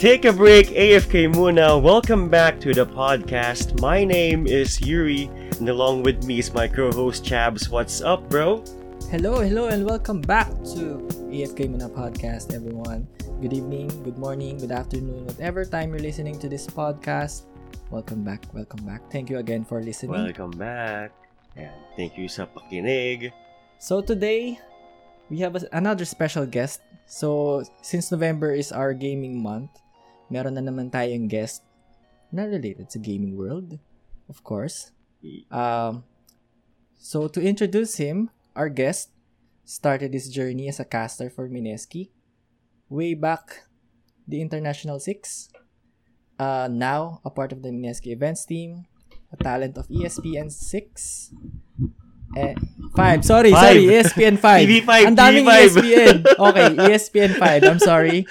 take a break, AFK muna. Welcome back to the podcast. My name is Yuri, and along with me is my co-host Chabs. What's up, bro? Hello, hello, and welcome back to AFK Muna Podcast, everyone. Good evening, good morning, good afternoon, whatever time you're listening to this podcast. Welcome back, welcome back. Thank you again for listening. Welcome back. And thank you sa pakinig. So today, we have another special guest. So, since November is our gaming month, meron na naman tayong guest na related sa gaming world, of course. Um, so, to introduce him, our guest started his journey as a caster for Mineski way back the International 6. Uh, now, a part of the Mineski events team, a talent of ESPN 6. Eh, 5. Sorry, Five. sorry. ESPN 5. TV5, Ang daming E TV5. ESPN. Okay, ESPN 5. I'm sorry.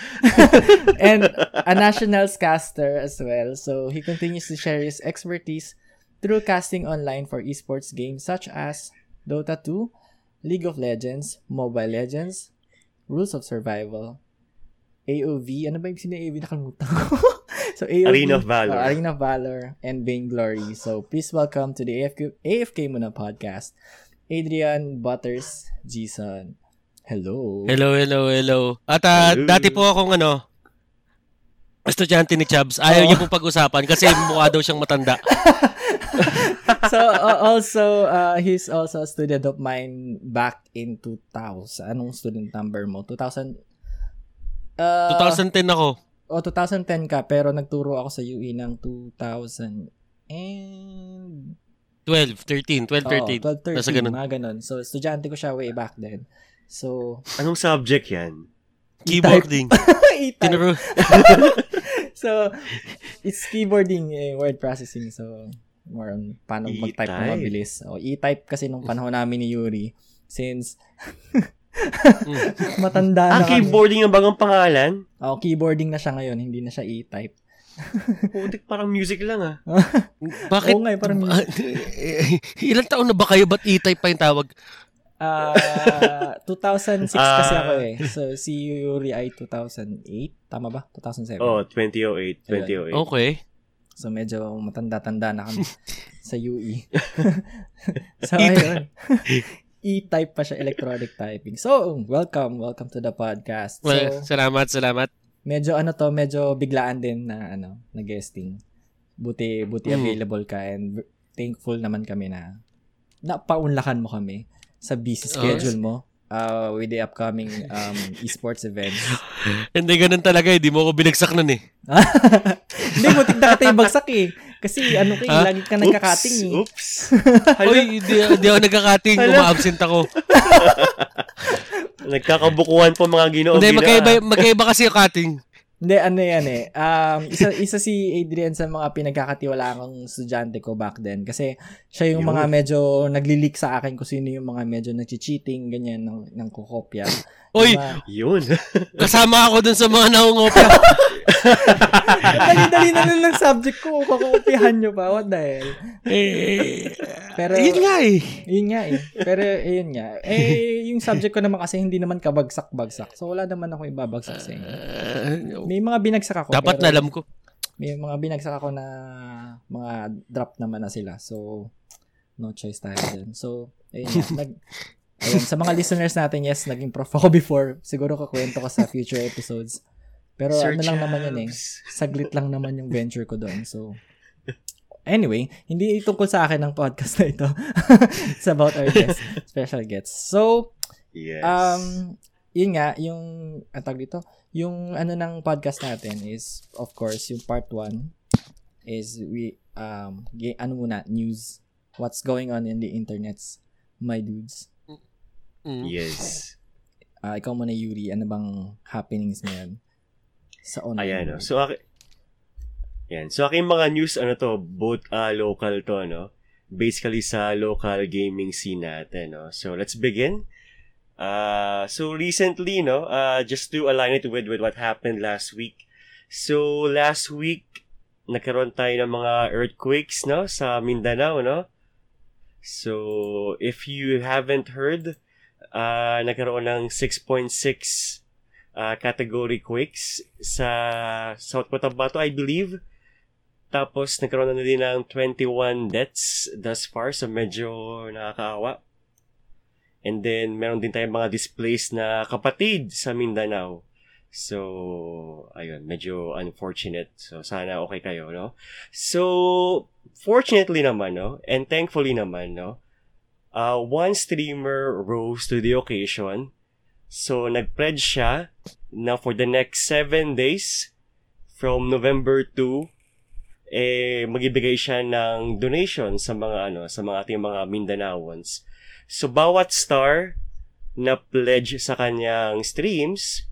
and a nationals caster as well. So he continues to share his expertise through casting online for esports games such as Dota 2, League of Legends, Mobile Legends, Rules of Survival, AOV, ano ba yung sino AOV? Nakalimutan ko. so AOV, Arena of Valor. uh, Arena of Valor, and Vainglory. So please welcome to the AFK, AFK Muna podcast, Adrian Butters Jason. Hello. Hello, hello, hello. At ah, Hello. dati po akong ano, estudyante ni Chubbs. Ayaw Oo. niya po pag-usapan kasi mukha daw siyang matanda. so uh, also uh, he's also a student of mine back in 2000 anong student number mo 2000 uh, 2010 ako. Oh 2010 ka pero nagturo ako sa UE ng 2000 and 12, 13, 12, oh, 12 13 13. Nasa ganun. mga ganun so estudyante ko siya way back then so Anong subject yan? Keyboarding. E-type. Tinuro, so it's keyboarding eh, word processing so more on paano mag-type E-type. mabilis. O, e-type kasi nung panahon namin ni Yuri since matanda na Ah, kami. keyboarding ang bagang pangalan? Oh, keyboarding na siya ngayon, hindi na siya e-type. Putik, parang music lang ah. bakit? Oo nga, eh, parang Ah, ilan taon na ba kayo? Ba't e-type pa yung tawag? Ah, 2006 kasi Ah. ako eh. So si Yuri ay 2008, tama ba? 2007. Oh, 2008. 2008. Okay. So medyo matanda-tanda na kami sa UE. so ayun. E-type pa siya, electronic typing. So, welcome, welcome to the podcast. Well, So, salamat, salamat. medyo ano to, medyo biglaan din na ano, na guesting. Buti buti Mm. available ka and thankful naman kami na napaunlakan mo kami sa busy Oh. schedule mo uh, with the upcoming um, esports events. Hindi ganun talaga eh. Di mo ako binagsak nun eh. Hindi, butik na kita yung bagsak eh. Kasi ano ka eh, Ha? lagi ka nagkakating eh. Oops. Uy, di, di ako nagkakating. Hala. Uma-absent ako. nagkakabukuhan po mga ginoo. Hindi, magkaiba, ah. magkaiba kasi yung cutting. Hindi, ano yan eh. Um, isa, isa si Adrian sa mga pinagkakatiwala kong estudyante ko back then. Kasi siya yung Yun. mga medyo naglilik sa akin kung sino yung mga medyo nag-cheating, ganyan, ng, ng kukopya. Uy, Diba? Yun. kasama ako dun sa mga nangungopia. Dali-dali na lang ng subject ko. Kukopihan nyo pa. What the hell? eh, Pero- yun nga eh. Yun nga eh. Pero, ayun nga. Eh, yung subject ko naman kasi hindi naman kabagsak-bagsak. So, wala naman ako ibabagsak sa inyo. Uh, May mga binagsak ako. dapat pero- na alam ko. may mga binagsak ako na mga drop naman na sila. So, no choice tayo dyan. So, ayun nga. Nag, ayun, sa mga listeners natin, yes, naging prof ako before. Siguro kakwento ko sa future episodes. Pero Sir ano lang naman yun eh. Saglit lang naman yung venture ko doon. So, anyway, hindi tungkol sa akin ng podcast na ito. It's about our guests, special guests. So, Yes. Um, yun nga, yung, ang dito, yung ano ng podcast natin is, of course, yung part 1 is we, um, ano muna, news, what's going on in the internets, my dudes. Mm. yes. Ah, ikaw muna, Yuri, ano bang happenings ngayon sa online Ayan, no. So, aki, yan. So, aking mga news, ano to, both uh, local to, no? Basically sa local gaming scene natin, no? So, let's begin. Uh, so, recently, no, uh, just to align it with, with what happened last week. So, last week, nagkaroon tayo ng mga earthquakes, no, sa Mindanao, no? So, if you haven't heard, uh, nagkaroon ng 6.6 uh, category quakes sa South Cotabato, I believe. Tapos, nagkaroon na din ng 21 deaths thus far, so medyo nakakaawa. And then, meron din tayong mga displaced na kapatid sa Mindanao. So, ayun, medyo unfortunate. So, sana okay kayo, no? So, fortunately naman, no? And thankfully naman, no? Uh, one streamer rose to the occasion. So, nag-pledge siya na for the next seven days, from November 2, eh, magibigay siya ng donation sa mga, ano, sa mga ating mga Mindanaoans. So, bawat star na pledge sa kanyang streams,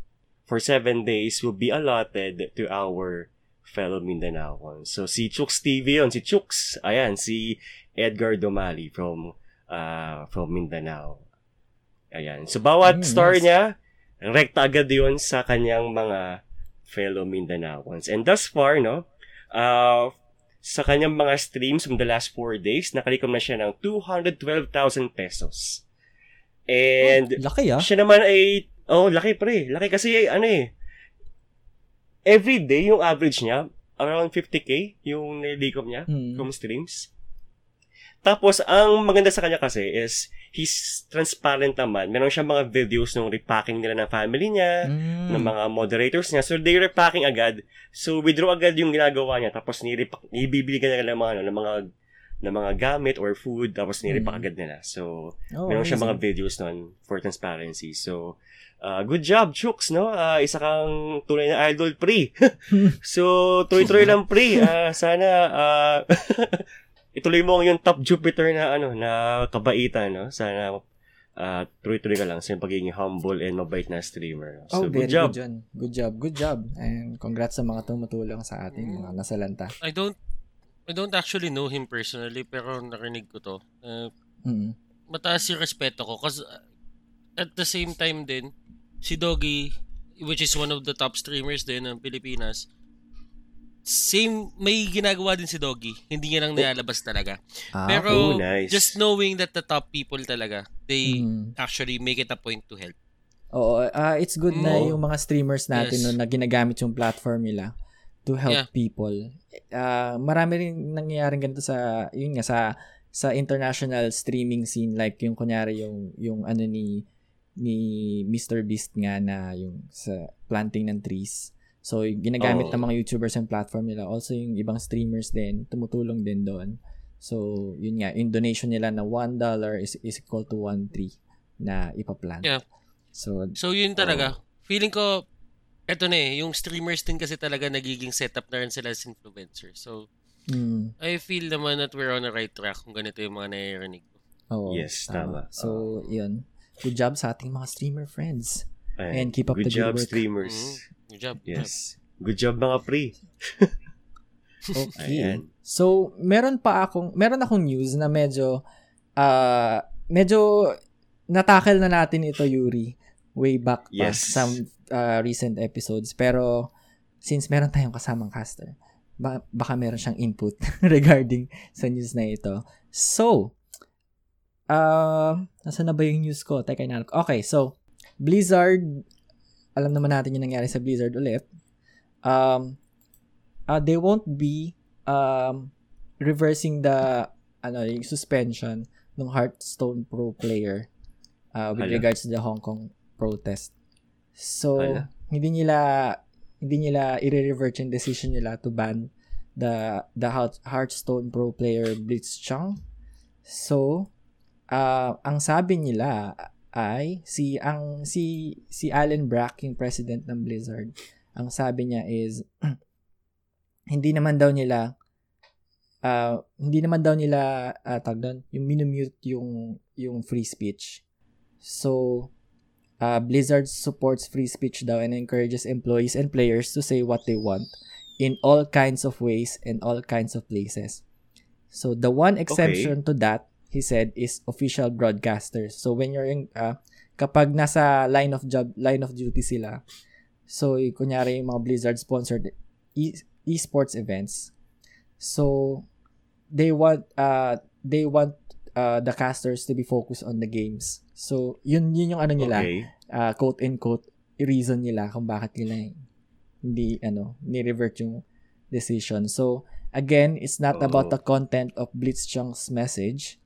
for seven days will be allotted to our fellow Mindanaoans. So, si Chooks TV yun. Si Chooks, ayan, si Edgar Domali from uh, from Mindanao. Ayan. So, bawat Mm, star nice. niya, rekta agad yun sa kanyang mga fellow Mindanaoans. And thus far, no, uh, sa kanyang mga streams from the last four days, nakalikom na siya ng 212,000 pesos. And, Laki ah. siya naman ay, oh, laki pre. Laki kasi, ano eh, every day yung average niya, around 50k yung nilikom niya Mm. from streams. Tapos, ang maganda sa kanya kasi is, he's transparent naman. Meron siya mga videos ng repacking nila ng family niya, Mm. ng mga moderators niya. So, they repacking agad. So, withdraw agad yung ginagawa niya. Tapos, nirepack, ibibili ka nila ng mga, ano, ng mga, ng mga gamit or food. Tapos, nirepack Mm. agad nila. So, Oh, Meron siya mga videos nun for transparency. So, uh, good job, Chooks, no? Uh, isa kang tunay na idol, pre. so, tuloy-tuloy lang, pre. Uh, sana, uh, ituloy mo yung top Jupiter na, ano, na kabaitan, no? Sana, uh, tuloy-tuloy ka lang sa yung pagiging humble and mabait na streamer. no? So, Oh, very good job. good yun. Good job, good job. And congrats sa mga tumutulong sa ating mga nasalanta. I don't I don't actually know him personally pero narinig ko to. Uh, Mm. mataas yung respeto ko kasi at the same time din si Doggy which is one of the top streamers din ng Pilipinas same may ginagawa din si Doggy hindi niya lang nilalabas talaga Ah, pero Oh, nice. just knowing that the top people talaga they Mm. actually make it a point to help Oo, ah, it's good na Oo. yung mga streamers natin Yes. no, na ginagamit yung platform nila to help Yeah. people. Ah, marami rin nangyayaring ganito sa yun nga sa sa international streaming scene like yung kunyari yung yung ano ni ni Mr. Beast nga na yung sa planting ng trees. So, ginagamit Oo. ng mga YouTubers yung platform nila. Also, yung ibang streamers din, tumutulong din doon. So, yun nga, yung donation nila na $1 is, is equal to 1 tree na ipaplant. Yeah. So, so yun talaga feeling ko eto na eh yung streamers din kasi talaga nagiging setup na rin sila as influencer so mm, I feel naman that we're on the right track kung ganito yung mga naririnig ko Oo. Yes, tama. So, yun. Good job sa ating mga streamer friends. And keep up good the good job, work. streamers. Mhm. Good job. good job. Yes. Good job, mga pre. Okay. Ayan. So, meron pa akong, meron akong news na medyo, ah, medyo natakil na natin ito, Yuri, way back pa Yes. sa ah, recent episodes. Pero, since meron tayong kasamang caster, ba- baka meron siyang input regarding sa news na ito. So, uh, nasa na ba yung news ko? Teka, inanap ko. Okay, so, Blizzard, alam naman natin yung nangyari sa Blizzard ulit. Um, uh, they won't be um, reversing the ano, yung suspension ng Hearthstone Pro player uh, with Hala. regards to the Hong Kong protest. So, Hala. hindi nila hindi nila i-revert yung decision nila to ban the the Heart- Hearthstone Pro player Blitzchung. So, uh, ang sabi nila ay si ang si si Alan Brack yung president ng Blizzard. Ang sabi niya is hindi naman daw nila uh, hindi naman daw nila uh, tag doon, yung minumute yung yung free speech. So uh, Blizzard supports free speech daw and encourages employees and players to say what they want in all kinds of ways and all kinds of places. So the one exception to that, he said, is official broadcasters. So when you're in, uh, kapag nasa line of job, line of duty sila, so y- kunyari yung mga Blizzard sponsored e- esports events. So they want uh they want uh the casters to be focused on the games. So yun yun yung ano nila, Okay. uh, quote and quote reason nila kung bakit nila hindi ano, ni-revert yung decision. So, again, it's not about Oo. the content of Blitzchunk's message.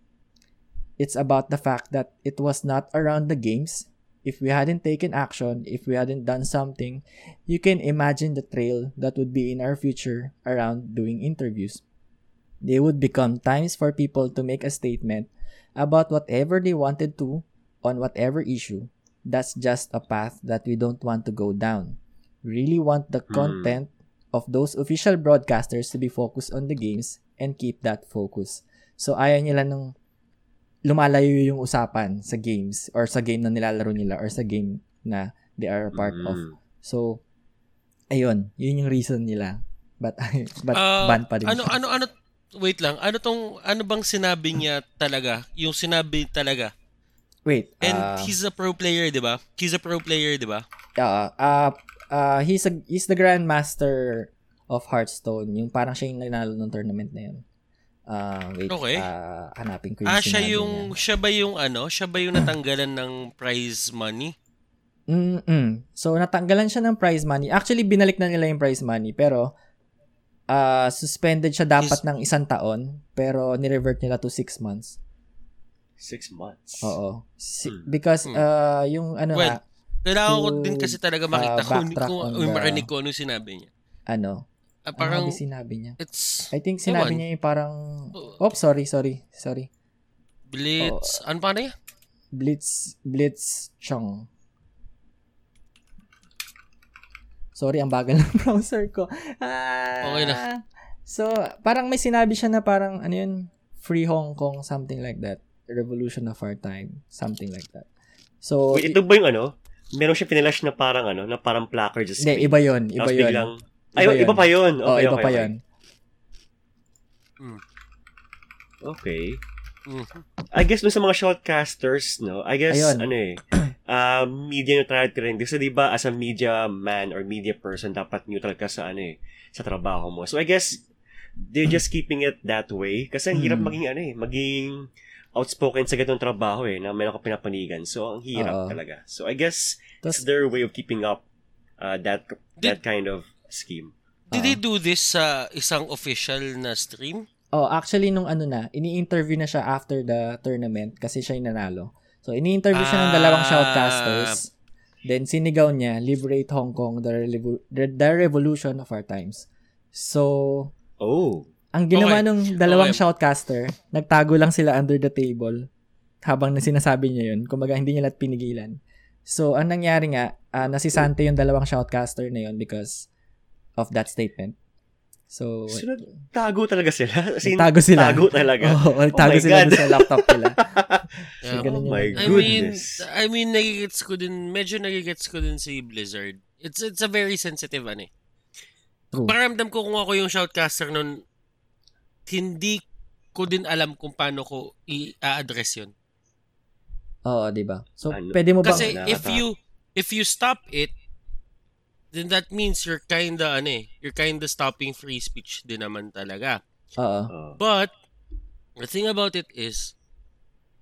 It's about the fact that it was not around the games. If we hadn't taken action, if we hadn't done something, you can imagine the trail that would be in our future around doing interviews. They would become times for people to make a statement about whatever they wanted to on whatever issue. That's just a path that we don't want to go down. We really want the Hmm. content of those official broadcasters to be focused on the games and keep that focus. So ayaw nila nung lumalayo yung usapan sa games or sa game na nilalaro nila or sa game na they are a part of. Mm. So ayun, yun yung reason nila. But but Ah, ban pa rin. ano, siya. ano, ano, wait lang. Ano tong, ano bang sinabi niya talaga? Yung sinabi talaga. Wait, And ah, he's a pro player, di ba? He's a pro player, di ba? uh, uh, uh, he's a he's the grandmaster of Hearthstone. Yung parang siya yung nanalo ng tournament na yun. Ah, wait, Okay. ah, hanapin ko yung Ah, siya yung, niya. siya ba yung ano? Siya ba yung natanggalan ng prize money? Mm-mm. So, natanggalan siya ng prize money. Actually, binalik na nila yung prize money. Pero, ah suspended siya dapat Is- ng isang taon. Pero, nirevert nila to six months. Six months. Oo. Si- Hmm. because, Hmm. ah yung ano Well, nga, Kailangan ko din kasi talaga makita uh, kung, kung, kung the- marinig ko ano sinabi niya. ano, Ano parang, ba sinabi niya? it's I think sinabi Ewan. niya yung parang, Oh. oh, sorry, sorry, sorry. Blitz. ano pa na yan? Blitz, Blitz Chong. Sorry, ang bagal ng browser ko. Ah, Okay na. So, parang may sinabi siya na parang, ano yun, Free Hong Kong, something like that. Revolution of our time, something like that. So, Wait, ito ba yung ano? Meron siya pinilash na parang ano, na parang placard sa hindi, screen. iba yun, iba Tapos yun. biglang, ay, Iba iba, pa yun. oh, Okay, iba okay, pa okay. yun. Okay. Mhm. I guess dun sa mga shortcasters, no? I guess, Ayun. ano eh, uh, media neutrality rin. Kasi di ba, as a media man or media person, dapat neutral ka sa ano eh, sa trabaho mo. So I guess, they're just keeping it that way. Kasi ang hirap Mm. maging ano eh, maging outspoken sa ganitong trabaho eh, na meron ka pinapanigan. So, ang hirap Oo. talaga. So, I guess, it's Tas- their way of keeping up uh, that that kind of scheme. Did Oo. they do this sa isang official na stream? Oh, actually, nung ano na, ini-interview na siya after the tournament kasi siya yung nanalo. So, ini-interview siya ng dalawang Ah. shoutcasters. Then, sinigaw niya, Liberate Hong Kong, the, revo- the, the revolution of our times. So, Oh. ang ginawa Okay. nung dalawang Okay. shoutcaster, nagtago lang sila under the table habang na sinasabi niya yun. Kumbaga, hindi niya lahat pinigilan. So, ang nangyari nga, uh, nasisante yung dalawang shoutcaster na yun because of that statement. So, So, tago talaga sila? As in, Tago sila. Tago talaga? Oo, oh, tago my sila God. sa laptop nila. So, Yeah. ganun Oh my I mean, Goodness. I mean, nagigets ko din, medyo nagigets ko din si Blizzard. It's it's a very sensitive ano eh. True. Pakiramdam ko kung ako yung shoutcaster nun, hindi ko din alam kung paano ko i-address yun. Oo, di ba? So, Ano? pwede mo bang... Kasi if you if you stop it, then that means you're kinda ano eh, you're kinda stopping free speech din naman talaga. Oo. Oh. But the thing about it is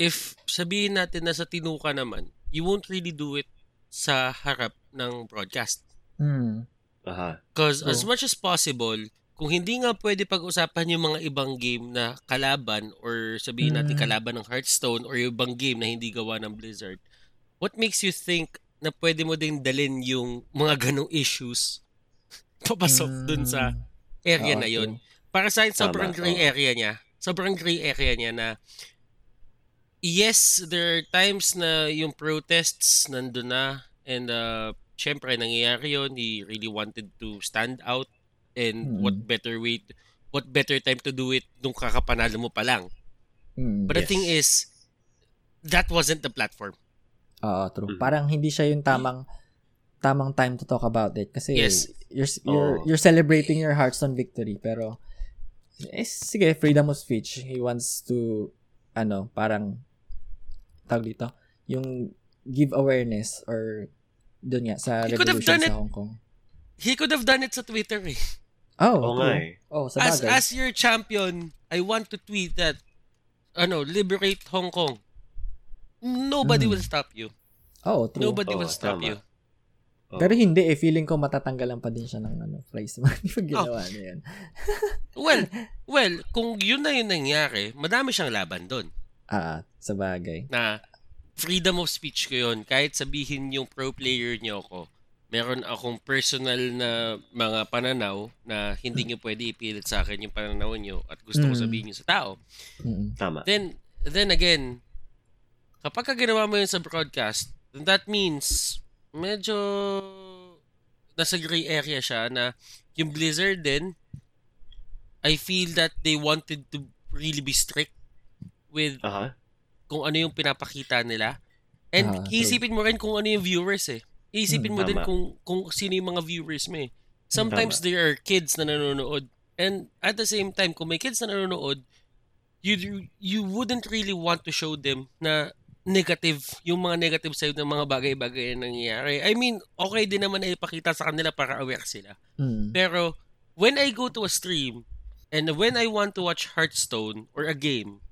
if sabihin natin na sa tinuka naman, you won't really do it sa harap ng broadcast. Hmm. Aha. Because as much as possible, kung hindi nga pwede pag-usapan yung mga ibang game na kalaban or sabihin natin Mm. kalaban ng Hearthstone or yung ibang game na hindi gawa ng Blizzard, what makes you think na pwede mo din dalin yung mga ganong issues papasok dun sa Hmm. area Oo, na yun? Para sa akin, sobrang Tama, gray oo. area niya. Sobrang gray area niya na yes, there are times na yung protests nandun na and uh, syempre nangyayari yun. He really wanted to stand out and Mm-mm. what better way to- what better time to do it nung kakapanalo mo pa lang. Hmm. But the Yes. thing is, that wasn't the platform. Oo, true. Mhm. Parang hindi siya yung tamang tamang time to talk about it kasi Yes. you're you're you're celebrating your Hearthstone victory pero eh, sige, freedom of speech. He wants to ano, parang tawag dito, yung give awareness or doon nga sa He could have revolution done sa it. Hong Kong. He could have done it sa Twitter eh. Oh, true. eh. Oh, sa As bagay. as your champion, I want to tweet that ano, liberate Hong Kong. Nobody Mm. will stop you. oh, true. Nobody Oo, will stop tama. you. Oh. Pero hindi eh, feeling ko matatanggalan pa din siya ng ano, prize money pag ginawa na yan. Well, well, kung yun na yun nangyari, madami siyang laban doon. Ah, sa bagay. Na freedom of speech ko yun. Kahit sabihin yung pro player niyo ako, meron akong personal na mga pananaw na hindi niyo pwede ipilit sa akin yung pananaw niyo at gusto ko Mm. sabihin niyo sa tao. Mm-mm. Tama. Then, then again, kapag ka ginawa mo yun sa broadcast, then that means medyo nasa gray area siya na yung Blizzard din, I feel that they wanted to really be strict with Aha. kung ano yung pinapakita nila. And Ah, true. isipin mo rin kung ano yung viewers eh. Isipin mo Hmm, din tama. kung, kung sino yung mga viewers mo eh. Sometimes Tama. there are kids na nanonood. And at the same time, kung may kids na nanonood, you you wouldn't really want to show them na negative, yung mga negative side ng mga bagay-bagay na nangyayari. I mean, okay din naman na ipakita sa kanila para aware sila. Mm. Pero, when I go to a stream, and when I want to watch Hearthstone or a game,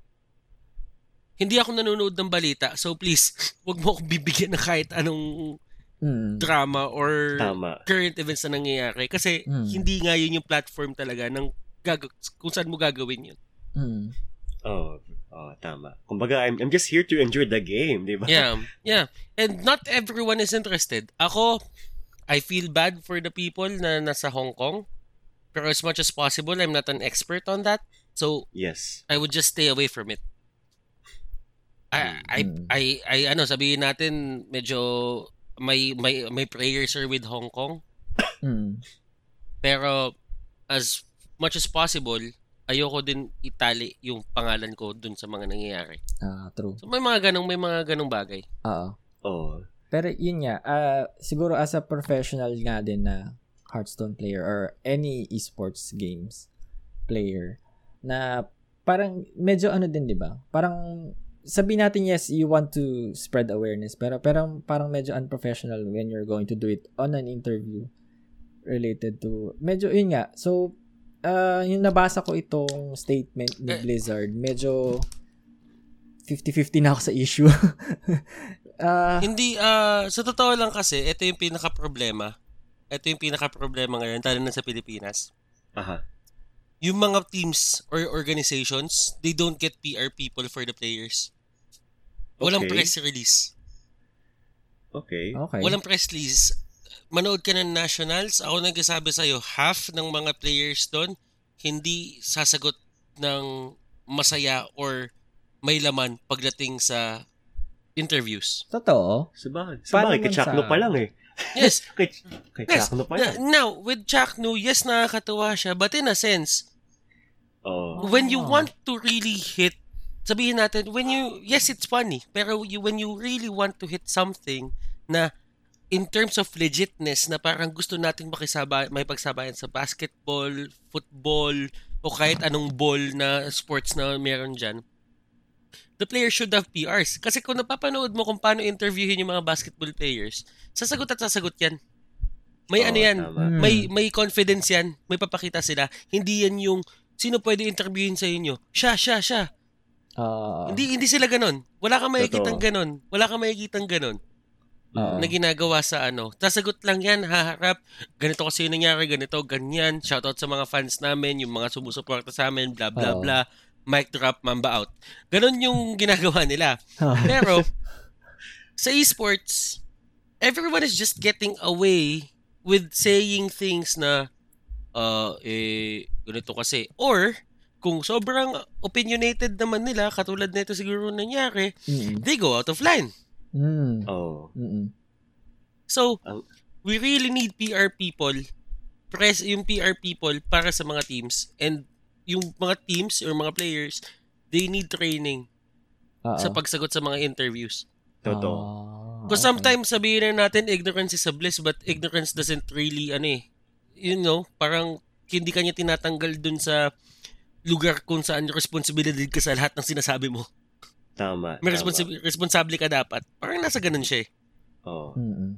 hindi ako nanonood ng balita. So please, wag mo akong bibigyan ng kahit anong Mm. drama or Tama. current events na nangyayari. Kasi Mm. hindi nga yun yung platform talaga ng gag- kung saan mo gagawin yun. Mm. Oh, oh, tama. Kumbaga, I'm, I'm just here to enjoy the game, di ba? Yeah, yeah. And not everyone is interested. Ako, I feel bad for the people na nasa Hong Kong. Pero as much as possible, I'm not an expert on that. So, Yes. I would just stay away from it. I, I, Mm. I, I, ano, sabihin natin, medyo may, may, may prayers are with Hong Kong. Mm. Pero, as much as possible, ayoko din itali yung pangalan ko dun sa mga nangyayari. Ah, true. So, may mga ganong, may mga ganong bagay. Oo. Oh. Pero yun nga, ah, siguro as a professional nga din na Hearthstone player or any esports games player na parang medyo ano din 'di ba? Parang sabi natin yes, you want to spread awareness pero pero parang medyo unprofessional when you're going to do it on an interview related to medyo yun nga. So ah, yung nabasa ko itong statement ni Eh. Blizzard, medyo 50-50 na ako sa issue. Ah, Hindi, ah, sa totoo lang kasi, ito yung pinaka-problema. Ito yung pinaka-problema ngayon, lalo na sa Pilipinas. Aha. Yung mga teams or organizations, they don't get PR people for the players. Walang Okay. press release. Okay. okay. Walang press release. Manood ka ng nationals, ako nagsasabi sa'yo, half ng mga players doon, hindi sasagot ng masaya or may laman pagdating sa interviews. Totoo. Sabagay. Sabagay, Chakno sa- pa lang eh. Yes, Kay, kay yes. Chakno pa Na- lang. now, with Jack No, yes, nakakatuwa siya, but in a sense, Oh. when you Oh. want to really hit, sabihin natin, when you, yes, it's funny, pero you, when you really want to hit something na in terms of legitness na parang gusto nating makisaba, may pagsabayan sa basketball, football, o kahit anong ball na sports na meron dyan, the player should have PRs. Kasi kung napapanood mo kung paano interviewin yung mga basketball players, sasagot at sasagot yan. May Oo, ano yan, tama. May may confidence yan, may papakita sila. Hindi yan yung sino pwede interviewin sa inyo. Siya, siya, siya. Ah, hindi hindi sila ganon. Wala kang makikitang ganon. Wala kang makikitang ganon Na ginagawa sa ano. Sasagot lang yan, haharap. Ganito kasi yung nangyari, ganito, ganyan. Shoutout sa mga fans namin, yung mga sumusuporta sa amin, bla bla bla. Mic drop, mamba out. Ganon yung ginagawa nila. Ah. Pero, sa esports, everyone is just getting away with saying things na, uh, eh, ganito kasi. Or, kung sobrang opinionated naman nila, katulad nito siguro nangyari, Mm. they go out of line. Mm. Oh. Mm. So, we really need PR people, press yung PR people para sa mga teams. And yung mga teams or mga players, they need training Oo. sa pagsagot sa mga interviews. Totoo. Ah, Because okay. sometimes sabihin na natin ignorance is a bliss but ignorance doesn't really ano eh. You know, parang hindi kanya tinatanggal dun sa lugar kung saan responsibilidad ka sa lahat ng sinasabi mo. Tama. May tama. responsi- responsable ka dapat. Parang nasa ganun siya eh. Oh. Mm.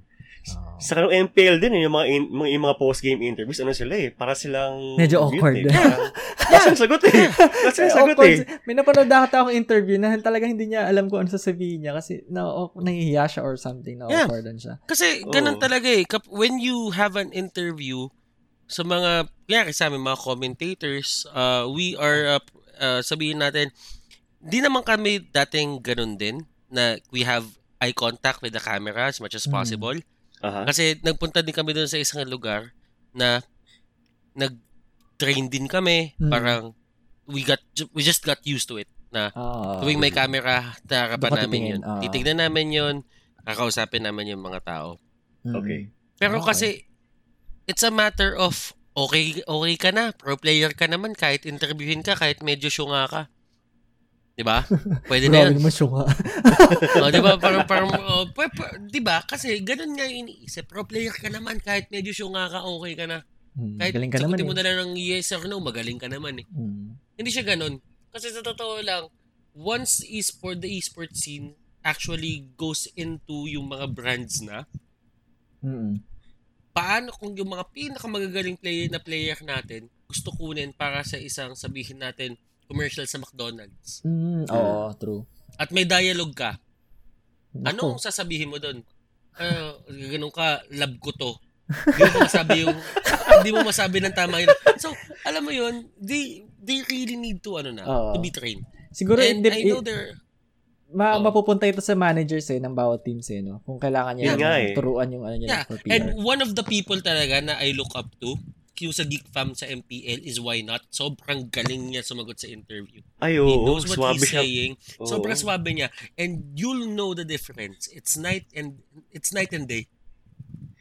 Ah. Sa kanong MPL din eh, yung mga, in, mga, yung mga post-game interviews, ano sila eh, para silang... Medyo mute awkward. Eh. Parang, Kasi ang sagot eh. Kasi ang sagot eh. May napanood ata akong interview na talagang hindi niya alam kung ano sasabihin niya kasi na oh, nahihiya siya or something, na Yeah. awkwardan siya. Kasi ganun Oo. talaga eh. Kap- When you have an interview sa mga, kaya sa amin, mga commentators, uh, we are, uh, uh, sabihin natin, di naman kami dating ganun din na we have eye contact with the camera as much as Mm. possible. Aha. Kasi nagpunta din kami doon sa isang lugar na nag-train din kami. Mm. Parang we got we just got used to it na Ah, tuwing may camera, harapan namin yun. ah. Titignan namin yun, kakausapin namin yung mga tao. mm. Okay. Pero Okay. kasi it's a matter of okay okay ka na, pro player ka naman kahit interviewin ka, kahit medyo syunga ka. 'Di ba? Pwede na Grabe yun. naman siya nga. oh, 'di ba? Parang parang oh, pwe- pwe- 'di ba? Kasi ganun nga iniisip. Pro player ka naman kahit medyo syunga ka, okay ka na. Hmm, Kahit galing ka naman eh. mo na lang ng yes or no, magaling ka naman eh. Hmm. Hindi siya ganun. Kasi sa totoo lang, once esport, the esport scene actually goes into yung mga brands na, Mm. paano kung yung mga pinakamagagaling player na player natin gusto kunin para sa isang sabihin natin commercial sa McDonald's Mm, oo, true. at may dialogue ka, Nako. anong sasabihin mo doon? Ah, ganun ka, love ko to. Hindi mo masabi yung hindi mo masabi ng tama yun. So, alam mo yun, they they really need to ano na, Oo. to be trained. Siguro, And hindi, I know they're ma- Oo. mapupunta ito sa managers eh, ng bawat teams eh, no? Kung kailangan niya Yun nga eh. turuan yung ano niya Yeah, for PR. and one of the people talaga na I look up to, yung sa Geek Fam sa MPL is why not. Sobrang galing niya sumagot sa interview. Ay, He oo. knows what Swabe he's siya. saying. Oo. Sobrang swabe niya. And you'll know the difference. It's night and it's night and day.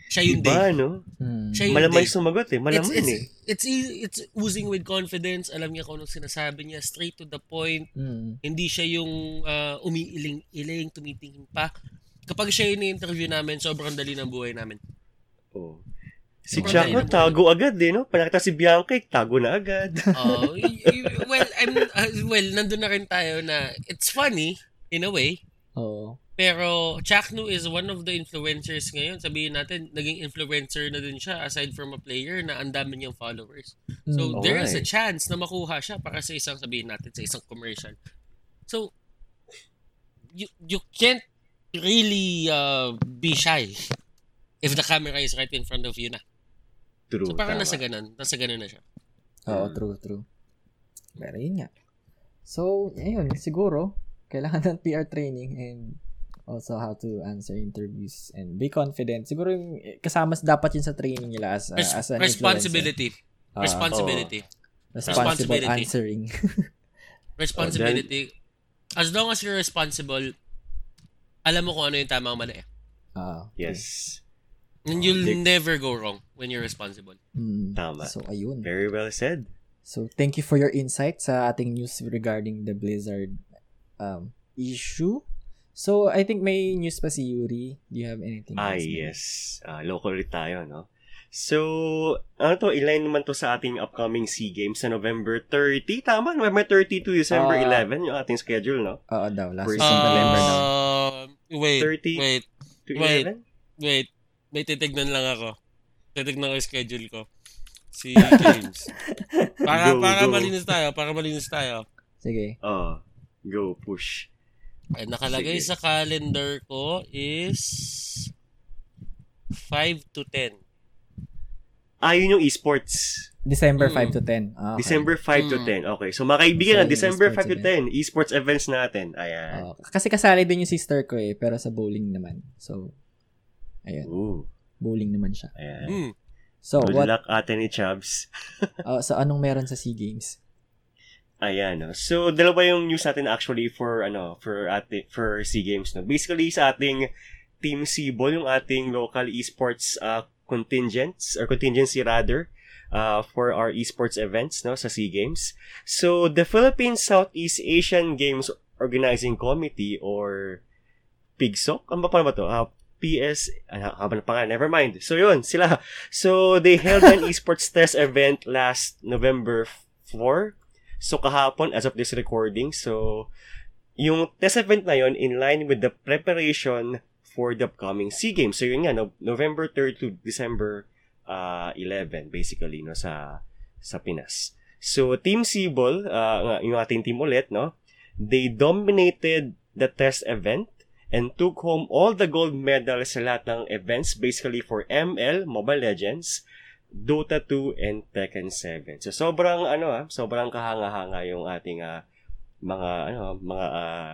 Siya yung day. Diba, no? Hmm. Siya yung Malamang day. sumagot eh. Malamang it's, eh. it's, it's, easy- it's oozing with confidence. Alam niya kung anong sinasabi niya. Straight to the point. Hmm. Hindi siya yung uh, umiiling-iling, tumitingin pa. Kapag siya yung interview namin, sobrang dali ng buhay namin. Oo. Si Sobrang Jack, dali no, ng tago agad eh, no? Panakita si Bianca, eh, tago na agad. Oh, y- y- well, I'm uh, well, nandun na rin tayo na it's funny in a way, Oo. pero Chaknu is one of the influencers ngayon. Sabihin natin, naging influencer na din siya aside from a player na ang dami niyang followers. So Hmm. there is a chance na makuha siya para sa isang sabihin natin sa isang commercial. So you you can't really uh, be shy if the camera is right in front of you na. True, So parang tama. nasa ganun, nasa ganun na siya. Oo, Mm. true, true. Pero yun nga. So, ayun, siguro, kailangan ng PR training and also how to answer interviews and be confident. Siguro yung eh, kasama dapat yun sa training nila as, uh, Res- as an responsibility. influencer. Ah, responsibility. responsible responsibility. answering. Responsibility. As long as you're responsible, alam mo kung ano yung tama o mali. Ah, Yes. And you'll Dick. never go wrong when you're responsible. mm, Tama. So, ayun. Very well said. So, thank you for your insight sa ating news regarding the Blizzard um, issue. So, I think may news pa si Yuri. Do you have anything Ah, else? man? yes. Ah, local tayo, no? So, ano to, iline naman to sa ating upcoming SEA Games sa November 30. Tama, November 30 to December Ah. 11, yung ating schedule, no? Oo daw. Last First ng November daw. Uh, wait, 30 wait, To Wait. 11? wait. May titignan lang ako. Titignan ko yung schedule ko. Si James. Para, Go, para go. malinis tayo, para malinis tayo. Sige. Oh, go, push. Ay, nakalagay Sige. sa calendar ko is 5 to 10. Ah, yun yung esports. December Mm. 5 to 10. Ah, okay. December 5 to Mm. 10. Okay, so mga kaibigan, So, na, December esports 5 to 10, esports events natin. Ayan. Oo. kasi kasali din yung sister ko eh, pero sa bowling naman. So, ayun. Ooh, Bowling naman siya. ayan. Hmm. So, Good what, luck ate ni Chubbs. uh, so anong meron sa SEA Games? Ayan, no. So, dalawa yung news natin actually for, ano, for ate, for SEA Games, no. Basically, sa ating Team Cebol, yung ating local esports uh, contingents, or contingency rather, uh, for our esports events, no, sa SEA Games. So, the Philippines Southeast Asian Games Organizing Committee, or PIGSOC, ano ba pa ba to? Uh, PS, ano, haba na pa nga, never mind. So, yun, sila. So, they held an esports test event last November 4. So, kahapon, as of this recording. So, yung test event na yun, in line with the preparation for the upcoming SEA Games. So, yun nga, no, November 3 to December uh, 11, basically, no, sa, sa Pinas. So, Team Sibol, uh, yung ating team ulit, no? They dominated the test event and took home all the gold medals sa lahat ng events basically for ML, Mobile Legends, Dota 2, and Tekken 7. So, sobrang, ano ah, sobrang kahanga-hanga yung ating uh, mga, ano, mga uh,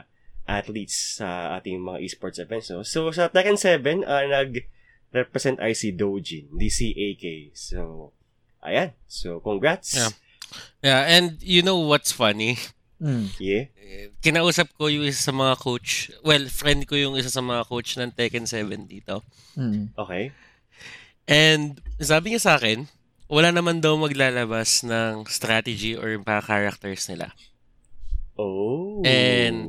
athletes sa ating mga esports events. No? So, sa Tekken 7, uh, nag-represent ay si Dojin, di. So, ayan. So, congrats. Yeah. Yeah, and you know what's funny? Mm. Yeah. Kinausap ko yung isa sa mga coach. Well, friend ko yung isa sa mga coach ng Tekken 7 dito. Mm. Okay. And sabi niya sa akin, wala naman daw maglalabas ng strategy or mga characters nila. Oh. And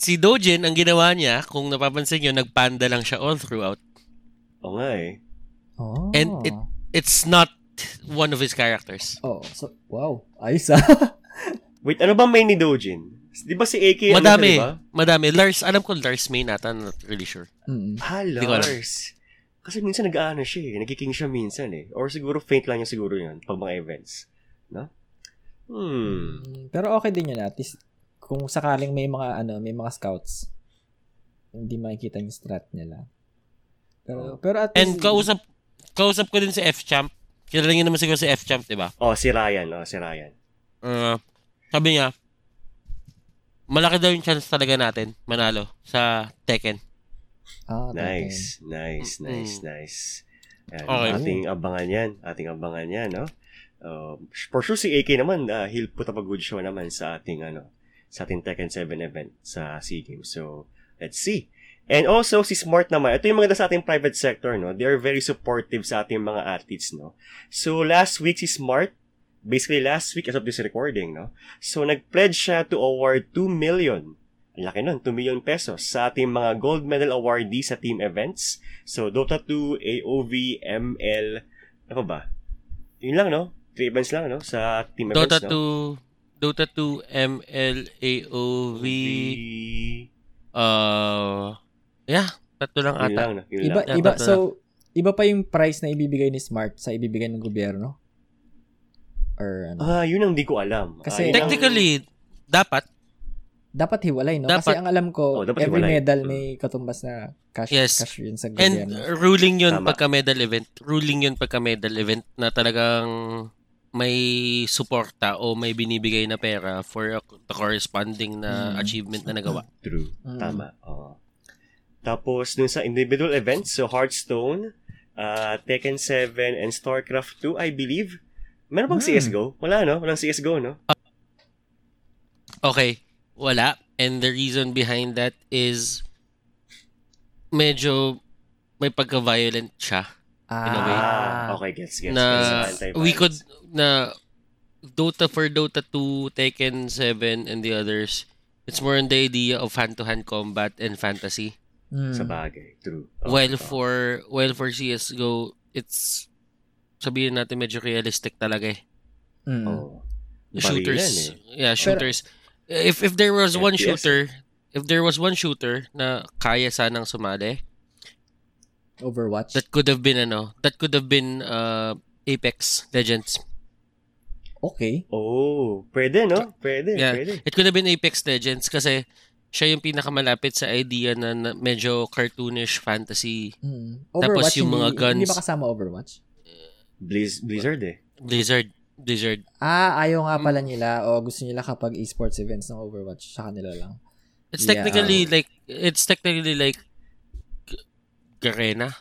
si Dojin, ang ginawa niya, kung napapansin nyo, nagpanda lang siya all throughout. Nga eh. Oh. And it- It's not one of his characters. Oh, so, wow. Ayos ah. Wait, ano ba main ni Dojin? Di ba si AK? ano Madami. siya, di ba? Madami. Lars, alam ko Lars may nata, not really sure. mm. Ah, Di ko alam. Lars. Kasi minsan nag-aano siya eh. Nagkiking siya minsan eh. Or siguro faint lang yung siguro yun pag mga events. No? Hmm. Mm, Pero okay din yun at least kung sakaling may mga ano, may mga scouts hindi makikita yung strat nila. Pero pero at And least kausap, kausap ko din si F-Champ. Kilala niyo naman siguro si F-Champ, di ba? Oh, si Ryan. Oh, si Ryan. Uh, sabi niya, malaki daw yung chance talaga natin manalo sa Tekken. ah, Nice. Nice, Mm. nice, nice. Yan, Okay. Ating abangan yan. Ating abangan yan, no? Uh, for sure si AK naman, uh, he'll put up a good show naman sa ating, ano, sa ating Tekken 7 event sa SEA Games. So, let's see. And also, si Smart naman, ito yung maganda sa ating private sector, no? They are very supportive sa ating mga athletes, no? So, last week si Smart, basically last week as of this recording, no? So, nag-pledge siya to award 2 million ang laki nun, 2 million pesos sa ating mga gold medal awardee sa team events. So, Dota 2, AOV, ML, ano ba? Yun lang, no? 3 events lang, no? Sa team Dota events, no? 2, Dota 2, ML, AOV, uh, yeah, tatlo lang Yun ata. lang, no? Yun Iba lang. iba so iba pa yung price na ibibigay ni Smart sa ibibigay ng gobyerno? Or ano? Ah, yun ang di ko alam. Ah, Kasi- ang- Technically, dapat, dapat hiwalay, no? Dapat- Kasi ang alam ko, Oh, every hiwalay. medal may katumbas na cash, Yes. cash yun sa and gobyerno. ruling yun Tama. pagka medal event. Ruling yun pagka medal event na talagang may suporta o may binibigay na pera for a- the corresponding na Mm. achievement na nagawa. True. Mm. Tama. Oo. Tapos, dun sa individual events, so Hearthstone, uh, Tekken 7, and StarCraft 2, I believe. Meron bang Hmm. CSGO? Wala, no? Walang CSGO, no? Okay, wala. And the reason behind that is medyo may pagka-violent siya. in a way. Ah, okay, gets, gets. na gets. We could na Dota for Dota 2, Tekken 7 and the others. It's more on the idea of hand-to-hand combat and fantasy. Mm. Sa bagay. True. Oo, while for while for CS:GO, it's sabihin natin medyo realistic talaga eh. Mm. Oo. Shooters. Barilan eh. Yeah, shooters. if if there was one FPS shooter, if there was one shooter na kaya sanang sumali, Overwatch. that could have been ano, that could have been uh Apex Legends. okay. Oh, pwede, no? Pwede, Yeah. pwede. It could have been Apex Legends kasi siya yung pinakamalapit sa idea na, na medyo cartoonish fantasy Mm. Tapos Overwatch, yung mga hindi, guns- Hindi ba kasama Overwatch? Blizz, Blizzard eh. Blizzard. Blizzard. Ah, ayaw nga Mm. pala nila o gusto nila kapag esports events ng Overwatch sa kanila lang. It's Yeah. technically like it's technically like Garena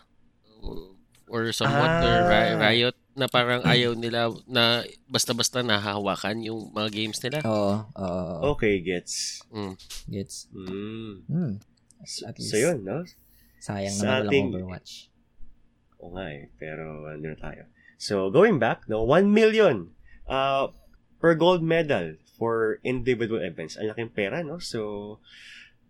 or somewhat or Ah. Riot na parang ayaw nila na basta-basta nahahawakan yung mga games nila. Oo, oo, oo. Okay, gets. Mm. Gets. Mm. Hmm. So, At least. so yun, no? Sayang Sa naman ating- walang Overwatch. Oo nga eh, pero ano na tayo. So, going back, no, 1 million uh, per gold medal for individual events. Ang laking pera, no? So,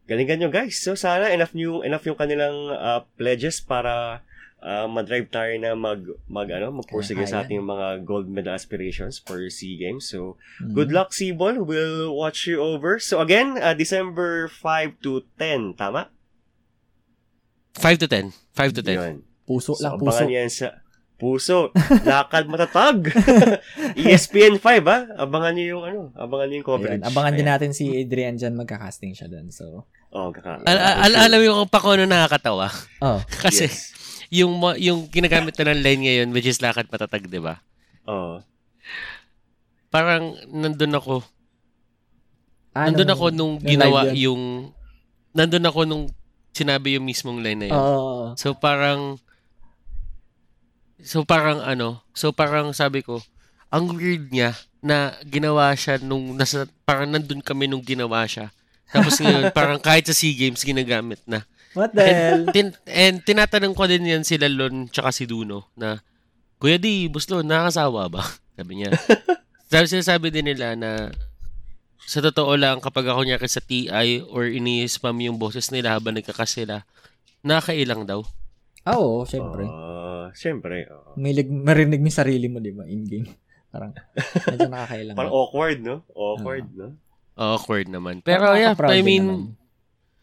galingan nyo guys. So, sana enough yung, enough yung kanilang uh, pledges para uh, madrive tayo na mag, mag ano, magpursige sa ating mga gold medal aspirations for SEA Games. So, Mm. good luck, Sibol. We'll watch you over. So, again, uh, December 5 to 10, tama? 5 to 10. 5 to 10. Yun. Puso So, lang, puso. abangan yan sa puso, lakad matatag. ESPN 5 ha. Abangan niyo yung ano, abangan niyo yung coverage. Ayan, abangan din Ayan. natin si Adrian dyan, magka-casting siya dun. So, Oh, kaka. Al- al- alam mo kung pa ko ano nakakatawa? oh, Kasi Yes. yung ma- yung ginagamit na ng line ngayon which is lakad patatag, 'di ba? Oh. Parang nandun ako. ano, nandun ako nung nung ginawa yung nandun ako nung sinabi yung mismong line na yun. Oo. So parang So parang ano, so parang sabi ko, ang weird niya na ginawa siya nung nasa parang nandun kami nung ginawa siya. Tapos ngayon parang kahit sa SEA Games ginagamit na. What the hell? And, tin, and tinatanong ko din yan sila Lon tsaka si Duno na Kuya di, Buslon, nakakasawa ba? Sabi niya. Sabi sinasabi din nila na sa totoo lang kapag ako niya sa TI or ini-spam yung boses nila habang nagkakas sila, nakakailang daw. Ah, Oo, syempre. Oh, syempre. Oh. May lig- marinig mo sarili mo, di ba, in-game. Parang, medyo nakakailang. Parang awkward, no? Awkward, no? Awkward naman. Pero Parang yeah, I mean, naman.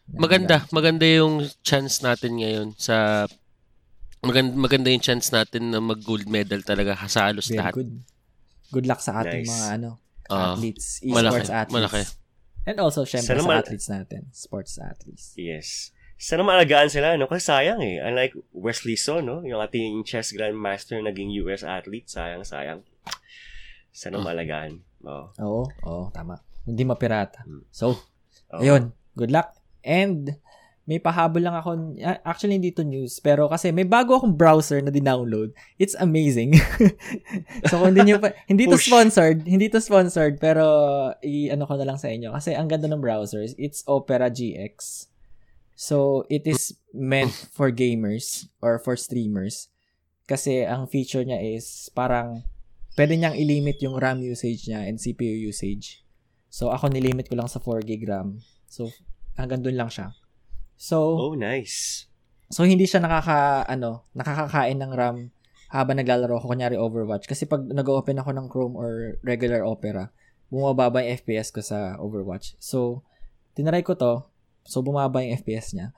maganda. Maganda yung chance natin ngayon sa maganda, maganda yung chance natin na mag-gold medal talaga sa halos Very lahat. good. Good luck sa ating Nice. mga ano, Ah, athletes, malaki, esports athletes. malaki. And also, syempre, Sana sa mal- athletes natin. Sports athletes. Yes. Sana maalagaan sila, no? Kasi sayang eh. Unlike Wesley So, no? Yung ating chess grandmaster naging US athlete. Sayang, sayang. Sana Hmm. maalagaan. Oh. Oo, oo, tama. Hindi mapirata. Hmm. So, Oh. ayun. Good luck. And, may pahabol lang ako. ah, Actually, hindi to news. Pero kasi may bago akong browser na dinownload. It's amazing. so, kung hindi nyo pa, hindi to sponsored. Hindi to sponsored. Pero, i-ano ko na lang sa inyo. Kasi ang ganda ng browsers. It's Opera GX. So, it is meant for gamers or for streamers. Kasi ang feature niya is parang pwede niyang ilimit yung RAM usage niya and CPU usage. So, ako nilimit ko lang sa 4 gig RAM. So, hanggang dun lang siya. So, Oh, nice. so hindi siya nakaka, ano, nakakakain ng RAM habang naglalaro ako, kunyari Overwatch. Kasi pag nag-open ako ng Chrome or regular Opera, bumababa yung FPS ko sa Overwatch. So, tinry ko to. So, bumaba yung FPS niya.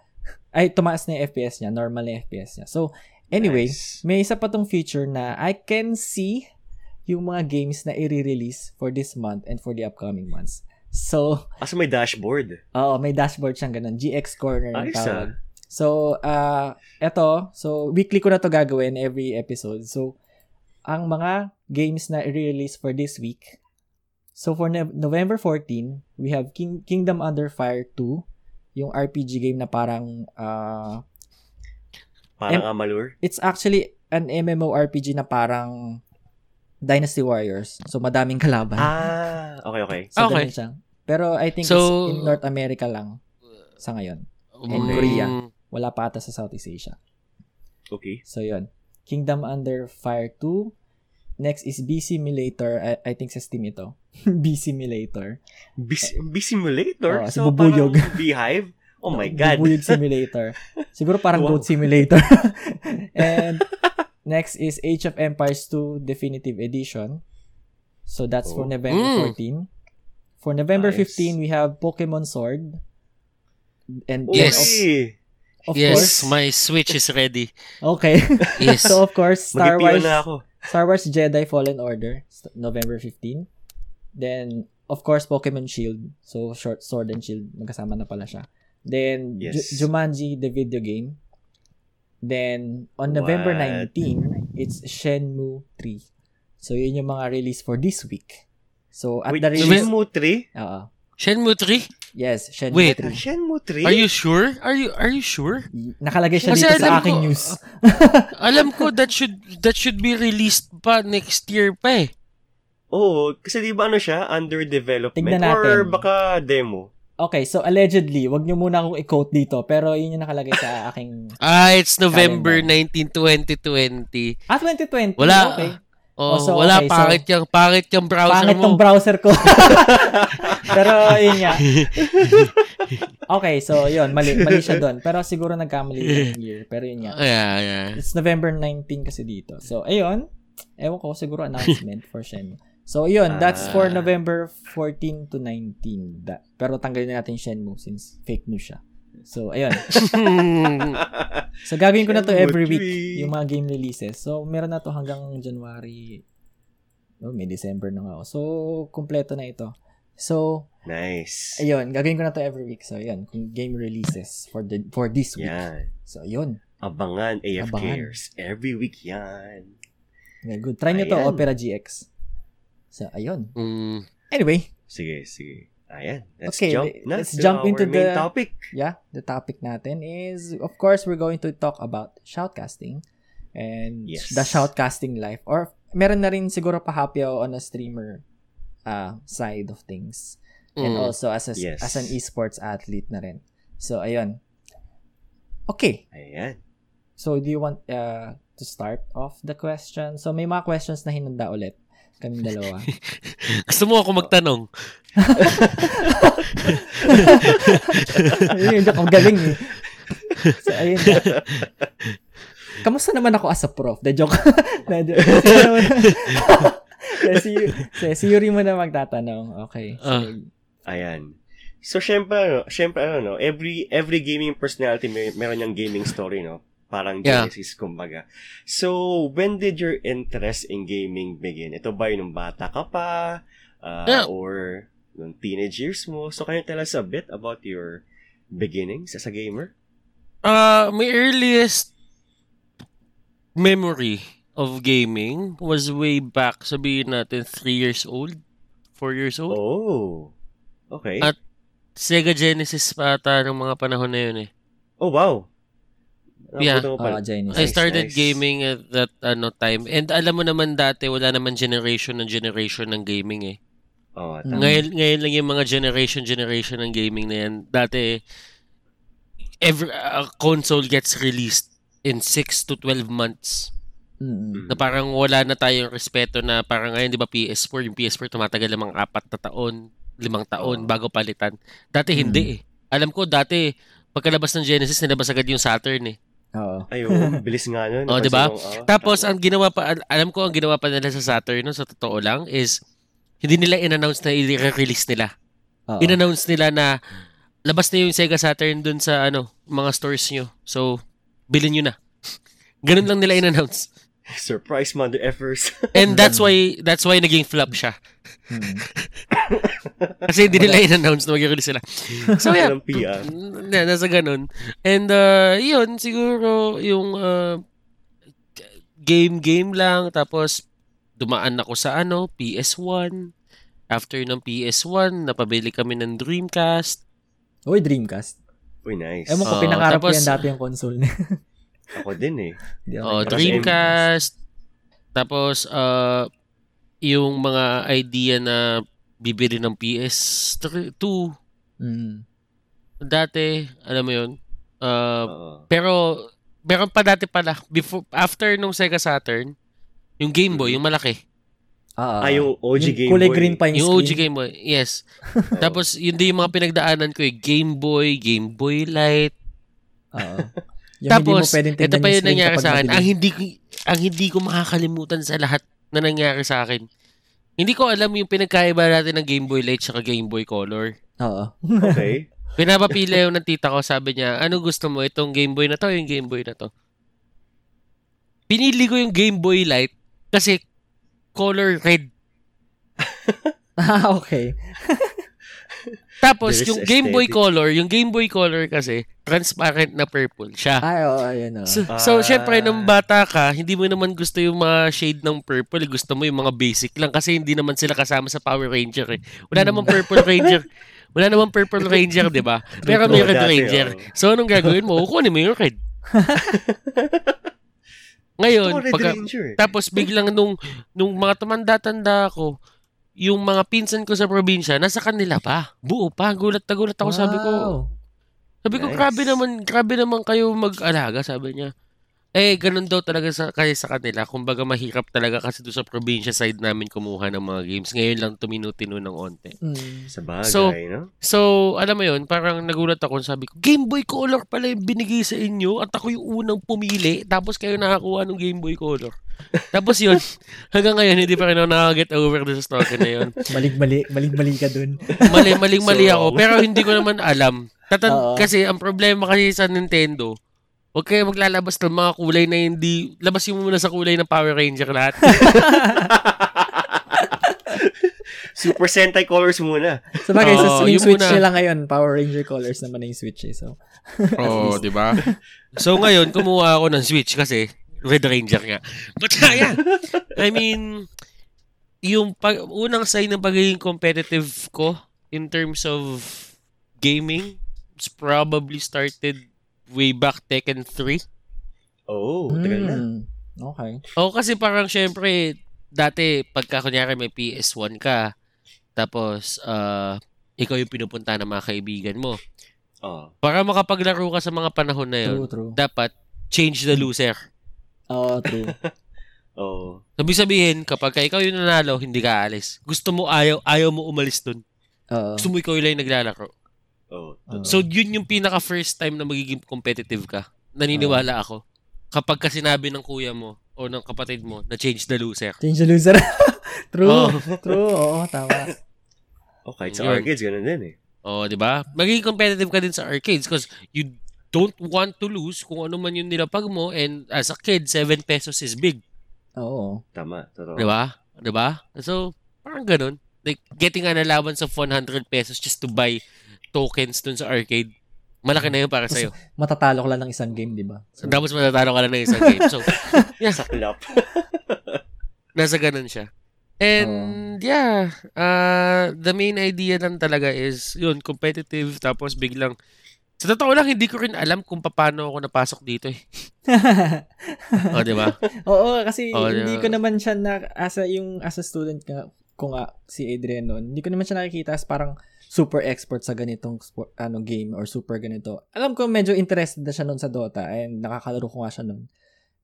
Ay, tumaas na yung FPS niya. Normal na yung FPS niya. So, anyway, Nice. may isa pa tong feature na I can see yung mga games na i-release for this month and for the upcoming months. So, Asa may dashboard. Oo, may dashboard siyang ganun. GX Corner yung Ayos tawag. ah. So, uh, eto, so weekly ko na to gagawin every episode. So, ang mga games na i-release for this week. So, for Nov- November 14, we have King- Kingdom Under Fire 2, yung RPG game na parang, uh, Parang Em- Amalur. it's actually an MMORPG na parang Dynasty Warriors. So, madaming kalaban. Ah, okay, okay. so, okay. ganun siya. Pero I think So- it's in North America lang sa ngayon. And Mm, Korea. Wala pa ata sa Southeast Asia. Okay. So, yun. Kingdom Under Fire 2. Next is B Simulator. I, I think sa Steam ito. B Simulator. Bee, bee simulator? Oo, si so, Bubuyog. parang beehive? Oh my God. Bubuyog Simulator. Siguro parang Wow. Goat Simulator. And next is Age of Empires 2 Definitive Edition. So, that's for Oh. November Mm. 14. For November Nice. 15, we have Pokemon Sword. And Yes. Of, of yes, course. my Switch is ready. Okay. Yes. so, of course, Star Wars. na ako. Star Wars Jedi Fallen Order, November 15. Then, of course, Pokemon Shield. So, short Sword and Shield, magkasama na pala siya. Then, Yes. Jumanji, the video game. Then, on November What? 19, it's Shenmue 3. So, yun yung mga release for this week. So, at Wait, the release... Shenmue 3? Oo. Shenmue 3? yes, Shenmue Wait. 3. Shenmue 3? Are you sure? Are you are you sure? Nakalagay siya Kasi dito sa aking ko- news. Alam ko that should that should be released pa next year pa eh. Oo, kasi di ba ano siya? Under development? Tignan Or natin. baka demo? Okay, so allegedly, wag niyo muna akong i-quote dito, pero yun yung nakalagay sa aking... Ah, it's November Calendar. 19, 2020. Ah, 2020. Wala. Okay. Oh, Oh, so, wala okay, so- pangit yung pangit yung browser Pangit mo. tong browser ko. Pero, yun nga. Okay, so, yun. Mali, mali siya doon. Pero siguro nagkamali yung year. Pero yun nga. yeah, yeah. It's November 19 kasi dito. So, ayun. Ewan ko, siguro announcement for Shenmue. So, yun. That's for Ah. November 14 to 19. Da- pero tanggalin na natin Shenmue since fake news siya. So, ayun. So, gagawin ko na to every week, yung mga game releases. So, meron na to hanggang January. No, may December na nga ako. So, kumpleto na ito. So, Nice. ayun, gagawin ko na to every week. So, ayun, kung game releases for the for this week. Yan. So, ayun. Abangan AFKers. Every week yan. Very good. Try nyo to. Opera GX. So, ayun. Mm, Anyway, Sige, sige. Ayan. Let's Okay, jump na let's to jump into the- topic. yeah, the topic natin is, of course, we're going to talk about shoutcasting and Yes. the shoutcasting life. Or, meron na rin siguro pa happy on a streamer uh, side of things. And mm. also as a, Yes. as an esports athlete na rin. So, ayun. Okay. Ayan. So, do you want uh, to start off the question? So, may mga questions na hinanda ulit. Kaming dalawa. Gusto mo ako magtanong? Ayun, joke, ang galing eh. So, ayun. Kamusta naman ako as a prof? The joke. Na, joke. si, si, si Yuri mo na magtatanong. Okay. So, Ah. Ayan. So, syempre, ano, syempre, ano, no, every, every gaming personality may, meron niyang gaming story, no? Parang Yeah. genesis, kumbaga. So, when did your interest in gaming begin? Ito ba yung bata ka pa? Uh, Yeah. Or nung teenage years mo? So, can you tell us a bit about your beginnings as a gamer? Uh, my earliest memory of gaming was way back, sabihin natin, 3 years old, 4 years old. Oh. Okay. At- Sega Genesis pa ata ng mga panahon na yun eh. oh, wow. Yeah. Pala. Ah, Genesis. I started nice. gaming at that ano time. And alam mo naman dati, wala naman generation ng generation ng gaming eh. Oh, Mm. tama. Ngayon, ngayon lang yung mga generation generation ng gaming na yan. Dati, every a console gets released in 6 to 12 months. mm Na parang wala na tayong respeto na parang ngayon, di ba, PS4, yung PS4 tumatagal ng mga apat na taon, limang taon bago palitan. Dati hindi eh. Alam ko, dati, pagkalabas ng Genesis, nilabas agad yung Saturn eh. Oo. Ayun, bilis nga nun. Oh, di ba? Oh, Tapos, tama. ang ginawa pa, al- alam ko, ang ginawa pa nila sa Saturn, no, sa totoo lang, is, hindi nila in-announce na i-release nila. Oo. In-announce nila na, labas na yung Sega Saturn dun sa, ano, mga stores nyo. So, bilhin nyo na. Ganun lang nila in-announce. Surprise mother effers. And that's why, that's why naging flop siya. Mm. Kasi hindi nila in-announce na mag-release sila. So, yeah. Na, nasa ganun. And, uh, yun, siguro, yung, uh, game-game lang. Tapos, dumaan ako sa, ano, PS1. After ng PS1, napabili kami ng Dreamcast. Uy, Dreamcast. Uy, nice. Ewan ko, Oo, pinangarap ko tapos- yan dati yung console niya. Ako din eh. Oh. Dreamcast. Tapos, uh, yung mga idea na bibili ng PS2. Mm. Dati, alam mo yun. Uh, pero, meron pa dati pala. Before, after nung Sega Saturn, yung Game Boy, yung malaki. Ah, ah, yung OG yung Game kulay Boy. green pa yung, Yung. OG Game Boy, yes. Tapos, yun din yung mga pinagdaanan ko eh. Game Boy, Game Boy Light. Oo. Yung Tapos, hindi mo ito pa yung nangyari sa akin. madilim. Ang hindi, ang hindi ko makakalimutan sa lahat na nangyari sa akin. Hindi ko alam yung pinagkaiba natin ng Game Boy Light at Game Boy Color. Oo. Okay. Pinapapila yung ng tita ko, sabi niya, ano gusto mo, itong Game Boy na to yung Game Boy na to? Pinili ko yung Game Boy Light kasi color red. ah, okay. Tapos, yung Game Boy aesthetic. Color, yung Game Boy Color kasi, transparent na purple siya. Ay, oo, ayun, oo. So, Ah. so syempre, nung bata ka, hindi mo naman gusto yung mga shade ng purple. Gusto mo yung mga basic lang kasi hindi naman sila kasama sa Power Ranger eh. Wala namang Purple Ranger. Wala namang Purple Ranger, di ba? Pero may Red Ranger. So, anong gagawin mo? Kukunin mo yung red. Ngayon, pagka, Ranger. tapos biglang nung, nung mga tumanda-tanda ako, yung mga pinsan ko sa probinsya, nasa kanila pa. Buo pa. Gulat na gulat ako. Sabi ko, Wow. sabi ko, Nice. grabe naman, grabe naman kayo mag-alaga, sabi niya. Eh, ganun daw talaga sa, kaya sa kanila. Kumbaga, mahirap talaga kasi doon sa probinsya side namin kumuha ng mga games. Ngayon lang tuminutino ng onte. Mm. Sa bagay, So, no? So, alam mo yun, parang nagulat ako. Sabi ko, Game Boy Color pala yung binigay sa inyo at ako yung unang pumili. Tapos kayo nakakuha ng Game Boy Color. Tapos yun, hanggang ngayon, hindi pa rin ako nakaka-get over doon sa story na yun. Malig-mali, malig-mali ka dun. Mali, maling-mali So ako. Pero hindi ko naman alam Tatan- kasi ang problema kasi sa Nintendo, huwag kayo maglalabas ng mga kulay na hindi, labasin mo muna sa kulay ng Power Ranger lahat. Super Sentai colors muna. Sa bagay, sa Oo, yung Switch muna. nila ngayon, Power Ranger colors naman na yung Switch eh. So, Oo, di ba? So ngayon, kumuha ako ng Switch kasi Red Ranger nga. But yeah, I mean, yung pag, unang sign ng pagiging competitive ko in terms of gaming, it's probably started way back Tekken 3. Oh, tagal na. hmm, okay. Oo, kasi parang syempre, dati, pagka kunyari may PS1 ka, tapos, uh, ikaw yung pinupunta ng mga kaibigan mo. Oh. Para makapaglaro ka sa mga panahon na yun, True, true. dapat change the loser. Oo, true. Oh. Sabi sabihin, kapag ka ikaw yung nanalo, hindi ka alis. Gusto mo, ayaw, ayaw mo umalis dun. Oo. Gusto mo ikaw yung naglalaro. Oh. Oo. So, yun yung pinaka first time na magiging competitive ka. Naniniwala ako. Kapag ka sinabi ng kuya mo o ng kapatid mo na change the loser. Change the loser. true. Oo. True. Oo, tama. Oh, kahit sa Yun. arcades, ganun din eh. Oh, 'di ba? Magiging competitive ka din sa arcades because you don't want to lose kung ano man yung nilapag mo and as a kid, 7 pesos is big, Oo. Tama, totoo. 'di ba? 'Di ba? So, parang ganun. Like getting an allowance of 100 pesos just to buy tokens dun sa arcade. Malaki na yun para sa'yo. Matatalo ka lang ng isang game, di ba? So, Tapos matatalo ka lang ng isang game. So, Saklap. nasa ganun siya. And yeah, uh, the main idea lang talaga is, yun, competitive, tapos biglang, sa totoo lang, hindi ko rin alam kung paano ako napasok dito eh. O, di ba? Oo, kasi Oo, hindi yeah. ko naman siya na, as a, yung, as a student nga, ko nga, si Adrian noon, hindi ko naman siya nakikita as parang super expert sa ganitong sport, ano, game or super ganito. Alam ko medyo interested na siya noon sa Dota and nakakalaro ko nga siya noon.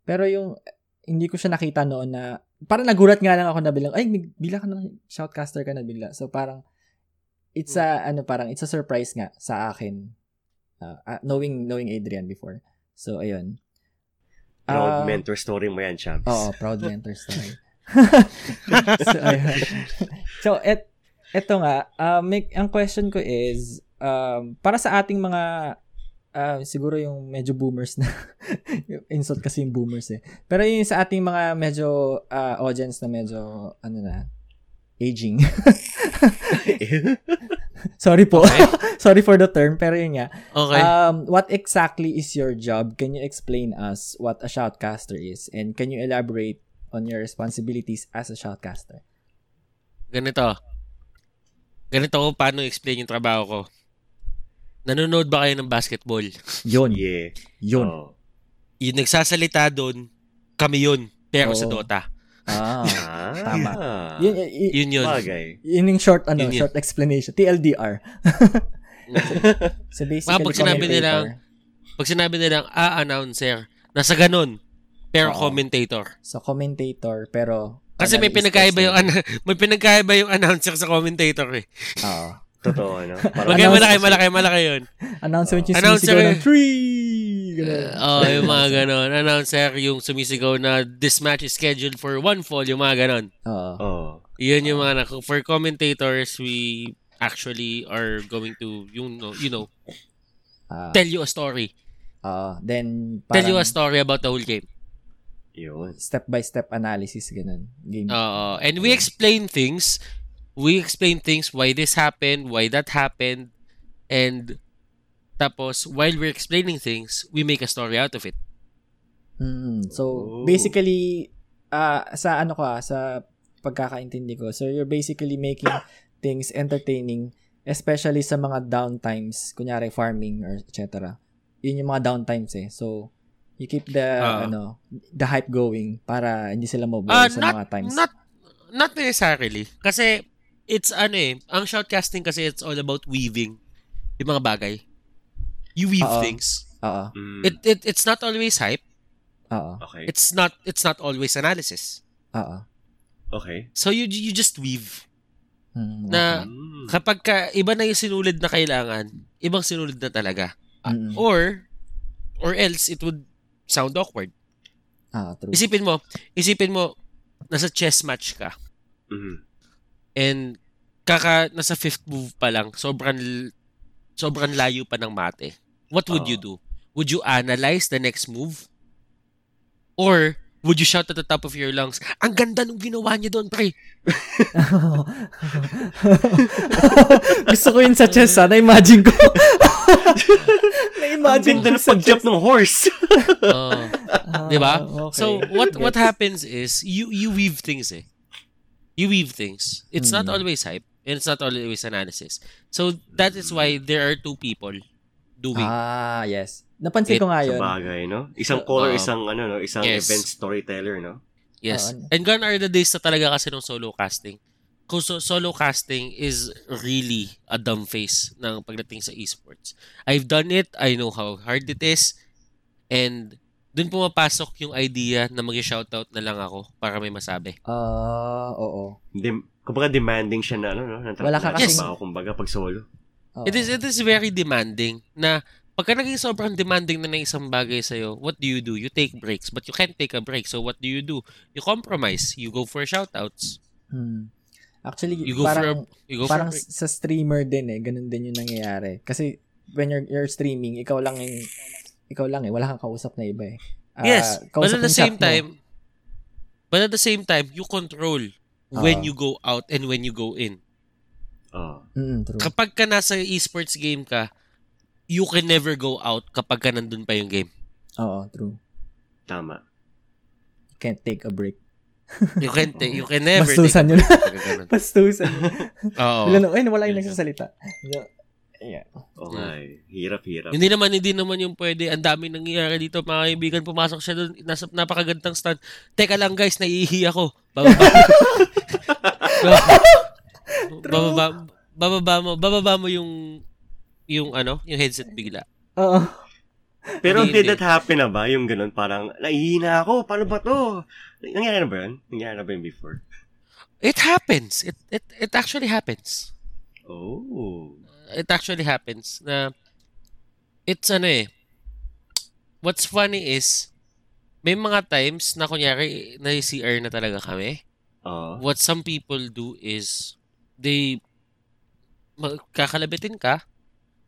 Pero yung, hindi ko siya nakita noon na, parang nagulat nga lang ako na bilang, ay, bila ka ng shoutcaster ka na bigla. So parang, it's a, ano, parang, it's a surprise nga sa akin. Uh, uh, knowing, knowing Adrian before. So, ayun. Proud Ah, mentor story mo yan, Champs. Oo, proud mentor story. so, ayun. so, et, eto nga, uh, may, ang question ko is, um, para sa ating mga, uh, siguro yung medyo boomers na, insult kasi yung boomers eh. Pero yung sa ating mga medyo uh, audience na medyo, ano na, aging. Sorry po. Sorry for the term, pero yun nga. Okay. Um, what exactly is your job? Can you explain us what a shoutcaster is? And can you elaborate on your responsibilities as a shoutcaster? Ganito. Ganito ko paano explain yung trabaho ko. Nanonood ba kayo ng basketball? Yun. yeah. Yun. Oh. Yung nagsasalita doon, kami yun. Pero sa Oo. Dota. Ah. Tama. Yun, y- Yun yun. Bagay. yun yung short, ano, Yun yun. short explanation. TLDR. So basically, Mga pag sinabi nilang, Pag sinabi nilang, ah, announcer, nasa ganun. Pero Oo. commentator. So, commentator, pero... Kasi may ano, pinagkaiba yung, an- may pinagkaiba yung announcer sa commentator eh. Oo. Totoo, ano? Parang, Magkaya Announcer- malaki, malaki, malaki yun. Announcer yung Announcer sumisigaw ng three! Oo, yung mga ganon. Announcer yung sumisigaw na this match is scheduled for one fall, yung mga ganon. Oo. oh. Yun yung mga, na- for commentators, we actually are going to, you know, you know Ah, tell you a story. ah, then, Tell you a parang story about the whole game. Yun. step-by-step analysis, ganun. Game. Oo. and we explain things. We explain things, why this happened, why that happened, and tapos, while we're explaining things, we make a story out of it. Mm, so, Oh. basically, ah sa ano ka, sa pagkakaintindi ko, so you're basically making things entertaining, especially sa mga downtimes, kunyari farming or etc. Yun yung mga downtimes eh. So, you keep the, Ah. ano, the hype going para hindi sila mabore Ah, sa not, mga times. not, not necessarily. Kasi, it's ano eh, ang shoutcasting kasi it's all about weaving yung mga bagay. You weave Oo. things. Oo. Mm. It, it, it's not always hype. Oo. okay. It's not, it's not always analysis. Oo. Okay. So, you, you just weave. Mm, Na, Mm. kapag ka, iba na yung sinulid na kailangan, ibang sinulid na talaga. Mm-mm. Or, or else it would sound awkward. Ah, true. Isipin mo, isipin mo, nasa chess match ka, Mhm. and kaka, nasa fifth move pa lang, sobrang sobrang layo pa ng mate, what would you do? Would you analyze the next move? Or would you shout at the top of your lungs, ang ganda nung ginawa niya doon, pre. Gusto ko yun sa chess, ha? Na-imagine ko. Na-imagine ko ng sa pag-jump chess. ng horse. Oo. Ah, 'Di ba? okay. So what what happens is you you weave things eh. You weave things. It's not Hmm. always hype and it's not always analysis. So that is why there are two people doing. Ah, yes. Napansin ko nga yun. bagay, no? Isang caller, Oo. isang, ano, no? Isang Yes. event storyteller, no? yes. Oo. And gone are the days na talaga kasi ng solo casting. Kung so, solo casting is really a dumb face ng pagdating sa esports. I've done it. I know how hard it is. And dun pumapasok yung idea na mag-shoutout na lang ako para may masabi. Ah, oo. Dem- kumbaga demanding siya na, ano, no? Na Wala ka kasing- trabaho, kumbaga, pag solo. Oo. It is it is very demanding na pagka naging sobrang demanding na ng isang bagay sa'yo, what do you do? You take breaks, but you can't take a break. So what do you do? You compromise. You go for shoutouts. Hmm. Actually, You go parang, for you go parang for break. sa streamer din eh, ganun din yung nangyayari. Kasi when you're, you're streaming, ikaw lang yung, ikaw lang eh, wala kang kausap na iba eh. Ah, Yes, but at the same chat mo. time, but at the same time, you control when Oo. you go out and when you go in. Oh. Mm, true. Kapag ka nasa esports game ka, you can never go out kapag ka nandun pa yung game. Oo, true. Tama. Can't take a break. You can ta- you can never Bastusan take a yun. break. Bastusan. Oo. Wala na, ay, wala yung nagsasalita. Yeah. Okay. Hirap, hirap. Hindi naman, hindi naman yung pwede. Ang dami nangyayari dito, mga kaibigan. Pumasok siya doon, nasa napakagandang stand. Teka lang guys, naiihi ako. Bababa. bababa, bababa mo, bababa mo yung, yung ano, yung headset bigla. Oo. Pero Hindi, did hindi. that happen na ba? Yung ganun, parang, naihina ako, paano ba to? Nangyari na ba yun? Nangyari na ba yun before? It happens. It, it, it actually happens. Oh. It actually happens na it's ano eh. What's funny is may mga times na kunyari na CR na talaga kami. Oh. What some people do is they kakalabitin ka.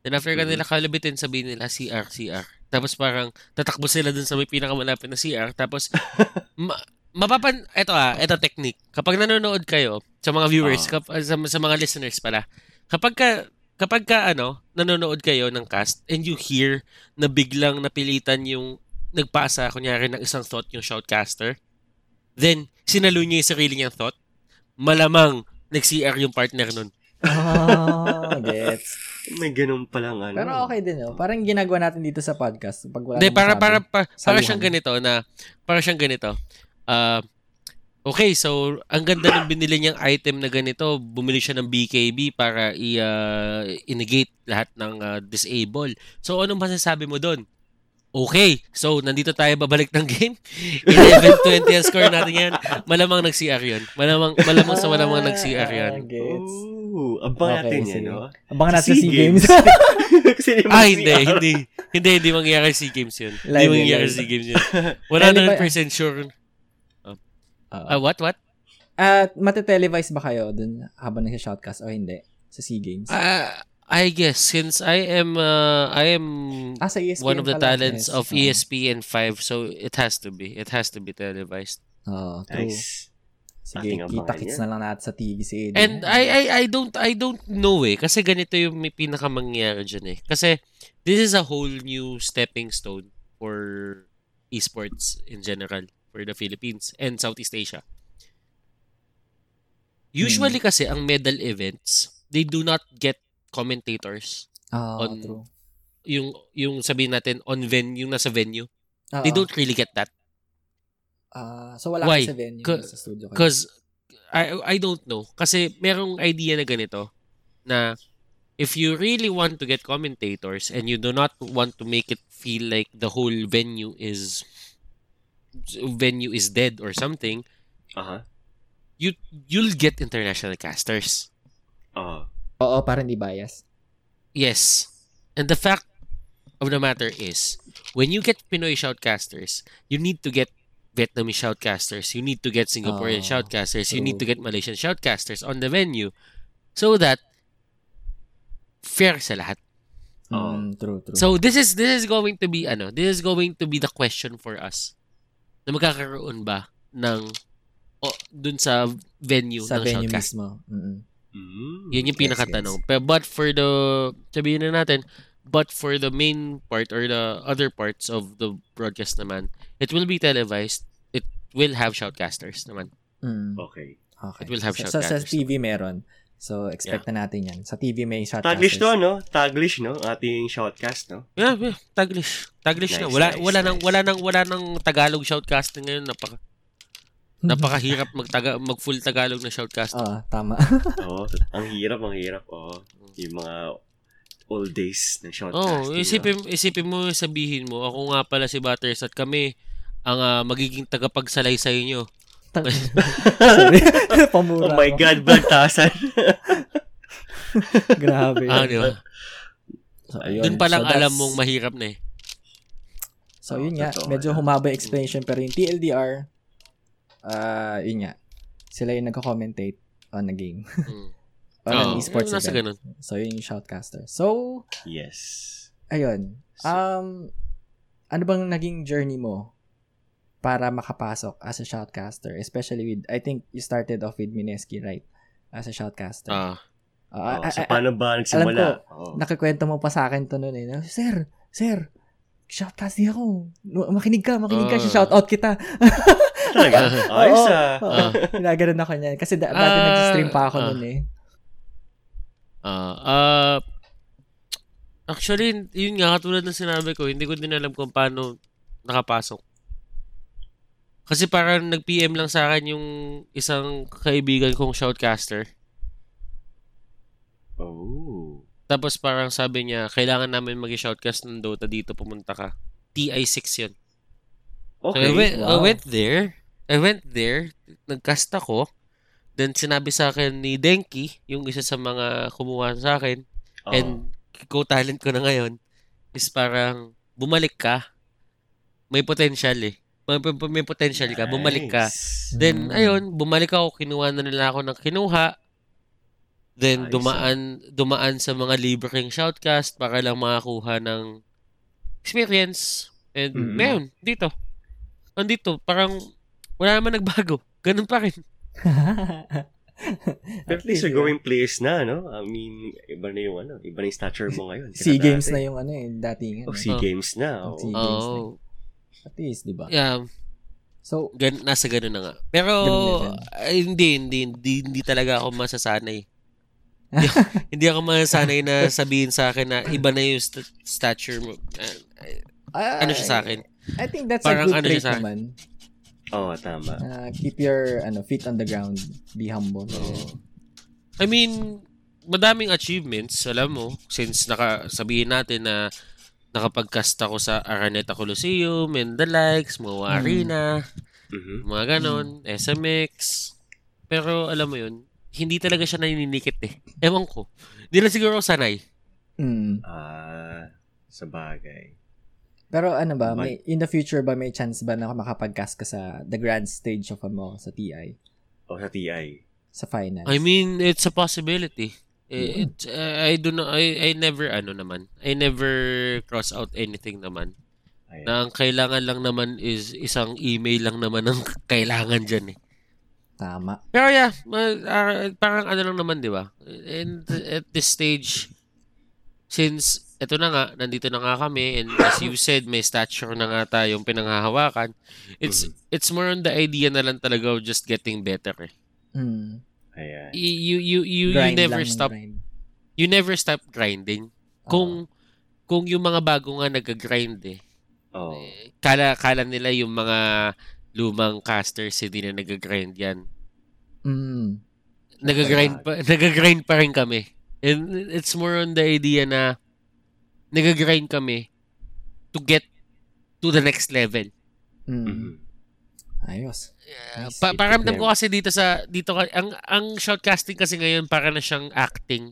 Then after ka nila kalabitin, sabihin nila CR, CR. Tapos parang tatakbo sila dun sa may pinakamalapit na CR. Tapos ma- mapapan eto ah, eto technique. Kapag nanonood kayo sa mga viewers, Ah. kap- sa, sa mga listeners pala. Kapag ka kapag ka ano, nanonood kayo ng cast and you hear na biglang napilitan yung nagpasa kunyari ng isang thought yung shoutcaster, then sinalo niya yung sarili niyang thought, malamang nag-CR yung partner nun. Ah, gets. May ganun palang ano. Pero okay din, oh. Parang ginagawa natin dito sa podcast. Pag wala Hindi, nang para, para, para, para siyang ganito na, para siyang ganito. Ah, okay, so, ang ganda ng binili niyang item na ganito, bumili siya ng BKB para i, i-negate lahat ng ah, disable. So, anong masasabi mo doon? Okay, so, nandito tayo babalik ng game. 11-20 ang score natin yan. Malamang nag-CR yun. Malamang, malamang sa malamang nag-CR yan. Ah, gets. Oh, abang Okay, natin yan, sige. no? Abangan natin Sea si Games. Kasi yung Ah, hindi, hindi. Hindi, hindi mangyayari si Games yun. Hindi mangyayari si Games yun. 100% sure. Ah, what, what? At mate-televise ba kayo dun habang nagsa-shoutcast o hindi? Sa SEA Games? Uh, I guess since I am uh, I am ah, sa ESPN one of the talents Yes. of E Oo. ESPN 5 so it has to be it has to be televised. Oo, true. Nice. Sige, kita-kits na lang natin sa TV si Eddie. And I I I don't I don't know eh kasi ganito yung may pinakamangyayari diyan eh. Kasi this is a whole new stepping stone for esports in general for the Philippines and Southeast Asia. Usually kasi ang medal events, they do not get commentators Ah, on- true. yung yung sabihin natin on venue yung nasa venue. Oo. They don't really get that. Ah, so wala Why? sa venue Ca- sa studio kayo. Because I I don't know. Kasi merong idea na ganito na if you really want to get commentators and you do not want to make it feel like the whole venue is venue is dead or something, Aha. you you'll get international casters. Ah. Oo, para hindi bias. Yes. And the fact of the matter is, when you get Pinoy shoutcasters, you need to get Vietnamese shoutcasters, you need to get Singaporean Oh, shoutcasters, you need to true. get Malaysian shoutcasters on the venue so that fair sa lahat. Mm, true, true. So this is this is going to be ano, this is going to be the question for us. Na magkakaroon ba ng o dun sa venue sa ng venue shoutcast? mismo. Mm-mm. Mm. Yun yung Yes, pinakatanong. Pero but for the sabihin na natin, but for the main part or the other parts of the broadcast naman, it will be televised. Will have shoutcasters naman. Mm. Okay. Okay. It will have sa, sa, sa shoutcasters. TV meron. So, expect na natin yan. Sa TV may shoutcasters. Taglish to, no? Taglish, no? Ating shoutcast, no? Yeah, yeah, Taglish. Taglish na. Nice, Wala nice, wala nang nice. wala nang wala nang Tagalog shoutcasting ngayon. Napaka napakahirap magtaga mag full Tagalog na shoutcasting. Ah, tama. Oo. ang hirap, ang hirap. Oo. Yung mga old days ng shoutcasting. Oh, isipin isipin mo sabihin mo, ako nga pala si Butters at kami ang ah, magiging tagapagsalaysay nyo. Sorry. Pamura Oh my ako. God, Baltasan. Grabe. Ah, di ba? So, ayun. Doon pa lang So, that's- alam mong mahirap na eh. So, yun nga. Totoo Medyo humaba explanation. Pero yung TLDR, ah yun nga. Sila yung nagko-commentate on the game. Mm. on an Oo, esports nasa event. ganun. So, yun yung shoutcaster. So, yes. ayun. Um, ano bang naging journey mo para makapasok as a shoutcaster? Especially with, I think you started off with Mineski, right? As a shoutcaster. Ah, Ah, Oh, ah, so, ah, paano ba nagsimula? Oo. nakikwento mo pa sa akin to noon eh. Sir, sir, shoutcasting ako. No, Makinig ka, makinig ka. Ah. Shoutout kita. Talaga? Ayos ah. Ah. Ginaganon ako niyan. Kasi da- dati Ah, nag-stream pa ako ah. noon eh. ah, ah, actually, yun nga, katulad ng sinabi ko, hindi ko din alam kung paano nakapasok. Kasi parang nag-PM lang sa akin yung isang kaibigan kong shoutcaster. Oh. Tapos parang sabi niya, kailangan namin mag-shoutcast ng Dota dito, pumunta ka. TI6 yun. So I Okay. went, I wow. went there. I went there. Nagcast ako. Then sinabi sa akin ni Denki, yung isa sa mga kumuha sa akin, Oo. and co-talent ko na ngayon, is parang bumalik ka. May potential eh. May, potential ka, bumalik ka. Nice. Then, Mm. ayun, bumalik ako, kinuha na nila ako ng kinuha. Then, Ayos, dumaan, dumaan sa mga libreng shoutcast para lang makakuha ng experience. And, Mm. ngayon, dito. Andito, parang, wala naman nagbago. Ganun pa rin. At least you're going place na, no? I mean, iba na yung ano, iba na yung stature mo ngayon. SEA Games dati. na yung ano eh, dating. Oh, ano. SEA Oh. Games na. Oh, Oh. SEA Games na. Oh, At least, di ba? yeah. So, Gan, nasa ganun na nga. Pero, ay, hindi, hindi, hindi, hindi talaga ako masasanay. hindi, hindi ako masasanay na sabihin sa akin na iba na yung st- stature mo. Ah, ano siya sa akin? I think that's Parang a good ano trait sa akin. naman. Oo, tama. Uh, keep your ano feet on the ground. Be humble. I mean, madaming achievements, alam mo, since naka, sabihin natin na nakapag-cast ako sa Araneta Coliseum and the likes, mga Mm. arena, Mhm. mga ganon, SMX. Pero alam mo yun, hindi talaga siya naninikit eh. Ewan ko. Hindi lang siguro sanay. Mm. Ah, sa bagay. Pero ano ba, may, in the future ba may chance ba na makapag-cast ka sa the grand stage of ano sa TI? O sa TI. Sa finals? I mean, it's a possibility. Yeah. It, I do not, I, I never, ano naman, I never cross out anything naman. Ayan. Na ang kailangan lang naman is isang email lang naman ang kailangan dyan eh. Tama. Pero yeah, ah, parang ano lang naman, di ba? And at this stage, since eto na nga, nandito na nga kami, and as you said, may stature na nga tayong pinanghahawakan, it's it's more on the idea na lang talaga of just getting better eh. Mm. Ayan. You, you, you, you never stop, grind. you never stop grinding. Kung, kung yung mga bago nga nag-grind eh, Oh. eh, kala, kala nila yung mga lumang casters hindi na nag-grind yan. Mm. nagagrind pa, nagagrind pa rin kami. And it's more on the idea na nagagrind kami to get to the next level. Mm. Mhm. Ayos. Uh, Nice. pa paramdam Yeah. ko kasi dito sa dito ka- ang ang shoutcasting kasi ngayon para na siyang acting.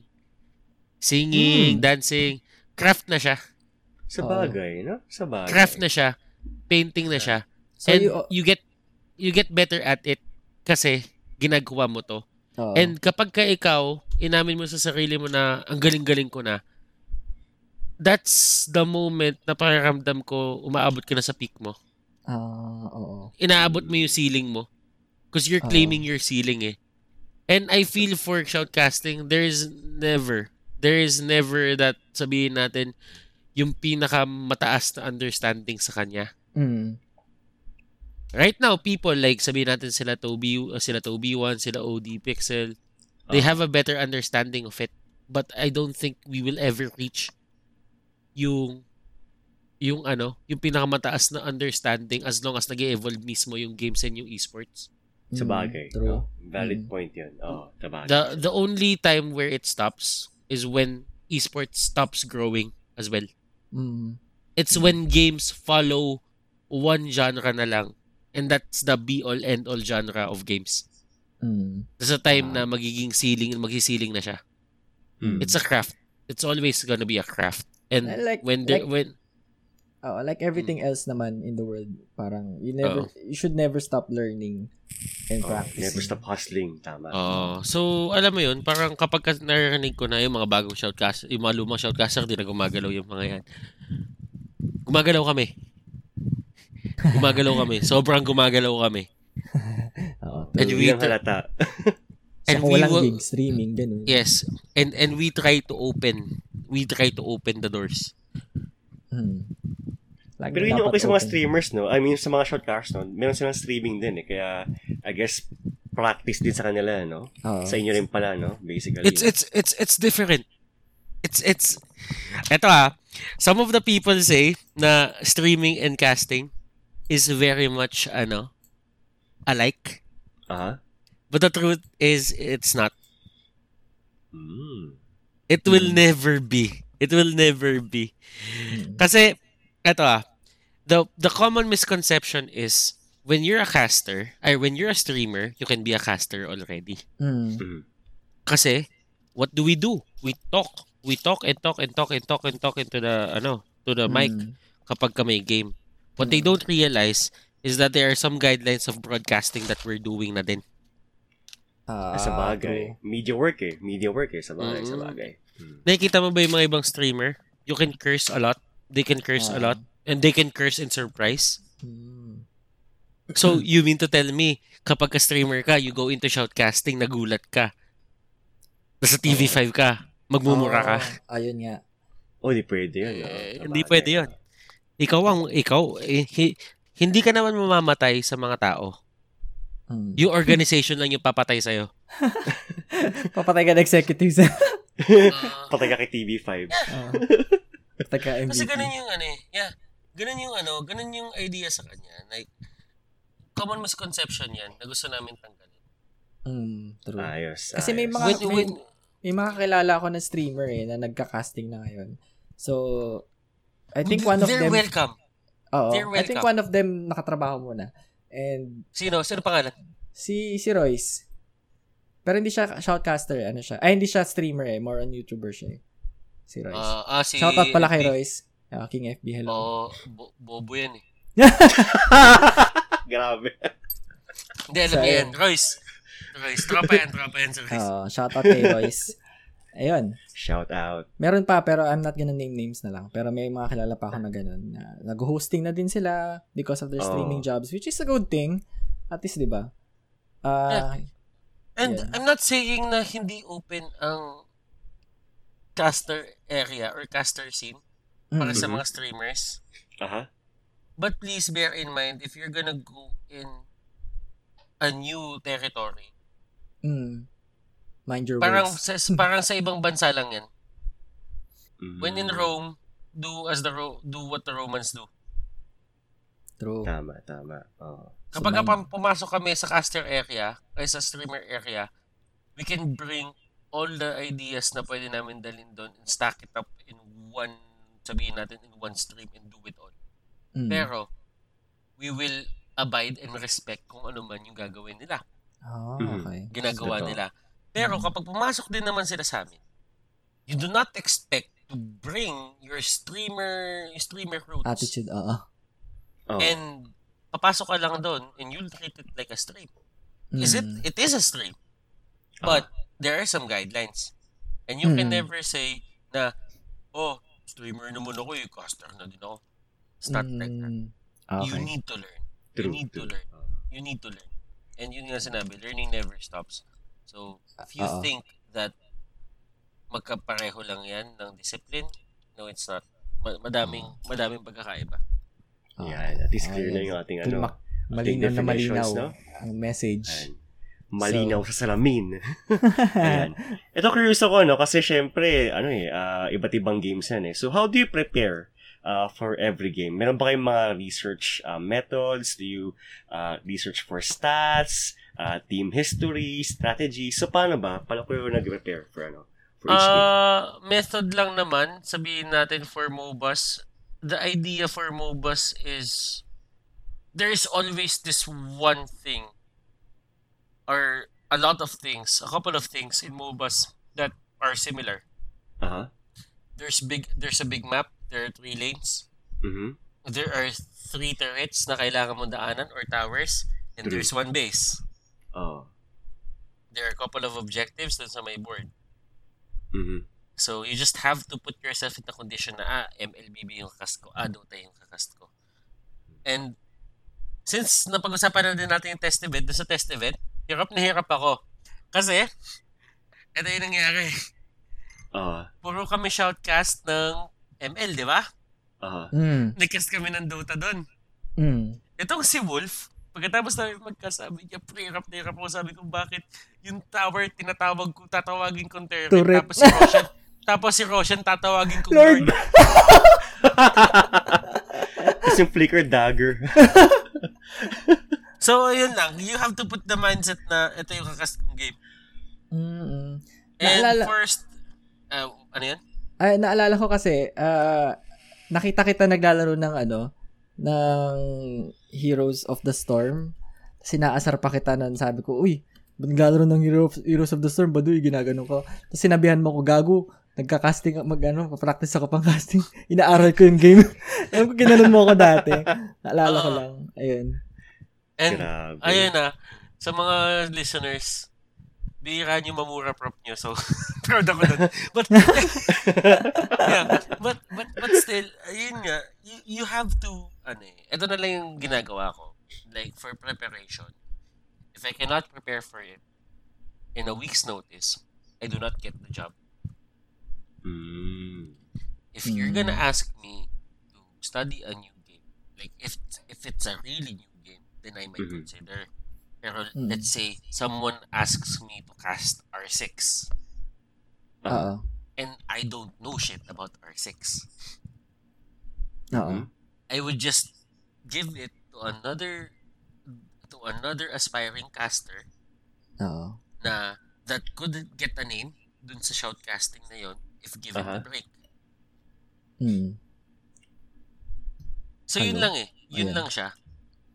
Singing, Hmm. dancing, craft na siya. Sa bagay, no? Sa bagay. Craft na siya. Painting na siya. So And you, you get you get better at it kasi ginagawa mo to. Oo. And kapag ka ikaw, inamin mo sa sarili mo na ang galing-galing ko na, that's the moment na pakiramdam ko umaabot ka na sa peak mo. Ah, oo. Inaabot mo yung ceiling mo. Because you're Oo. claiming your ceiling eh. And I feel for shoutcasting, there's never, there is never that sabihin natin yung pinakamataas na understanding sa kanya. Mm. Right now, people like sabihin natin sila Toby, uh, sila Toby1, sila OD Pixel, they Ah. have a better understanding of it. But I don't think we will ever reach yung yung ano, yung pinakamataas na understanding as long as nag evolve mismo yung games and yung esports. Sa Mm, bagay. True. no? Valid Mm. point yun. Oo, sa bagay. The the only time where it stops is when esports stops growing as well. Mm. It's when games follow one genre na lang and that's the be all end all genre of games. Mm. There's a time Ah. na magiging ceiling, magsisiling na siya. Mm. It's a craft. It's always gonna be a craft. And like- when there, like- when Oh, like everything else naman in the world, parang you never you should never stop learning and Oo, practicing. never stop hustling. Tama. Oh, so alam mo 'yun, parang kapag ka- narinig ko na yung mga bagong shoutcaster, yung mga lumang shoutcaster di na gumagalaw yung mga yan. Gumagalaw kami. Gumagalaw kami. Sobrang gumagalaw kami. Oo. And Hindi we halata. and Saka we walang will- gig streaming ganun. Yes. And and we try to open we try to open the doors. Mm. Lagi Pero yun yung okay sa mga open. streamers, no? I mean, sa mga shortcasts, no? Meron silang streaming din, eh. Kaya, I guess, practice din sa kanila, no? Oo. Sa inyo rin pala, no? Basically. It's it's it's it's different. It's it's Eto ah, some of the people say na streaming and casting is very much ano alike. Aha. But the truth is it's not. Mm. It will never be. It will never be. Mm. Kasi eto ah, the the common misconception is when you're a caster, or when you're a streamer, you can be a caster already. Mm. Mm. Kasi what do we do? We talk. We talk and talk and talk and talk and talk into the ano, to the mic Mm. kapag ka may game. What they don't realize is that there are some guidelines of broadcasting that we're doing na din. Ah, sa bagay. Media work, eh. Media work, eh. Sa bagay, sa Mm. bagay. Mm. Nakikita mo ba yung mga ibang streamer? You can curse a lot. They can curse a Ah. lot. And they can curse in surprise. Mm. So, you mean to tell me, kapag ka streamer ka, you go into shoutcasting, nagulat ka. Nasa TV5 ka, magmumura ka. Oo, ayun nga. Oh, di pwede yun, no? Eh, hindi pwede yun. Ikaw ang, ikaw, eh, hi- hindi ka naman mamamatay sa mga tao. Mm. Yung organization lang yung papatay sa'yo. Papatay ka ng executives. Patay ka kay TV5. Oo. Patay ka MVP. Kasi ganun yung ano eh. Yeah. Ganun yung ano, ganun yung idea sa kanya. Like, common misconception yan na gusto namin tanggalin. Mm, true. Ayos, Kasi may ayos. mga- When, may- when, May mga kilala ko na streamer eh, na nagka-casting na ngayon. So, I think one of they're them... welcome. Oo, they're I think welcome. one of them nakatrabaho muna. And Sino? Sino pangalan? si si Royce. Pero hindi siya shoutcaster, ano siya. Ay, hindi siya streamer eh. More on YouTuber siya eh. Si Royce. Ah, ah, si Shoutout pala kay. Royce. Ah, King FB, hello. Oo, bo- bobo yan eh. Grabe. Hindi, alam So, yan. Royce. Royce. Tropa yan, tropa yan si Royce. Oo, shoutout kay Royce. Ayun. Shout out. Meron pa, pero I'm not gonna name names na lang. Pero may mga kilala pa ako na ganun. Na nag-hosting na din sila because of their Oo. streaming jobs, which is a good thing. At least, di ba? Ah, And Yeah. I'm not saying na hindi open ang caster area or caster scene para mm, sa mga streamers. Aha. But please bear in mind, if you're gonna go in a new territory, mm. mind your parang words. sa, parang sa ibang bansa lang yan. Mm. When in Rome, do as the Ro- do what the Romans do. True. Tama, tama. So, Kapag pa- pumasok kami sa caster area, ay sa streamer area, we can bring all the ideas na pwede namin dalhin doon and stack it up in one, sabihin natin, in one stream and do it all. Mm. Pero, we will abide and respect kung ano man yung gagawin nila, Mhm. okay. ginagawa Totoo. nila. Pero kapag pumasok din naman sila sa amin, you do not expect to bring your streamer streamer roots Attitude, oo. Oo. and papasok ka lang doon and you'll treat it like a stream. Is it? Mm. It is a stream. But there are some guidelines. And you can Mm. never say na, oh, streamer naman ako eh, caster na din ako. It's not like that. Mm, You okay. need to learn. True, you need true. to learn. Ah. You need to learn. And yun nga sinabi, learning never stops. So, if you Oo. think that magkapareho lang yan ng discipline, no, it's not. Ma- madaming, madaming pagkakaiba. Ah, Yan, at least clear ayan. na yung ating ano. Tumak- malinaw na malinaw no? ang message. Ayan. Malinaw sa salamin. Ayan. Ito curious ako, no? Kasi syempre, ano eh, ah, iba't ibang games yan eh. So, how do you prepare uh, for every game? Meron ba kayong mga research uh, methods? Do you uh, research for stats, uh, team history, strategy? So, paano ba? Paano kayo nag-prepare for ano? For each game? Uh, method lang naman, sabihin natin for MOBAs, the idea for MOBAs is there is always this one thing or a lot of things, a couple of things in MOBAs that are similar. Aha. There's big there's a big map, there are three lanes, Mhm. there are three turrets na kailangan mong daanan or towers, and True. there's one base. Oh. There are a couple of objectives dun sa may board. Mhm. So, you just have to put yourself in the condition na, ah, MLBB yung kakast ko, ah, Dota yung kakast ko. And, since napag-usapan na din natin yung test event, doon sa test event, hirap na hirap ako. Kasi, ito yung nangyari. Ah. Puro kami shoutcast ng ML, di ba? Aha. Mm, Nagcast kami ng Dota doon. mm. Itong si Wolf, pagkatapos namin magkasabi niya, pre, hirap na hirap ako. Sabi ko, bakit yung tower, tinatawag ko, tatawagin kong turret. Turret. Tapos si Roshan, tapos si Roshan, tatawagin kong Lord. Lord. Tapos yung flicker dagger. So, yun lang. You have to put the mindset na ito yung kakast kong game. Mm-mm. And Naalala- first, uh, ano yun? Ay, naalala ko kasi, ah, nakita kita naglalaro ng ano, ng Heroes of the Storm. Sinaasar pa kita nun. Sabi ko, uy, ba't naglalaro ng Hero- Heroes of the Storm? Baduy, ginagano ko. Tapos sinabihan mo ko, gago, nagka-casting, mag, ano, practice ako pang casting. Inaaral ko yung game. Alam ko, ginanon mo ako dati. Naalala ko Oo. lang. Ayun. And, Grabe. ayun na, sa mga listeners, bihira nyo mamura prop nyo. So, proud ako dun. But, yeah, but, but, but still, ayun nga, you, you have to, ano eh, ito na lang yung ginagawa ko. Like, for preparation. If I cannot prepare for it in a week's notice, I do not get the job. Mm. If you're gonna Mm. ask me to study a new game, like if if it's a really new game, then I might Mhm. consider. Pero Mm. let's say someone asks me to cast R6 Oo. and I don't know shit about R6. Oo. Mhm. I would just give it to another to another aspiring caster Oo. na that couldn't get a name dun sa shoutcasting na yon if given Aha. the break. Mm. So yun Ano? lang eh. Yun Ayan. lang siya.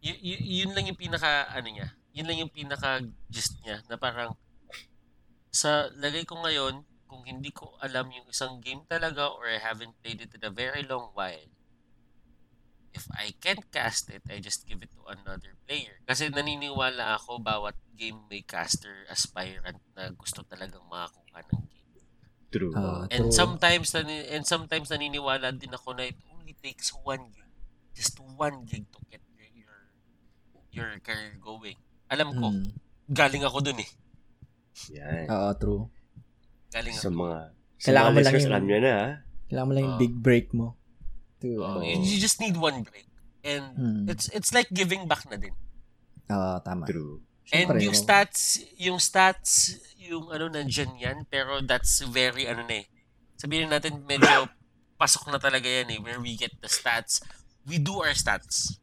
Y- y- yun lang yung pinaka ano niya. Yun lang yung pinaka gist niya na parang sa lagay ko ngayon kung hindi ko alam yung isang game talaga or I haven't played it in a very long while if I can't cast it, I just give it to another player. Kasi naniniwala ako bawat game may caster aspirant na gusto talagang makakuha ng game. True. Ah, And True. sometimes and sometimes naniniwala din ako na it only takes one gig. Just one gig to get your your, career going. Alam ko, Mm. galing ako dun eh. Yan. Oo, true. Galing Sa ako. mga sa Kailangan mga mo lang yung- alam na, ha? Kailangan mo lang yung Oo. big break mo. To, Oh, ano. you, just need one break. And Hmm. it's it's like giving back na din. Oo, tama. True. And yung stats, yung stats, yung ano nandyan yan, pero that's very ano na eh. Sabihin natin medyo pasok na talaga yan eh, where we get the stats. We do our stats.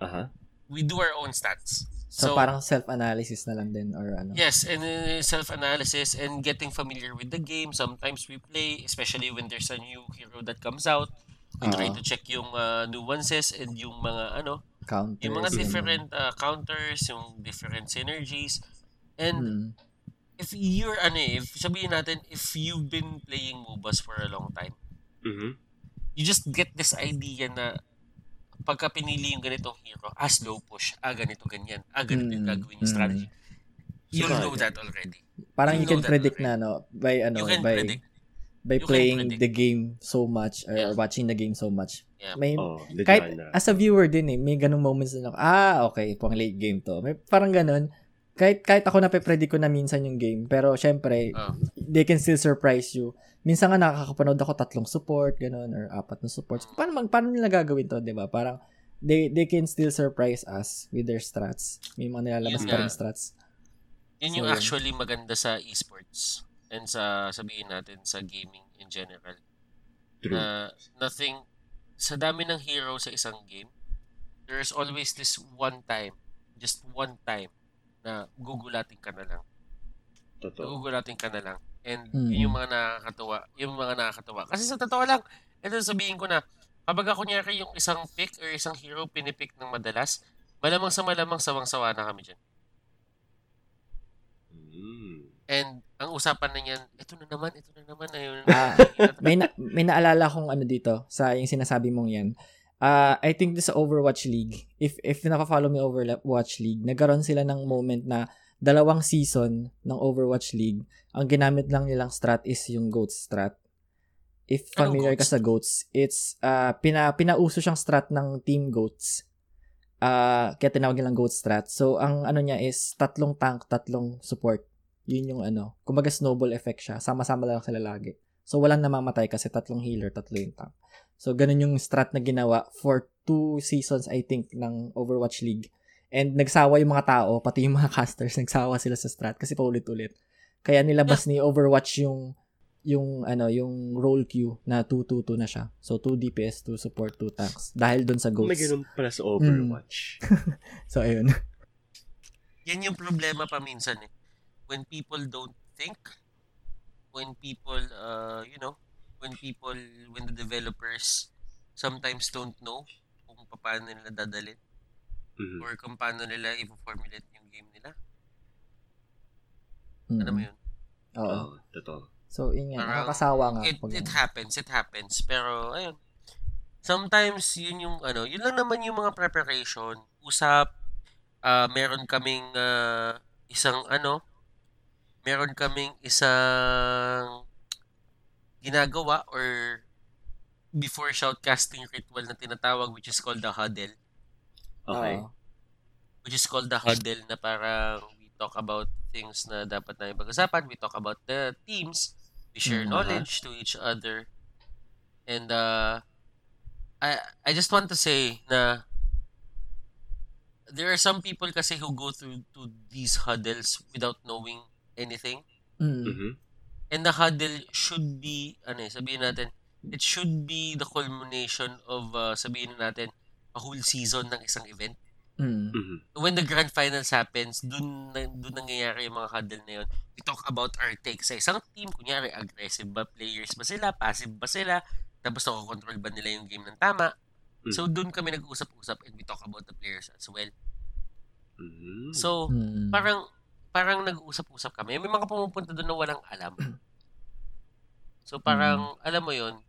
Aha. We do our own stats. So, parang self-analysis na lang din or ano. Yes, and uh, self-analysis and getting familiar with the game. Sometimes we play, especially when there's a new hero that comes out. We try Oo. to check yung uh, nuances and yung mga ano, Counters. yung mga different uh, counters, yung different synergies. And Mm. if you're ano eh, if sabihin natin if you've been playing MOBAs for a long time, Mhm. you just get this idea na pagka pinili yung ganitong hero, ah, slow push, ah, ganito, ganyan, ah, ganito yung Mm, gagawin yung mm. strategy. You'll Sabagay. know that already. Parang You you know can predict already. na, no? By, ano, you can by, predict. By You playing predict. the game so much or Yeah. watching the game so much. Yeah. May Oh, kahit genre. as a viewer din eh, may ganung moments na, ah, okay, pang late game to. May parang ganun. Kahit, kahit ako nape-predict ko na minsan yung game, pero syempre, Oh. they can still surprise you. Minsan nga nakakapanood ako tatlong support, ganun, or apat na supports. Paano, mag- paano nila gagawin to, di ba? Parang, they, they can still surprise us with their strats. May mga nilalabas pa rin strats. Yun So, yung yun. actually maganda sa esports and sa sabihin natin sa gaming in general. True. Na nothing sa dami ng hero sa isang game, there's always this one time, just one time na gugulatin ka na lang. Totoo. Gugulatin ka na lang. And Mm. yun yung mga nakakatuwa. Yung mga nakakatuwa. Kasi sa totoo lang, ito sabihin ko na, kapag ako kunyari yung isang pick or isang hero pinipick ng madalas, malamang sa malamang sawang-sawa na kami dyan. Mm. And ang usapan na niyan, ito na naman, ito na naman. Ayun. Ah, may na, may naalala kong ano dito sa yung sinasabi mong yan. Ah, I think this sa Overwatch League. If if naka-follow mo Overwatch League, nagkaroon sila ng moment na dalawang season ng Overwatch League, ang ginamit lang nilang strat is yung GOAT strat. If familiar ka sa GOATs, it's ah pina pinauso siyang strat ng Team GOATs. Ah, kaya tinawag nilang GOAT strat. So ang ano niya is tatlong tank, tatlong support. Yun yung ano, kumbaga snowball effect siya. Sama-sama lang sila lagi. So, walang namamatay kasi tatlong healer, tatlo yung tank. So, ganun yung strat na ginawa for two seasons, I think, ng Overwatch League. And nagsawa yung mga tao, pati yung mga casters, nagsawa sila sa strat kasi paulit-ulit. Kaya nilabas ni Overwatch yung yung ano yung role queue na 2-2-2 na siya. So 2 DPS, 2 support, 2 tanks. Dahil doon sa May goals. ganun pala sa Overwatch. So ayun. Yan yung problema pa minsan eh. When people don't think, when people, uh, you know, when people, when the developers sometimes don't know kung paano nila dadalhin Mhm. or kung paano nila i-formulate yung game nila. Mm. Alam mo yun? Oo. Oo, totoo. So yun nga, Parang nakakasawa nga. It, pag it ano. happens, it happens. Pero, ayun. Sometimes, yun yung, ano, yun lang naman yung mga preparation. Usap, ah meron kaming ah, isang, ano, meron kaming isang ginagawa or before shoutcasting ritual na tinatawag which is called the huddle. Okay. Oo. Which is called the huddle na parang we talk about things na dapat na pag-usapan. We talk about the teams. We share Mhm. knowledge to each other. And uh, I I just want to say na there are some people kasi who go through to these huddles without knowing anything. Mm. Mhm. And the huddle should be, ano eh, sabihin natin, it should be the culmination of, uh, sabihin natin, a whole season ng isang event. Mm. Mhm. When the grand finals happens, dun, na- dun nangyayari yung mga huddle na yun. We talk about our take sa isang team. Kunyari, aggressive ba players ba sila? Passive ba sila? Tapos nakokontrol ba nila yung game ng tama? So, dun kami nag-usap-usap and we talk about the players as well. Mhm. So, Mm. parang parang nag-uusap-usap kami. May mga pumupunta doon na walang alam. So parang alam mo 'yon,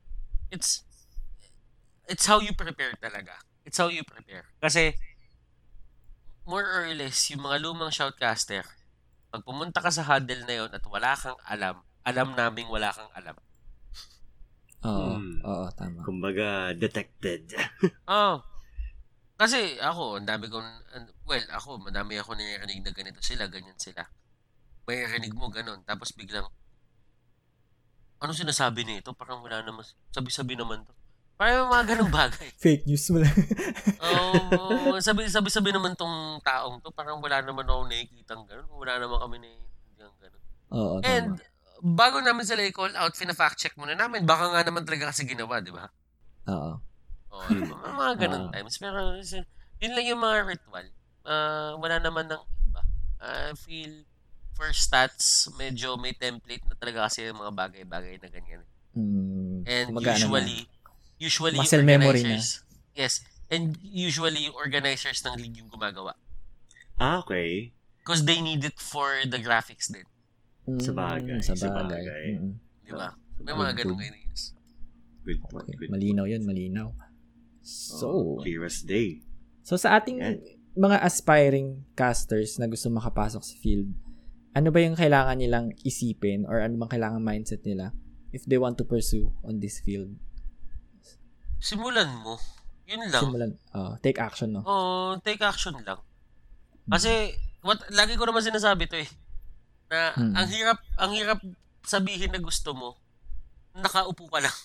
it's it's how you prepare talaga. It's how you prepare. Kasi more or less yung mga lumang shoutcaster, pag pumunta ka sa huddle na 'yon at wala kang alam, alam naming wala kang alam. Oo. Mm. Oo, tama. Kumbaga, detected. Oh. Kasi ako, ang dami kong, well, ako, madami ako narinig na ganito sila, ganyan sila. May rinig mo ganon, tapos biglang, ano sinasabi nito? Parang wala naman, sabi-sabi naman to. Parang mga ganong bagay. Fake news mo lang. Oo, sabi, sabi-sabi naman tong taong to, parang wala naman ako nakikita ganon, wala naman kami nakikita ganon. Oo, tama. And, bago namin sila i-call out, fina-fact check muna namin, baka nga naman talaga kasi ginawa, di ba? Oo. Ba? mga ganun Ah. times. Pero, is- yun lang yung mga ritual. Ah, wala naman ng iba. I feel, for stats, medyo may template na talaga kasi yung mga bagay-bagay na ganyan. Mm, And ano usually, usually Muscle memory organizers, yes, and usually organizers ng league yung gumagawa. ah, okay. Because they need it for the graphics din. na, sa bagay, Mm, sa sa bagay. bagay. Mm, Di ba? May Good, mga ganun ideas. Good point. Okay. Good Malinaw yun, malinaw. So, Oh, clear as day. so sa ating Yan. mga aspiring casters na gusto makapasok sa field, ano ba yung kailangan nilang isipin or ano bang kailangan mindset nila if they want to pursue on this field. Simulan mo. Yun lang. Simulan, uh, take action, no? Oo, take action lang. Kasi, what, lagi ko naman sinasabi to eh. Na Hmm. ang hirap, ang hirap sabihin na gusto mo, nakaupo ka lang.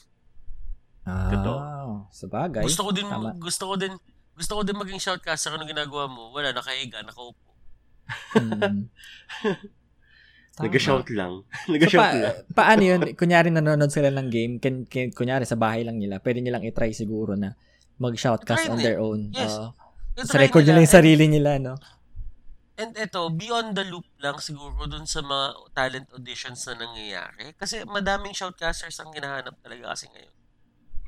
Ah, Totoo. Sa bagay. Gusto ko din, Tama. gusto ko din, gusto ko din maging shoutcaster ano ginagawa mo. Wala, nakahiga, nakaupo. Mm. Tama. Nag-shout lang. So, Nag-shout pa- lang. paano yun? Kunyari nanonood sila ng game, kin, kin, kunyari sa bahay lang nila, pwede nilang itry siguro na mag-shoutcast on their own. Yes. Ito sa record nila yung sarili nila, no? And ito, beyond the loop lang siguro dun sa mga talent auditions na nangyayari. Kasi madaming shoutcasters ang hinahanap talaga kasi ngayon.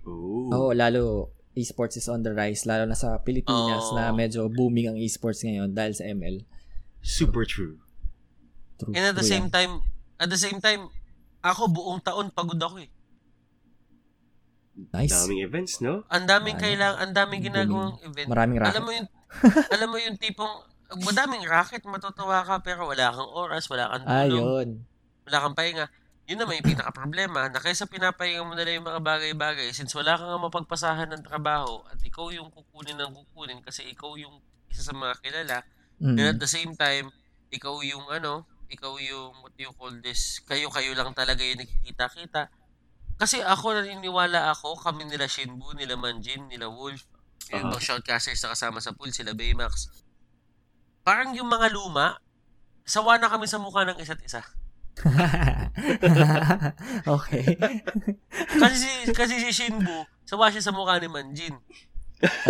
Ooh. Oo, lalo esports is on the rise, lalo na sa Pilipinas Oo. na medyo booming ang esports ngayon dahil sa ML. Super true. True. And at the true same yan. time, at the same time, ako buong taon pagod ako eh. Nice. Daming events, no? Ang daming Ano? kailang, ang daming ginagawang event. Maraming racket. Alam mo yung alam mo yung tipong madaming racket, matutuwa ka pero wala kang oras, wala kang tulog, Ayun. wala kang pahinga. Yun naman yung pinaka-problema na kaysa pinapahinga mo nila yung mga bagay-bagay since wala kang mapapasahan ng trabaho at ikaw yung kukunin ng kukunin kasi ikaw yung isa sa mga kilala Mm. And at the same time, ikaw yung ano, ikaw yung what do you call this, kayo-kayo lang talaga yung nagkikita-kita. Kasi ako naniniwala ako, kami nila Shinbu, nila Manjin, nila Wolf, yung Ah. mga shoutcasters na kasama sa pool, sila Baymax. Parang yung mga luma, sawa na kami sa mukha ng isa't isa. okay. Kasi si, kasi si Shinbu, sawa siya sa mukha ni Manjin.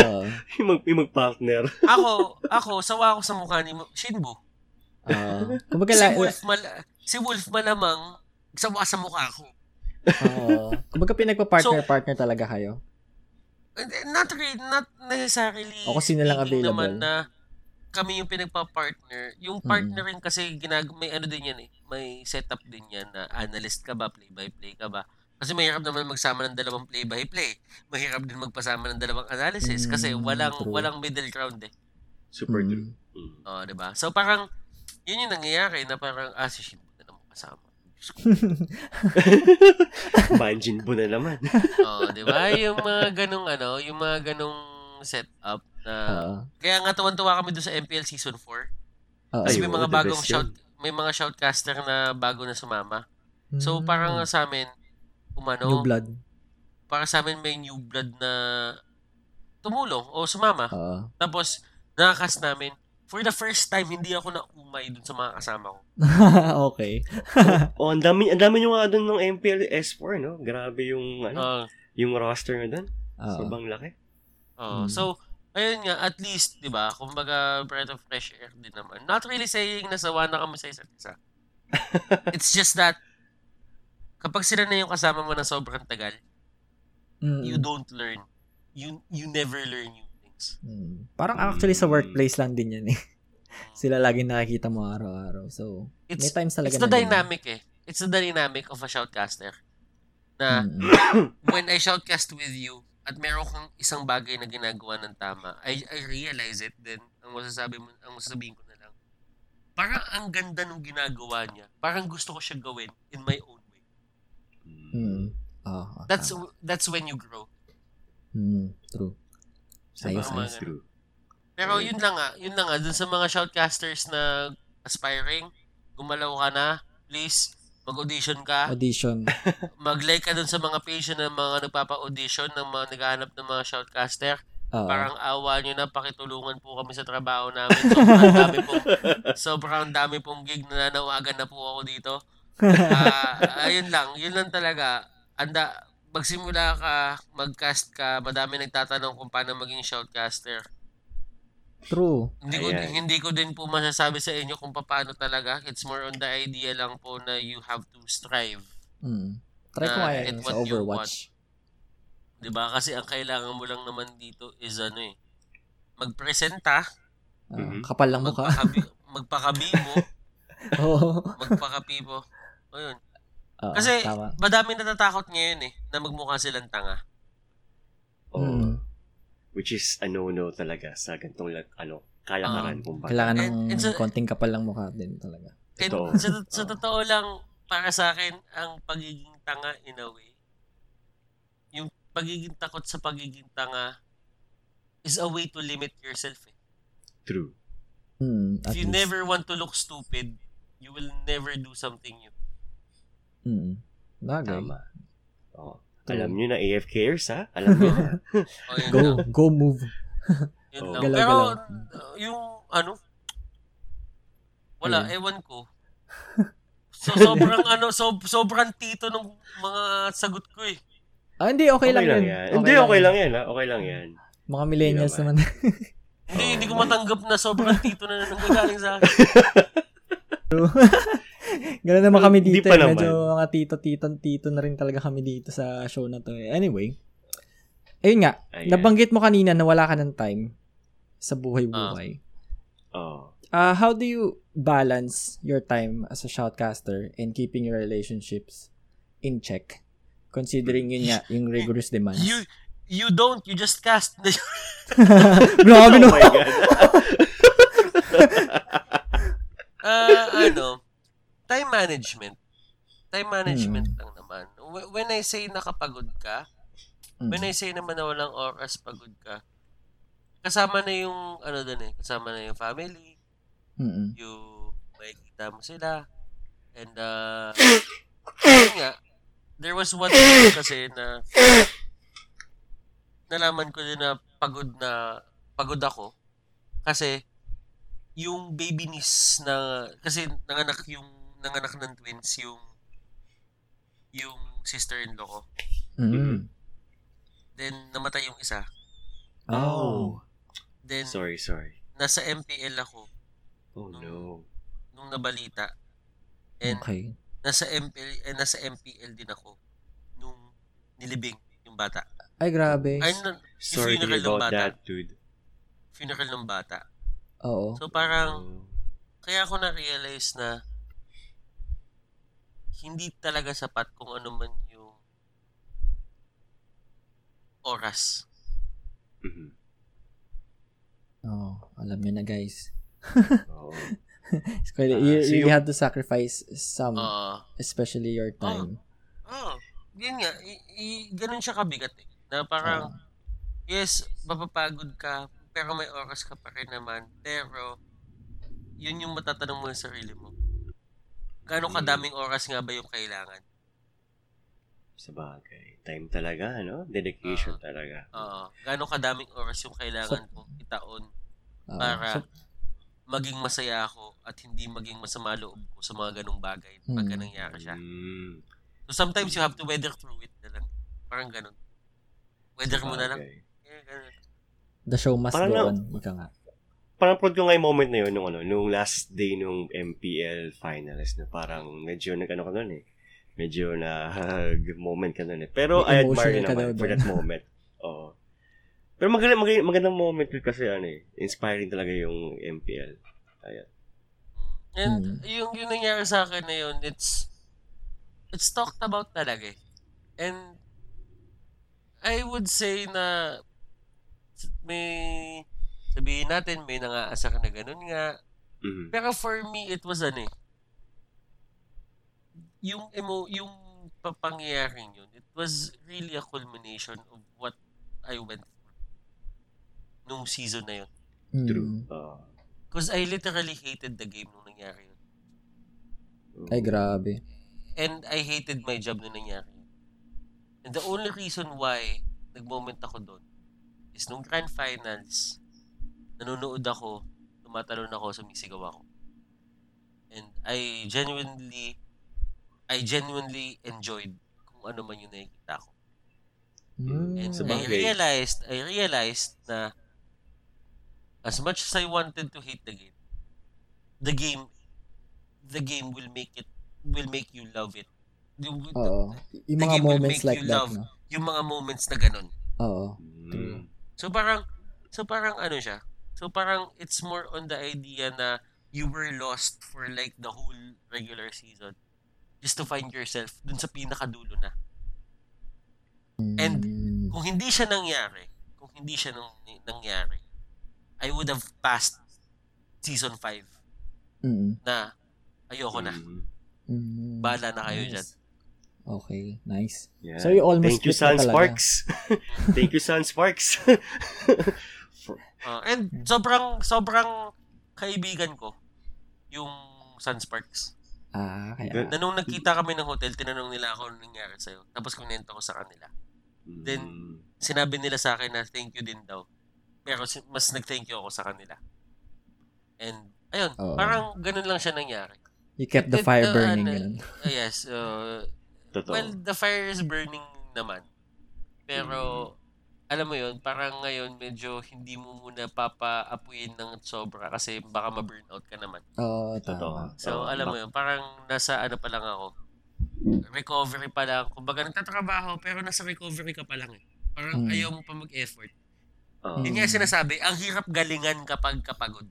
Oo. Yung, mag, yung mag-partner. Ako, ako, sawa ako sa mukha ni Shinbu. Oo. Kumbaga, Si Wolf, mal- si Wolf malamang, sawa sa mukha ko. Oo. Kumbaga pinagpa-partner-partner talaga kayo. Not really, not necessarily. O kung sino lang speaking available. Naman na kami yung pinagpa-partner. Yung partner rin kasi ginag may ano din yan eh. May setup din yan na analyst ka ba, play-by-play ka ba. Kasi mahirap naman magsama ng dalawang play-by-play. Mahirap din magpasama ng dalawang analysis kasi Mm, walang true. walang middle ground eh. Super Mm. true. Mm. Oh, 'di ba? So parang yun yung nangyayari na parang ah si na naman kasama. Banjin po na naman. Oh, 'di ba? Yung mga ganung ano, yung mga ganung setup na Oo. Kaya nga tuwan-tuwa kami doon sa MPL Season 4. Oo. Kasi Ay, may mga bagong shout, may mga shoutcaster na bago na sumama. So Mm. parang sa amin, umano, New blood. para sa amin may new blood na tumulong o sumama. Oo. Tapos, nakakas namin, for the first time, hindi ako naumay dun sa mga kasama ko. okay. oh, ang dami, ang dami nyo nga doon ng MPL S4, no? Grabe yung, ano, Uh, yung roster nga doon. Oo. Sobrang laki. uh, Mm. So, ayun nga, at least, di ba, kumbaga, breath of fresh air din naman. Not really saying na sawa na kami sa isa't isa. It's just that, kapag sila na yung kasama mo na sobrang tagal, Mm. you don't learn. You you never learn new things. Mm. Parang actually sa workplace lang din yan eh. Sila laging nakikita mo araw-araw. So, It's may times talaga it's the dynamic eh. It's the dynamic of a shoutcaster. Na Mm. when I shoutcast with you at meron kang isang bagay na ginagawa ng tama, I I realize it then ang masasabi mo ang masasabihin ko na lang. Parang ang ganda ng ginagawa niya. Parang gusto ko siya gawin in my own way. Mm. Ah, ah, That's tama. that's when you grow. Mm, true. Ayos, ayos. True. Pero yun lang nga, yun lang nga, dun sa mga shoutcasters na aspiring, gumalaw ka na, please, mag-audition ka, Audition. mag-like ka dun sa mga page ng mga nagpapa-audition, ng mga naghahanap ng mga shoutcaster. Oo. Parang awa nyo na, pakitulungan po kami sa trabaho namin. Sobrang dami pong, sobrang dami pong gig na nanawagan na po ako dito. Ah, ayun lang, yun lang talaga. Anda, magsimula ka, mag-cast ka, madami nagtatanong kung paano maging shoutcaster. True. Hindi ko Ayan. hindi ko din po masasabi sa inyo kung paano talaga. It's more on the idea lang po na you have to strive. Mm. Try ko what sa you Overwatch. 'Di ba? Kasi ang kailangan mo lang naman dito is ano eh magpresenta, Mhm. Kapal lang mukha. magpakabi, magpakabibo, Oo. magpakapibo. Ayun. Oo, Kasi tama. madami natatakot ngayon eh na magmukha silang tanga. Oh, Mm. Which is a no-no talaga sa gantong ano, kalakaran Ah, kumbaga. Kailangan ng And- and sa- konting kapal lang mukha din talaga. And Totoo. sa, sa totoo lang para sa akin ang pagiging tanga in a way. Yung pagiging takot sa pagiging tanga is a way to limit yourself. Eh. True. Mm, If you least. never want to look stupid, you will never do something new. Mm. Bagay. Tama. Oo. True. Alam nyo na AFKers, ha? Alam nyo na. O, yun Go, lang. go move. Yun Oh. lang. Galaw, Pero, galaw. uh, yung, ano, wala, Ayun. ewan ko. So, sobrang, ano, so, sobrang tito ng mga sagot ko eh. Ah, hindi, okay, lang, yun. Hindi, okay lang yan, ha? Okay lang yan. Mga millennials Hindi naman. Hindi, hindi ko matanggap na sobrang tito na nanggagaling sa akin. Ganun naman kami dito. pa eh. naman. Medyo mga tito, tito, tito na rin talaga kami dito sa show na to. eh. Anyway. Ayun nga. Ayan. Nabanggit mo kanina na wala ka ng time sa buhay-buhay. Oo. Uh, how do you balance your time as a shoutcaster and keeping your relationships in check? Considering yun nga, yung rigorous demands. You, you don't, you just cast. Grabe oh no. my God. Ah, ano, time management. Time management Hmm. lang naman. Wh- When I say nakapagod ka, when I say naman na walang oras pagod ka, kasama na yung, ano dun eh, kasama na yung family, Mm-mm. yung makikita mo sila, and uh, yun nga, there was one time kasi na nalaman ko din na pagod na pagod ako kasi yung baby niece na kasi nanganak yung nanganak ng twins yung yung sister-in-law ko. Mm. Then namatay yung isa. Oh. Then Sorry, sorry. nasa MPL ako Oh no. nung nabalita. And Okay. nasa MPL eh, nasa MPL din ako nung nilibing yung bata. Ay, grabe. Ay, na, Sorry to hear funeral ng about bata. that, dude. funeral ng bata. Oo. So parang Oh. kaya ako na-realize na hindi talaga sapat kung ano man yung oras. Mhm. Oo. Alam nyo na, guys. Oo. So, you Ah, you so yung- have to sacrifice some, Oo. especially your time. oh, yun nga. I- i- ganun siya kabigat eh. Na parang, yes, mapapagod ka, pero may oras ka pa rin naman. Pero, yun yung matatanong mo sa sarili mo. Gaano Mm. kadaming oras nga ba yung kailangan? Sa bagay. Time talaga, no? Dedication talaga. Oo. Gaano kadaming oras yung kailangan kong itaon Oo. para So, maging masaya ako at hindi maging masama loob ko sa mga ganong bagay pagka Hmm. nangyari siya. Mm, So sometimes you have to weather through it na lang. Parang ganon. Weather mo na lang. Yeah, ganun. the show must Parang go na- on. Ika nga. Parang prod ko nga yung moment na yun, nung, ano, nung last day nung MPL finals, na parang medyo nag-ano ka nun eh. Medyo na moment ka nun eh. Pero May I admire ka naman for dun. that moment. Oo. Pero maganda, maganda, magandang moment yun kasi ano eh. Inspiring talaga yung MPL. Ayan. And Hmm. yung, yung nangyari sa akin na yun, it's, it's talked about talaga eh. And I would say na may sabihin natin may nangaasar na ganun nga. Mhm. Pero for me, it was ano eh. Yung emo, yung papangyayaring yun, it was really a culmination of what I went through nung season na yun. Mm. True. Oo. Because I literally hated the game nung nangyari yun. Ay, grabe. And I hated my job nung nangyari yun. And the only reason why nag-moment ako doon is nung grand finals, nanonood ako, tumatalon ako, sumisigaw ako. And I genuinely, I genuinely enjoyed kung ano man yung nakikita ko. Mm. And Sa I realized, I realized na as much as I wanted to hate the game, the game, the game will make it, will make you love it. Yung, Oo. Yung the mga game will moments make like you that, love no? yung mga moments na ganun. Oo. Mm. So parang, so parang ano siya, so parang it's more on the idea na you were lost for like the whole regular season just to find yourself dun sa pinakadulo na. And Mm. kung hindi siya nangyari, kung hindi siya nang, nangyari, I would have passed season 5 Mm. na ayoko na. Mm. Mm. Bahala na kayo Nice. dyan. Okay, nice. Yeah. So, you almost Thank you, Sun. Sparks. Thank you, Sun Sparks. Uh, and sobrang, sobrang kaibigan ko yung Sunsparks. Ah, kaya. Na nung nagkita kami ng hotel, tinanong nila ako anong nangyari sa'yo. Tapos kunento ko sa kanila. Then, Mm. Sinabi nila sa akin na thank you din daw. Pero si- mas nag-thank you ako sa kanila. And, ayun, Oo. parang ganun lang siya nangyari. You kept the fire uh, burning. ganun. Uh, yes. Uh, Totoo. well, the fire is burning naman. Pero, Mm. Alam mo yun, parang ngayon medyo hindi mo muna papaapuyin ng sobra kasi baka ma-burnout ka naman. Oo, Totoo. tama. So, alam mo yun, parang nasa ano pa lang ako. Recovery pa lang. Kumbaga, nagtatrabaho pero nasa recovery ka pa lang eh. Parang Mm. ayaw mo pa mag-effort. Oo. Yun nga sinasabi, ang hirap galingan kapag kapagod.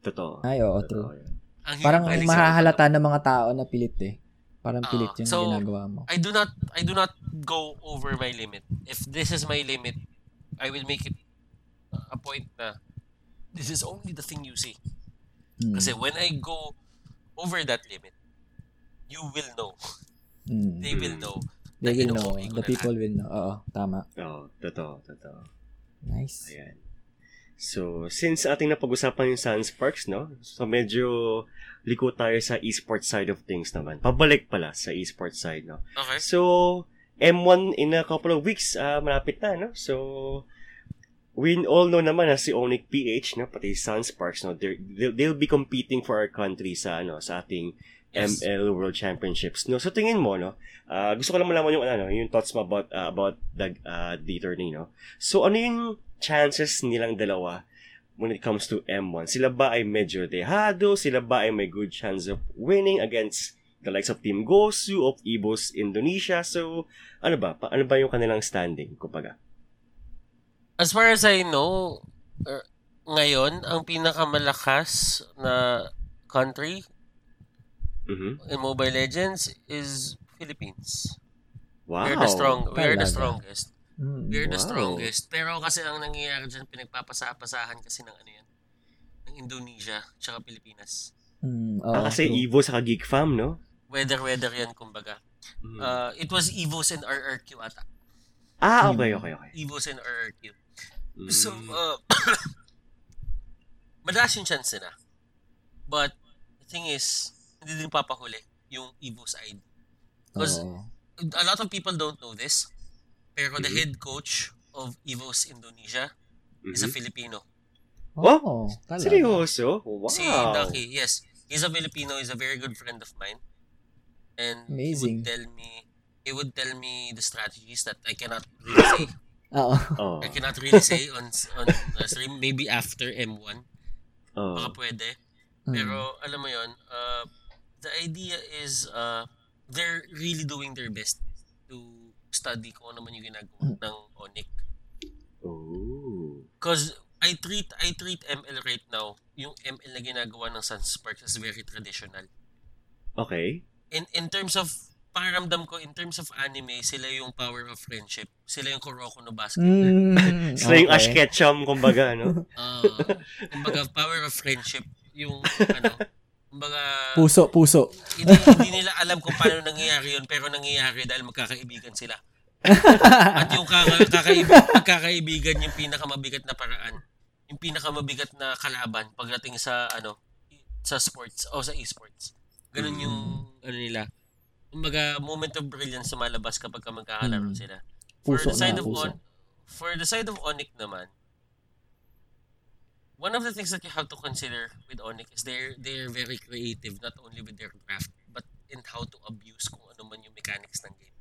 Totoo. Ay, oo, Totoo true. yan. Ang hirap Parang mahahalata ng mga tao na pilit eh. Parang Oo. pilit yung So, ginagawa mo. I do not I do not go over my limit. If this is my limit, I will make it a point na this is only the thing you see. Hmm. Kasi when I go over that limit, you will know. Hmm. They will know. They will know. The people will know. Oo, tama. Oo, totoo, totoo. Nice. Ayan. So, since ating napag-usapan yung Sun Sparks, no? So, medyo liko tayo sa esports side of things naman. Pabalik pala sa esports side, no? Okay. So, M1 in a couple of weeks, ah, malapit na, no? So, we all know naman na si Onyx PH, no? Pati Sun Sparks, no? They'll, they'll be competing for our country sa, ano, sa ating Yes. ML World Championships. No, so tingin mo, no? ah, gusto ko lang malaman yung ano, yung thoughts mo about ah, about the uh, the tourney, no? So ano yung chances nilang dalawa when it comes to M1? Sila ba ay medyo dehado? Sila ba ay may good chance of winning against the likes of Team Gosu of Evos Indonesia? So ano ba? Pa, ano ba yung kanilang standing, kumbaga? As far as I know, er, ngayon, ang pinakamalakas na country Mhm. in Mobile Legends is Philippines. Wow. We're the strong, we're the strongest. Hmm. We're the Wow. strongest. Pero kasi ang nangyayari dyan, pinagpapasa-pasahan kasi ng ano yan, ng Indonesia, tsaka Pilipinas. Hmm. Oo, Ah, kasi true. Evo sa Geek Fam, no? Weather-weather yan, kumbaga. Mhm. Uh, it was EVOS and RRQ ata. ah, okay, okay, okay. EVOS and RRQ. Mm. So, uh, madalas yung chance na. But, the thing is, hindi din papahuli yung EVO side. Because Oo. a lot of people don't know this, pero the Mhm. head coach of EVOS Indonesia is a Mhm. Filipino. Oh, talaga. Seryoso? Wow. Si Ducky, yes. He's a Filipino, he's a very good friend of mine. And he Amazing. would tell me he would tell me the strategies that I cannot really say. Oo. Oh. I cannot really say on on uh, stream. Maybe after M1, Oh. baka pwede. Pero alam mo yon, uh, the idea is uh, they're really doing their best to study kung ano man yung ginagawa Mm. ng Onyx. Oh. Cause I treat I treat ML right now, yung ML na ginagawa ng Sunsparks as very traditional. Okay. In in terms of pakiramdam ko, in terms of anime, sila yung power of friendship. Sila yung Kuroko no basket. Mm, Sila yung Ash okay. Ketchum, kumbaga, no? Uh, kumbaga, power of friendship. Yung, ano, kumbaga, Puso, puso. hindi, hindi nila alam kung paano nangyayari yun, pero nangyayari dahil magkakaibigan sila. At yung kaka, kakaibig, magkakaibigan yung pinakamabigat na paraan. Yung pinakamabigat na kalaban pagdating sa, ano, sa sports o sa esports. Ganun yung, ano nila. Kumbaga, moment of brilliance sumalabas kapag ka magkakalaro Mm. sila. For Puso the side na, of puso. On, for the side of Onyx naman, one of the things that you have to consider with Onyx is they're they're very creative not only with their craft but in how to abuse kung ano man yung mechanics ng game.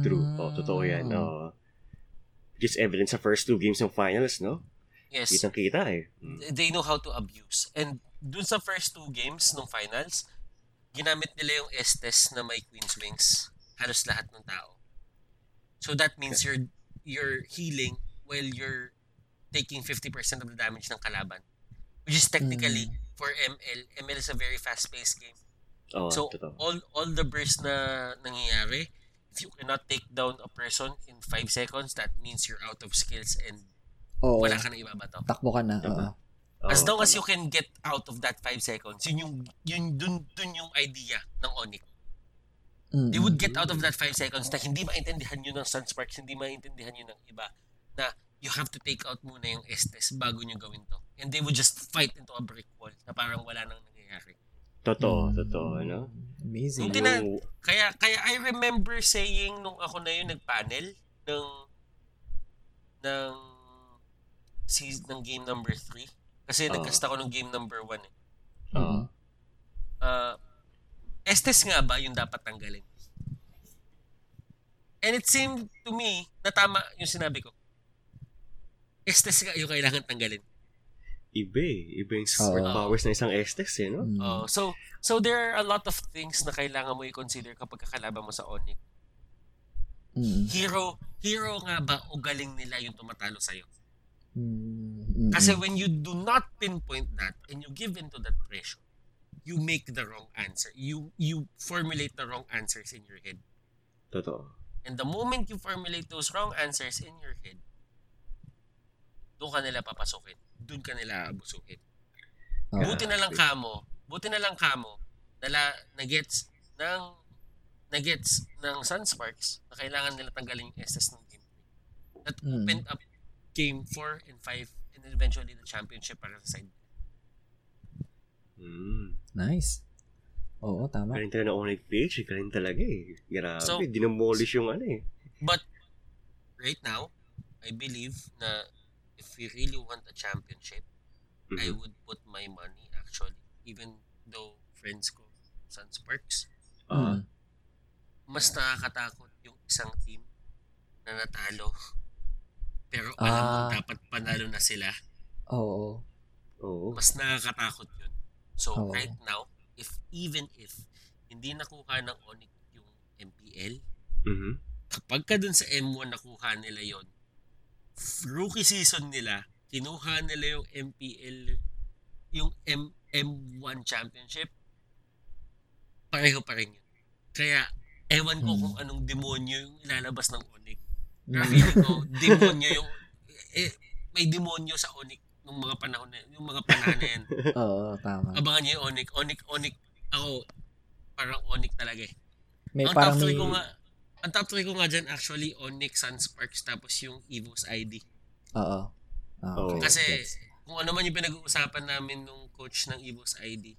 True. Oh, totoo yan. Oh. Just evidence sa first two games ng finals, no? Yes, Kitang-kita eh. Mm. they know how to abuse. And dun sa first two games ng finals, ginamit nila yung Estes na may Queen's Wings. Halos lahat ng tao. So that means you're you're healing while you're taking 50% of the damage ng kalaban. Which is technically, for ML, ML is a very fast-paced game. Oh, So, totoo. all all the bursts na nangyayari, if you cannot take down a person in 5 seconds, that means you're out of skills and Oo. wala ka na ibabato. Takbo ka na. Tama. Oo. As long as you can get out of that 5 seconds, yun yung, yun, dun, dun yung idea ng Onyx. They would get out of that 5 seconds na hindi maintindihan yun ng Sunsparks, hindi maintindihan yun ng iba. Na you have to take out muna yung Estes bago nyo gawin to. And they would just fight into a brick wall na parang wala nang nangyayari. Totoo, Mm. totoo, ano? Amazing. Yung tina- Kaya kaya I remember saying nung ako na yun nagpanel ng ng season ng game number 3 kasi Oo. nagcast ako ng game number 1 eh. Oo. Ah, Estes nga ba yung dapat tanggalin? And it seemed to me na tama yung sinabi ko. Estes nga yung kailangan tanggalin. Iba eh. Iba yung super Oo. powers ng isang Estes eh, no? Oh, so so there are a lot of things na kailangan mo i-consider kapag kakalaban mo sa Onyx. Mm. Hero, hero nga ba o galing nila yung tumatalo sa'yo? Mm. Mm. Kasi when you do not pinpoint that and you give into that pressure, you make the wrong answer. You you formulate the wrong answers in your head. Totoo. And the moment you formulate those wrong answers in your head, doon ka nila papasukin. Doon ka nila abusuhin. Oo. Buti na lang kamo, buti na lang kamo, nala, na-gets ng na-gets ng Sunsparks na kailangan nila tanggalin yung SS ng game 3. That Mm. opened up game 4 and 5 and eventually the championship para sa side. Mm. Nice. Oo, tama. Galing talaga ng Onyx Page. eh. Galing talaga eh. Grabe. So- Dinamolish yung ano eh. But right now, I believe na if we really want a championship, I Mhm. would put my money actually, even though friends ko, Sunsparks, Ah. Mm. mas nakakatakot yung isang team na natalo. Pero alam mo Ah. dapat panalo na sila. Oo. Oo. Mas nakakatakot yun. So Oo. right now, if even if hindi nakuha ng Onyx yung MPL, Mhm. kapag ka dun sa M1 nakuha nila yon rookie season nila, kinuha nila yung MPL, yung M M1 championship, pareho pa rin yun. Kaya, ewan ko Hmm. kung anong demonyo yung ilalabas ng Onyx. Mm. Pero feeling ko, demonyo yung, eh, may demonyo sa Onyx nung mga panahon na, yung mga panahon na yan. Oo, tama. Abangan niyo yung Onyx. Onyx, Onyx, ako, parang Onyx talaga eh. May ang parang top 3 may... ko nga, ang top 3 ko nga dyan actually Onyx, Sunsparks, tapos yung Evo's ID. Oo. Ah, Oo. okay. Kasi kung ano man yung pinag-uusapan namin nung coach ng Evo's ID,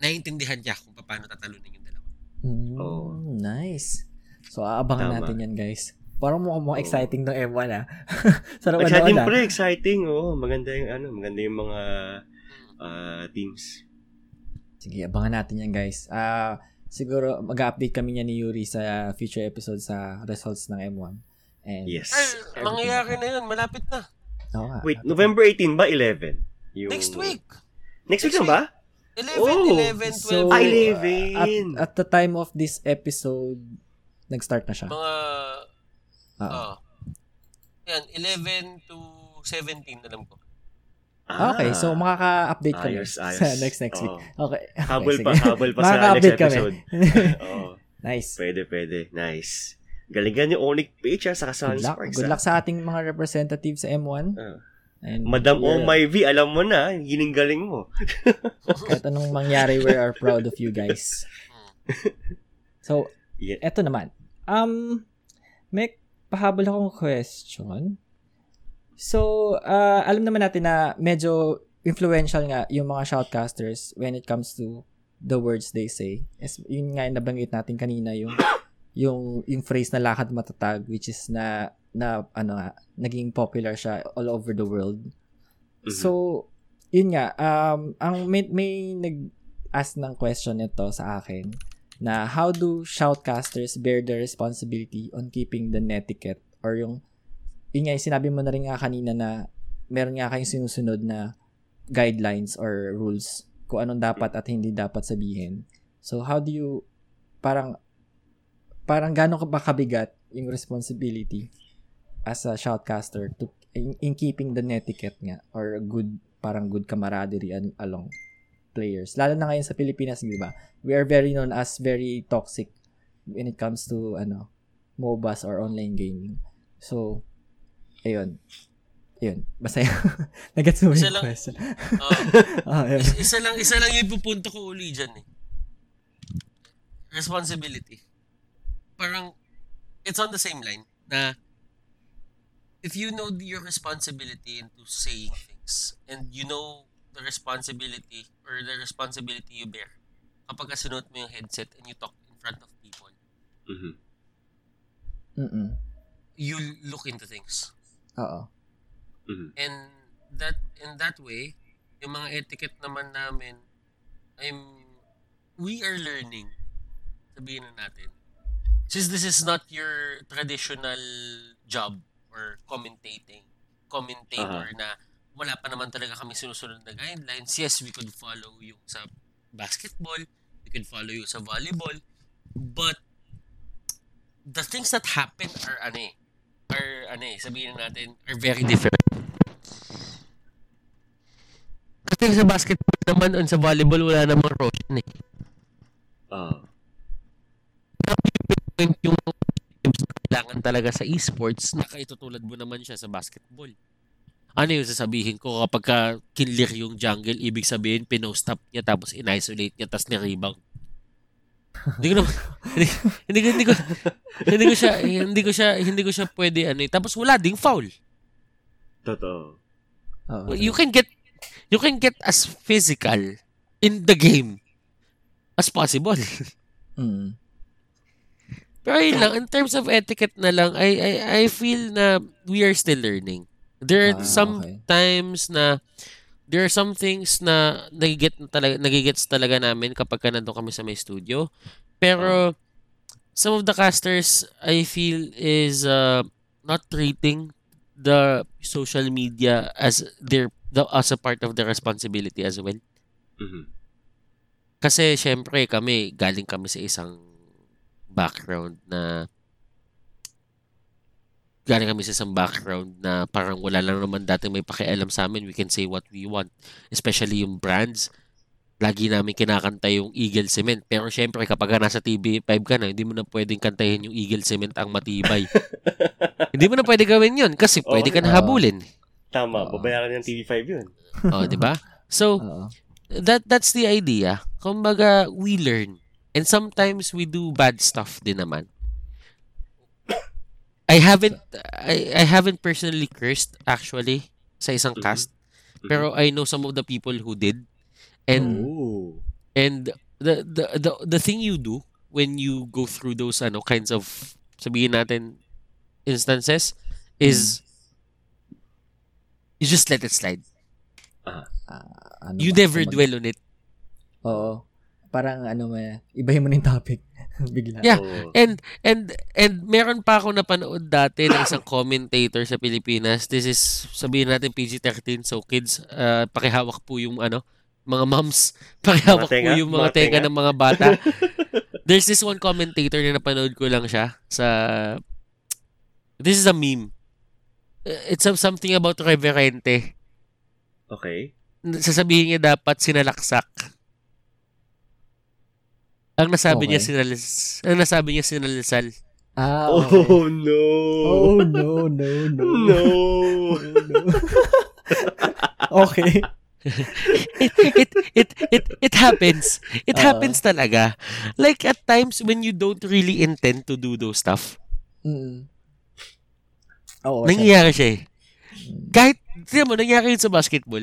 naiintindihan niya kung paano tatalunin yung dalawa. Mm, Oo. Nice. So, aabangan Tama. natin yan, guys. Parang mukhang mukhang Oo. exciting ng M1, ah. Sarap Exciting ano, ah. pre, exciting. Oo, maganda yung ano, maganda yung mga ah, teams. Sige, abangan natin yan, guys. Ah, siguro mag-update kami niya ni Yuri sa future episode sa results ng M1. And Yes. Ay, mangyayari na yun, malapit na. Oo nga. Wait, November 18 ba? 11? Yung... Next week. Next week na ba? 11, Oh, 11, 12. So, Ah, at, 11. at the time of this episode, nag-start na siya. mga, Oo. oh, yan, 11 to 17, alam ko. Ah, okay, so makaka-update kami Ayos, ayos. sa next next week. Oo. Okay. okay Habol pa, habol pa sa next episode. Oo. nice. Pwede, pwede. Nice. Galingan yung Onyx Page sa Good luck. Sunsparks. Good ha. luck sa ating mga representatives sa M1. Ah. And Madam Oh My V, alam mo na, gining-galing mo. Kahit anong mangyari, we are proud of you guys. So, Yeah. eto naman. Um, may pahabol akong question. So, uh, alam naman natin na medyo influential nga yung mga shoutcasters when it comes to the words they say. As, yun nga yung nabanggit natin kanina yung yung yung phrase na lakad matatag which is na na ano nga naging popular siya all over the world. Mhm. So, yun nga, um, ang may, may nag-ask ng question nito sa akin na how do shoutcasters bear the responsibility on keeping the netiquette or yung, yun nga, sinabi mo na rin nga kanina na meron nga kayong sinusunod na guidelines or rules kung anong dapat at hindi dapat sabihin. So, how do you, parang, parang gano'n ka ba kabigat yung responsibility as a shoutcaster to in, in keeping the netiquette nga or good parang good camaraderie along players? Lalo na ngayon sa Pilipinas di ba? We are very known as very toxic when it comes to ano MOBAs or online gaming. So ayun ayun basta yun nagets mo yung lang- question Oh, ah, ayun. is- isa lang isa lang yung pupunto ko uli dyan eh. responsibility. Parang, it's on the same line na if you know your responsibility into saying things and you know the responsibility or the responsibility you bear kapag ka sinuot mo yung headset and you talk in front of people, Mhm. Mm-mm. you look into things. Oo. Mhm. And that in that way, yung mga etiquette naman namin, I'm we are learning. Sabihin na natin. Since this is not your traditional job or commentating, commentator na wala pa naman talaga kami sinusunod na guidelines. Yes, we could follow yung sa basketball, we could follow yung sa volleyball, but the things that happen are ano eh, are ano eh, sabihin na natin, are very different. Kasi sa basketball naman, on sa volleyball, wala namang Roshan eh. Ah. Point yung kailangan talaga sa esports, nakaitutulad mo naman siya sa basketball. Ano yung sasabihin ko kapag ka kinlir yung jungle, ibig sabihin, pinost-up niya tapos in-isolate niya tapos ni-rebound. Hindi ko na, hindi, hindi, ko, hindi ko, hindi ko siya, hindi ko siya, hindi ko siya pwede ano eh. Tapos wala ding foul. Totoo. Oo. you can get you can get as physical in the game as possible. Mm. Pero yun lang, in terms of etiquette na lang, I, I, I feel na we are still learning. There are Ah, some okay. times na there are some things na nagiget na talaga nagigets talaga namin kapag ka nandun kami sa may studio. Pero some of the casters I feel is uh, not treating the social media as their the, as a part of their responsibility as well. Mhm. Kasi syempre kami, galing kami sa isang background na galing kami sa isang background na parang wala lang naman dati may pakialam sa amin. We can say what we want. Especially yung brands. Lagi namin kinakanta yung Eagle Cement. Pero syempre kapag ka nasa TV5 ka na, hindi mo na pwedeng kantahin yung Eagle Cement ang matibay. hindi mo na pwede gawin yun kasi pwede ka na habulin. Tama, Oo. babayaran ng TV5 yun. Oh, di ba? So, Oo. that that's the idea. Kumbaga, we learn. And sometimes we do bad stuff din naman. I haven't I, I haven't personally cursed actually sa isang Mhm. cast. Pero I know some of the people who did. And Oh. and the, the the the thing you do when you go through those ano kinds of sabihin natin instances is you just let it slide. Ano You ba? never Mag- dwell on it. Oo. Parang ano may, ibahin mo na yung topic. Bigla. Yeah. Oo. And and and meron pa ako napanood dati ng isang commentator sa Pilipinas. This is sabihin natin PG-13 so kids uh, pakihawak po yung ano mga moms pakihawak Mga tenga? po yung mga, Mga tenga tenga? ng mga bata. There's this one commentator na napanood ko lang siya sa This is a meme. Uh, It's some- something about reverente. Okay. Sasabihin niya dapat sinalaksak. Ang nasabi niya Okay. sinalas ang nasabi niya sinalisal. Ah, okay. Oh, no. Oh, no, no, no. No. no, no. okay. it, it it it it happens. It Oo. happens talaga. Like at times when you don't really intend to do those stuff, Mm. Oo. nangyayari siya eh. Mm. Kahit, tignan mo, nangyari yun sa basketball,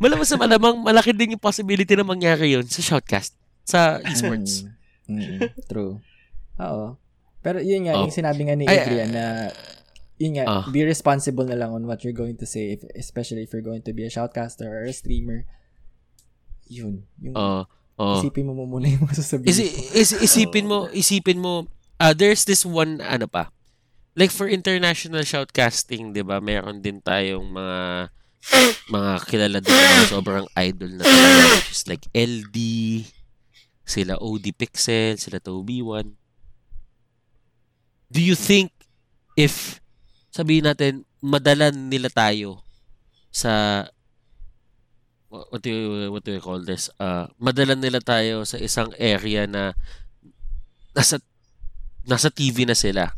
malamang sa malamang malaki din yung possibility na mangyari yun sa shoutcast, sa esports. Mm. Mm. True. Oo. Pero yun nga, Oh. yung sinabi nga ni Adrian na yun nga, Ah. be responsible na lang on what you're going to say, if, especially if you're going to be a shoutcaster or a streamer. Yun. Yung Oo. oo. isipin mo muna yung masasabihin. Isi, is, isipin mo, isipin mo, ah there's this one, ano pa, like for international shoutcasting, di ba, meron din tayong mga mga kilala din na sobrang idol na talaga, which is like LD, sila OD Pixel, sila Toby1. Do you think if sabihin natin madalan nila tayo sa wha- what do you, what do you call this? Uh, madalan nila tayo sa isang area na nasa nasa TV na sila.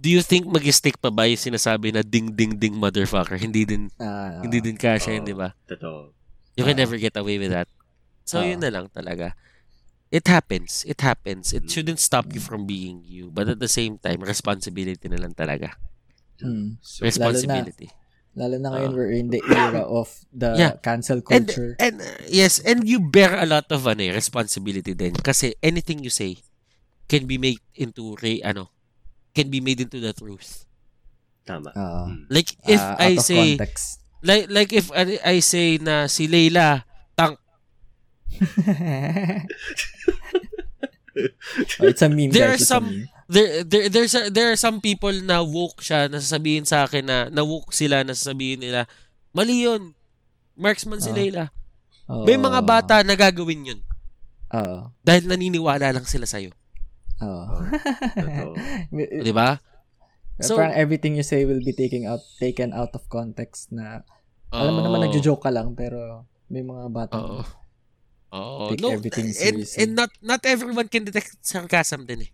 Do you think mag-stick pa ba yung sinasabi na ding ding ding motherfucker? Hindi din Ah, hindi din kasya yun, Oo. di ba? Totoo. You can Ah. never get away with that. So Ah. yun na lang talaga. it happens. It happens. It Mm. shouldn't stop you from being you. But at the same time, responsibility na lang talaga. Hmm. So, Responsibility. Lalo na ngayon, Ah. we're in the era of the Yeah. cancel And, culture. and uh, yes, and you bear a lot of ano, eh, responsibility din. Kasi anything you say can be made into re, ano, can be made into the truth. Tama. Mm. Like if Ah, I say context. like like if I, I say na si Leila tank Oh, it's a meme, There guys. are It's a some- meme. there there there's a, there are some people na woke siya na sasabihin sa akin na na woke sila na sasabihin nila mali yun marksman si Ah. Leila Oo. may mga bata na gagawin yun Oo. dahil naniniwala lang sila sa'yo Oo. Totoo. di ba So- Parang everything you say will be taken out taken out of context na alam mo naman nagjo-joke ka lang pero may mga bata Oo. Oo. Take No, everything and, seriously. and not not everyone can detect sarcasm din eh.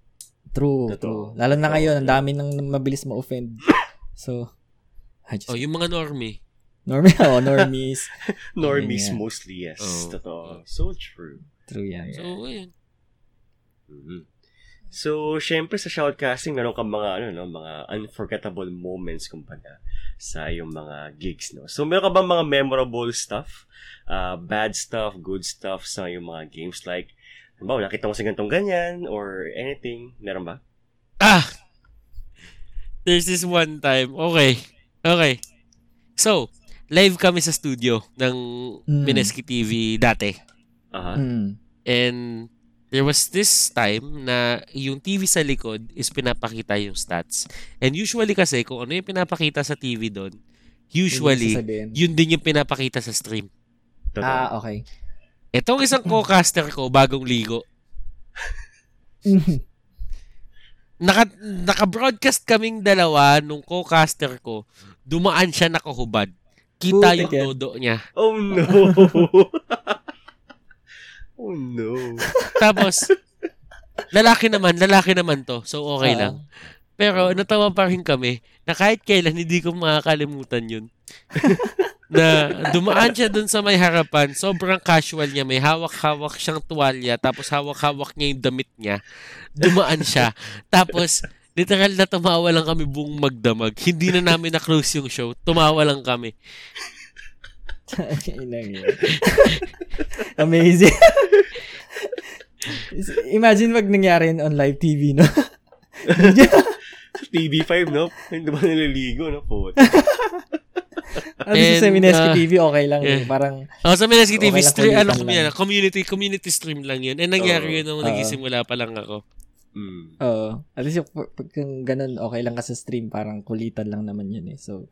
True, Totoo. true. Lalo na ngayon, ang dami nang mabilis ma-offend. So, I just, Oh, yung mga normie. normie, oh, normies. Normies Yeah. mostly, yes. Oh. Totoo. So true. True yan. So, ayun. Mhm. So, syempre sa shoutcasting, meron kang mga, ano, no, mga unforgettable moments, kumbaga, sa yung mga gigs, no? So, meron ka ba mga memorable stuff? Uh, bad stuff, good stuff sa yung mga games? Like, ba, nakita mo sa gantong ganyan, or anything? Meron ba? Ah! There's this one time. Okay. Okay. So, live kami sa studio ng Mm. Mineski TV dati. Aha. Mm. And there was this time na yung TV sa likod is pinapakita yung stats. And usually kasi, kung ano yung pinapakita sa TV doon, usually, Yun din yung pinapakita sa stream. Totoo. Ah, okay. Itong isang co-caster ko, bagong ligo, naka, naka-broadcast kaming dalawa nung co-caster ko, dumaan siya nakahubad. Kita Putik yung dodo niya. Oh, no! oh, no. Tapos, lalaki naman, lalaki naman to. So, okay Ah. lang. Pero, natawa pa rin kami na kahit kailan hindi ko makakalimutan yun. na dumaan siya dun sa may harapan, sobrang casual niya, may hawak-hawak siyang tuwalya, tapos hawak-hawak niya yung damit niya. Dumaan siya. Tapos, literal na tumawa lang kami buong magdamag. Hindi na namin na-close yung show. Tumawa lang kami. Amazing. Imagine wag nangyari yun on live TV, no? TV5, no? Hindi ba naliligo, no? Po. At least sa And, Mineski uh, TV, okay lang. yeah. eh. Parang, Oh, sa Mineski TV, Okay lang, stream, ano lang. yan, community, community stream lang yun. And nangyari Oo. yun nung Oo. nagisimula pa lang ako. Mm. oo. at least yung, pag kung ganun, okay lang ka sa stream, parang kulitan lang naman yun eh. So,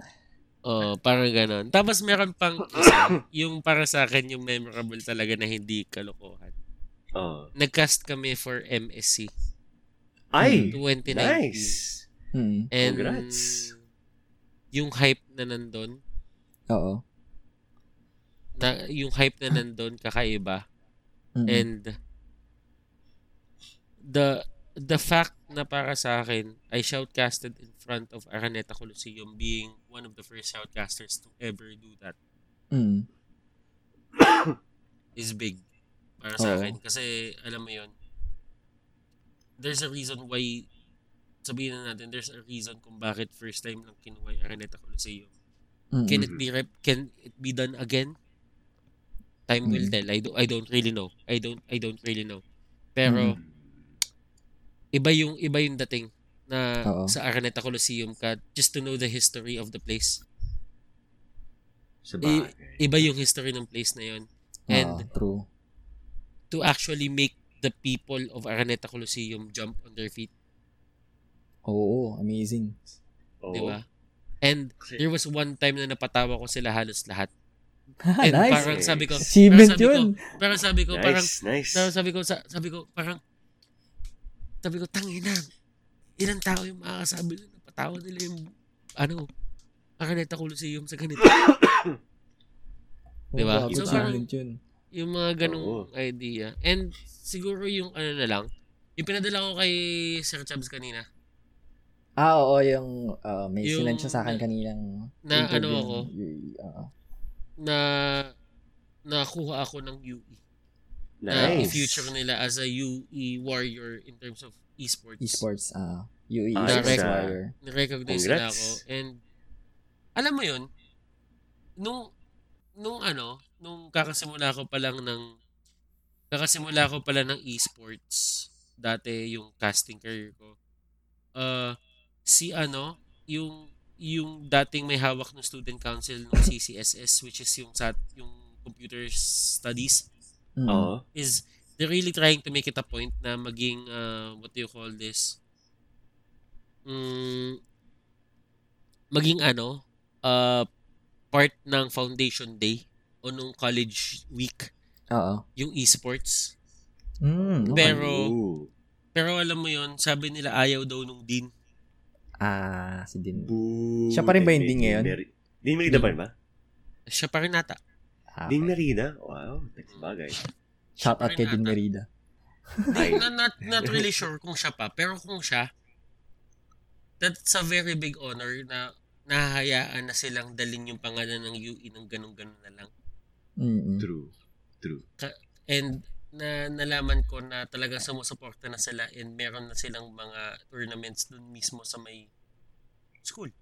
Oh, parang ganon. Tapos meron pang isa, yung para sa akin, yung memorable talaga na hindi kalokohan. Oh. Nag-cast kami for MSC Ay! 2019. Nice! hmm, And Congrats. yung hype na nandun, oo. na, yung hype na nandun, kakaiba. Mm-mm. And the the fact na para sa akin, I shoutcasted in front of Araneta Coliseum being one of the first shoutcasters to ever do that Mm. is big para sa akin. Kasi, alam mo yon there's a reason why, sabihin na natin, there's a reason kung bakit first time lang kinuha yung Araneta Coliseum. Mm-mm. Can it be rep- can it be done again? Time will Mm. tell. I, do, I don't really know. I don't I don't really know. Pero Mm. iba yung iba yung dating na Oo. sa Araneta Coliseum ka just to know the history of the place. I-. Iba yung history ng place na yun. And Oo, true. to actually make the people of Araneta Coliseum jump on their feet, Oo, amazing. Oo. di ba? And Kasi- there was one time na napatawa ko sila halos lahat. Ah, And nice. parang sabi ko, Achievement parang sabi ko, yun. parang sabi ko, parang Nice, nice. Sabi, sabi ko, sa, sabi ko, parang, sabi ko, tangina, ilang tao yung makakasabi na napatawa nila yung, ano, Araneta Coliseum sa ganito. Di ba? So, parang- yun. yung mga ganong Oo. idea. And siguro yung ano na lang, yung pinadala ko kay Sir Chubbs kanina, Ah, oo, yung uh, may Yung- sinend siya sa akin kaninang na ano ako? Y- oo. na nakuha ako ng UE. na Nice. i-future nila as a UE warrior in terms of esports. Esports, ah, UE Ayos, Esports ah. Warrior. Nirecognize nila Congrats. ako. And, alam mo yun, nung, nung ano, nung kakasimula ko pa lang ng, kakasimula ko pala ng esports, dati yung casting career ko, uh, si ano, yung, yung dating may hawak ng student council ng CCSS, which is yung, sat, yung computer studies, Mm. Oo. is they're really trying to make it a point na maging uh, what do you call this mm, maging ano uh, part ng foundation day o nung college week Oo. yung esports Mm, okay. Pero- pero alam mo yon sabi nila ayaw daw nung dean Ah, si Din. Boo. Siya pa rin ba yung Ding ngayon? Ding Merida pa rin ba? siya pa rin nata Ah, Ding Merida? Wow, that's bagay. Shout out kay Din. Merida. Ay. not, not, not really sure kung siya pa pero kung siya that's a very big honor na nahahayaan na silang dalin yung pangalan ng UE ng ganun-ganun na lang Mm. True. True. And na nalaman ko na talagang sumusuporta na sila and meron na silang mga tournaments dun mismo sa may school,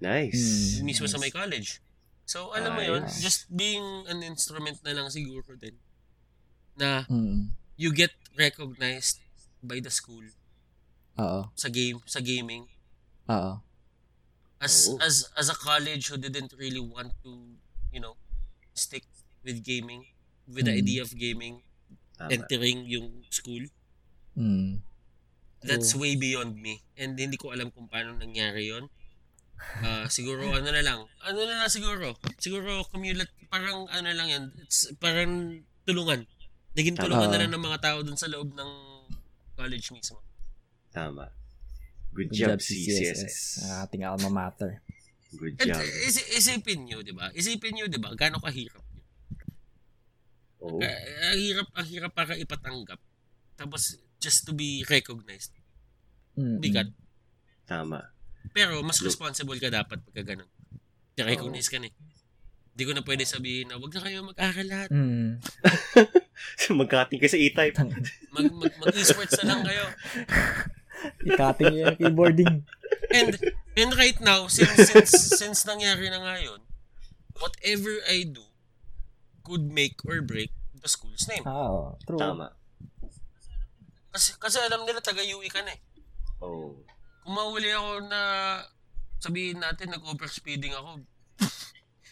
Nice. Mm. mismo sa may college. So, alam mo yun, Nice. just being an instrument na lang siguro din na Mm. you get recognized by the school Oo. sa game, sa gaming. Oo. As Oo. as as a college who didn't really want to, you know, stick with gaming, with the Mm. idea of gaming, Tama. entering yung school. Mm. That's True. way beyond me. And hindi ko alam kung paano nangyari yon. Ah, siguro ano na lang. Ano na lang siguro. Siguro cumulate parang ano lang yan. It's parang tulungan. Naging tulungan na lang ng mga tao dun sa loob ng college mismo. Tama. Good, Good job, job, CCSS. Ang ating alma mater. Good And job. is, isipin nyo, di ba? Isipin nyo, di ba? Gano'ng kahirap yun. Oo. Ah, ang hirap, ang hirap para ipatanggap. Tapos, just to be recognized. Mm. Bigat. Tama. Pero, mas Look. responsible ka dapat pagka ganun. I-recognize ka na eh. Hindi ko na pwede sabihin na, wag na kayo mag-aral lahat. Mm. Magkating ka sa E-Type. Mag, mag, mag-esports na lang kayo. Ikating niya yung keyboarding. And, and right now, since, since, since nangyari na nga yun, whatever I do could make or break the school's name. Ah, Oo. True. Tama. Kasi, kasi alam nila taga-UE ka na eh. Oh. Kung mahuli ako na sabihin natin nag-overspeeding ako,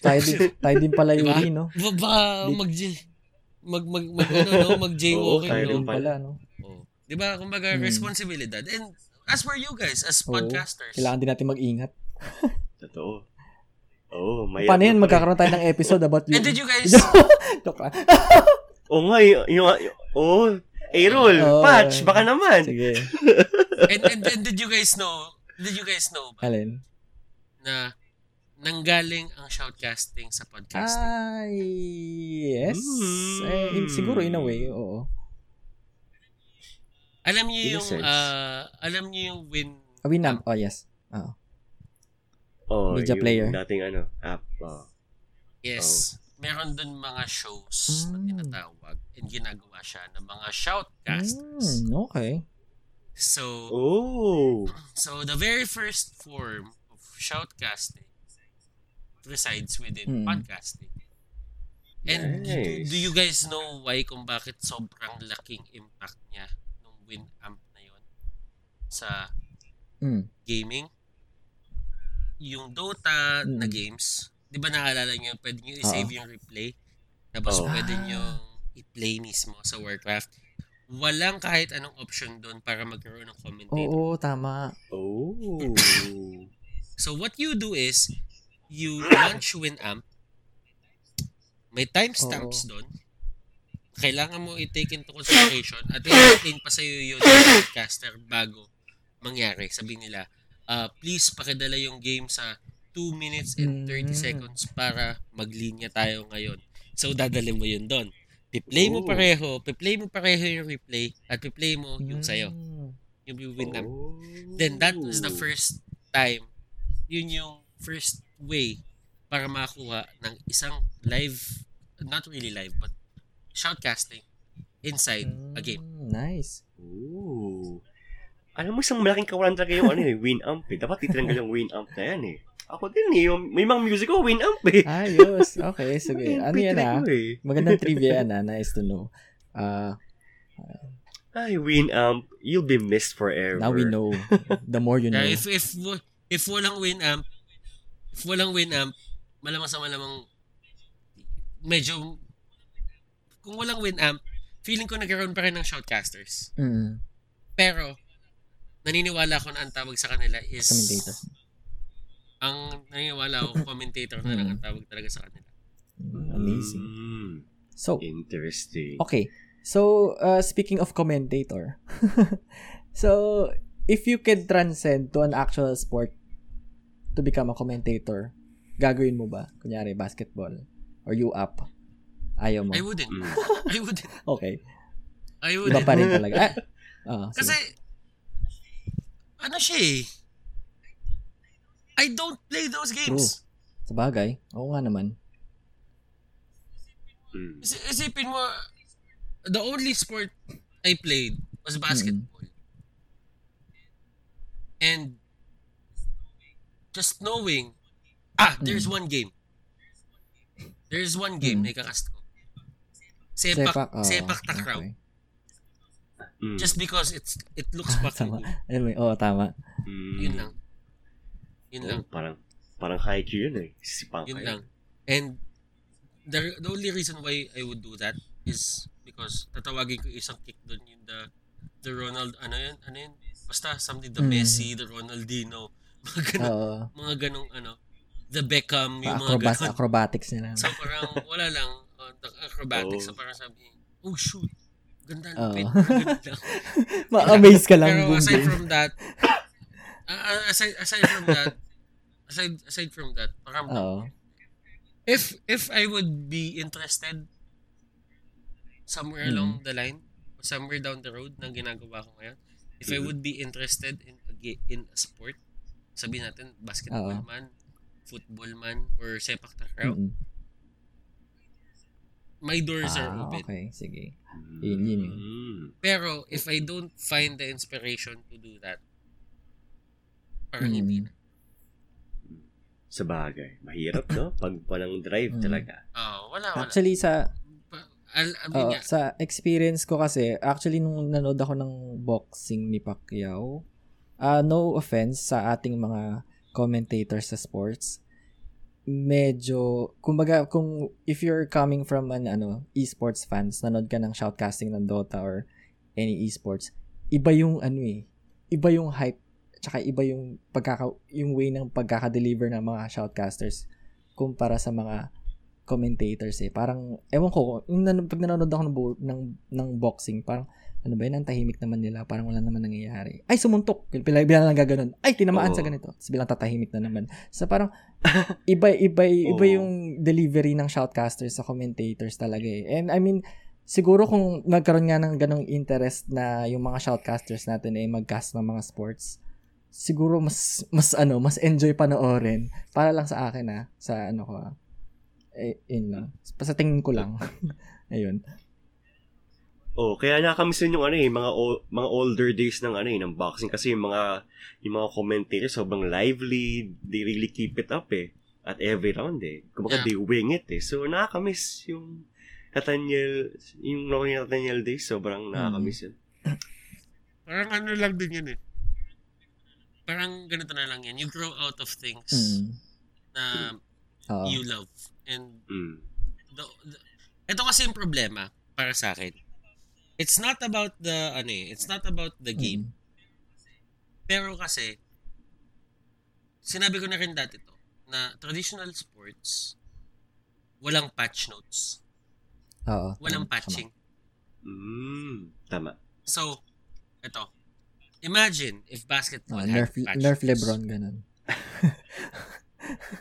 Tayo din, tayo din pala Diba? yun, no? ba, ba Di- mag mag mag mag ano no mag jaywalking tayo no pala, no? oh. 'di ba kumbaga Hmm. responsibilidad and as for you guys as Oo. podcasters Kailangan din natin mag-ingat. Totoo. Oo, oh, may Paano yan? Magkakaroon tayo ng episode about and you. did you guys Joke lang. Oo nga, yung, yung, oh, A-roll, Oo. patch, baka naman. Sige. and, and, and did you guys know did you guys know ba Alin? na nanggaling ang shoutcasting sa podcasting Ay, yes. Mm. Eh, siguro in a way, oo. alam niyo In a yung ah, alam niyo yung win Ah, Winamp. Oh, yes. Oo. Oh, Media yung player. dating ano, app. Oh. yes meron dun mga shows na Mm. tinatawag and ginagawa siya ng mga shoutcasters Mm, okay. so Oh. So the very first form of shoutcasting resides within Mm. podcasting. And do, Nice. do you guys know why kung bakit sobrang laking impact niya nung Winamp na yon sa Mm. gaming? Yung Dota na Mm. games, di ba naalala niyo, pwede niyo i-save yung replay. Tapos Oo. pwede niyo i-play mismo sa Warcraft. Walang kahit anong option doon para magkaroon ng commentator. Oo, tama. Oh. So what you do is you launch Winamp. May timestamps doon. Kailangan mo i-take into consideration at i-explain pa sa'yo yun ng podcaster bago mangyari. Sabi nila, uh, please pakidala yung game sa 2 minutes and 30 Mm. seconds para maglinya tayo ngayon. So dadalhin mo yun doon. Piplay mo pareho, piplay mo pareho yung replay at piplay mo yung sa'yo, Mm. yung Winamp. Oh. Then that was the first time. Yun yung first way para makakuha ng isang live, not really live, but shoutcasting inside a game. Mm, Nice. Ooh. Alam mo, isang malaking kawalan talaga yung ano eh, Winamp eh. Dapat titranggal yung Winamp na yan eh. Ako din eh, yung, may mga music ko, Winamp eh. Ayos. Okay, sige. Ano yan ah? eh. Magandang trivia yan ah. Nice to know. Uh, Ay, Winamp, you'll be missed forever. now we know. The more you know. Yeah, if if if walang Winamp, walang Winamp, malamang sa malamang medyo kung walang Winamp, feeling ko nagkaroon pa rin ng shoutcasters. Mm. Pero naniniwala ako na ang tawag sa kanila is Commentator. ang naniniwala ako commentator na lang ang tawag talaga sa kanila. Mm, Amazing. Mm, So, interesting. okay. So, uh, speaking of commentator. so, if you could transcend to an actual sport to become a commentator, gagawin mo ba? Kunyari, basketball. Or you up? Ayaw mo? I wouldn't. Mm. I wouldn't. Okay. I Iba wouldn't. pa rin talaga. Ah, ah, Kasi, sige. ano siya eh. I don't play those games. Sa bagay. Oo nga naman. Mm. Is- isipin mo, the only sport I played was basketball. And just knowing, ah, there's one game. There's one game Mm. na ikakast ko. Sepak, Sepak. oh, sepak takraw. okay. Mm. Just because it's it looks fucking Tama. Anyway, oo, tama. Mm. Yun lang. Yun Oh, lang. parang, parang high Q yun eh. Sipang Yun kayo. lang. And the, the only reason why I would do that is because tatawagin ko isang kick doon yung the the Ronald ano yun ano yun basta something the Mm. Messi the Ronaldinho mga ganun, Oo. mga ganong ano the Beckham yung mga Acrobat, ganun acrobatics nila. so parang wala lang uh, the acrobatics Oh. so parang sabi oh shoot ganda ganun lang Ma-amaze ka lang. pero aside from that uh, aside aside from that aside aside from that parang Oo. if if I would be interested somewhere Mm. along the line or somewhere down the road ng ginagawa ko ngayon if I Mhm. would be interested in a, ga- in a sport sabihin natin basketball Oo. man football man or sepak takraw Mm-mm. my doors are Ah, open okay. Sige. Yun, yun yun. Mm. pero if I don't find the inspiration to do that parang Mm. hindi na Sa bagay. Mahirap, no? Pag walang drive Mm. talaga. oh, wala wala Actually, sa al- I mean, Oo, nga, sa experience ko kasi, actually nung nanood ako ng boxing ni Pacquiao, ah no offense sa ating mga commentators sa sports, medyo, kumbaga, kung if you're coming from an ano, esports fans, nanood ka ng shoutcasting ng Dota or any esports, iba yung ano eh, iba yung hype, tsaka iba yung pagkaka, yung way ng pagkaka-deliver ng mga shoutcasters kumpara sa mga commentators eh. Parang, ewan ko, yung pag nanonood ako ng, ng, ng boxing, parang, ano ba yun, ang tahimik naman nila, parang wala naman nangyayari. Ay, sumuntok! Bila, bila lang gaganon. Ay, tinamaan Oo. sa ganito. Tapos bilang tatahimik na naman. So parang, iba, iba, iba Oo. yung delivery ng shoutcasters sa commentators talaga eh. And I mean, siguro kung nagkaroon nga ng ganong interest na yung mga shoutcasters natin ay mag-cast ng mga sports, siguro mas mas ano, mas enjoy panoorin para lang sa akin ah, sa ano ko ah. Eh, yun lang. Sa tingin ko lang. Ayun. Oh, kaya nakakamiss din yung ano eh, mga ol- mga older days ng ano eh, ng boxing kasi yung mga yung mga commentators sobrang lively, they really keep it up eh at every round eh. Kumbaga Yeah. they wing it eh. So nakakamiss yung Nathaniel, yung mga ni Nathaniel days, sobrang nakakamiss yun. parang ano lang din yun eh parang ganito na lang yan you grow out of things Mm. na Oo. you love and Mm. the, the, ito kasi yung problema para sa akin it's not about the ano eh it's not about the game Mm. pero kasi sinabi ko na rin dati to na traditional sports walang patch notes Oo. walang tama, patching Mm. Tama. so ito imagine if tama. basketball Oo, had nerf, patch nerf notes. Lebron, ganun.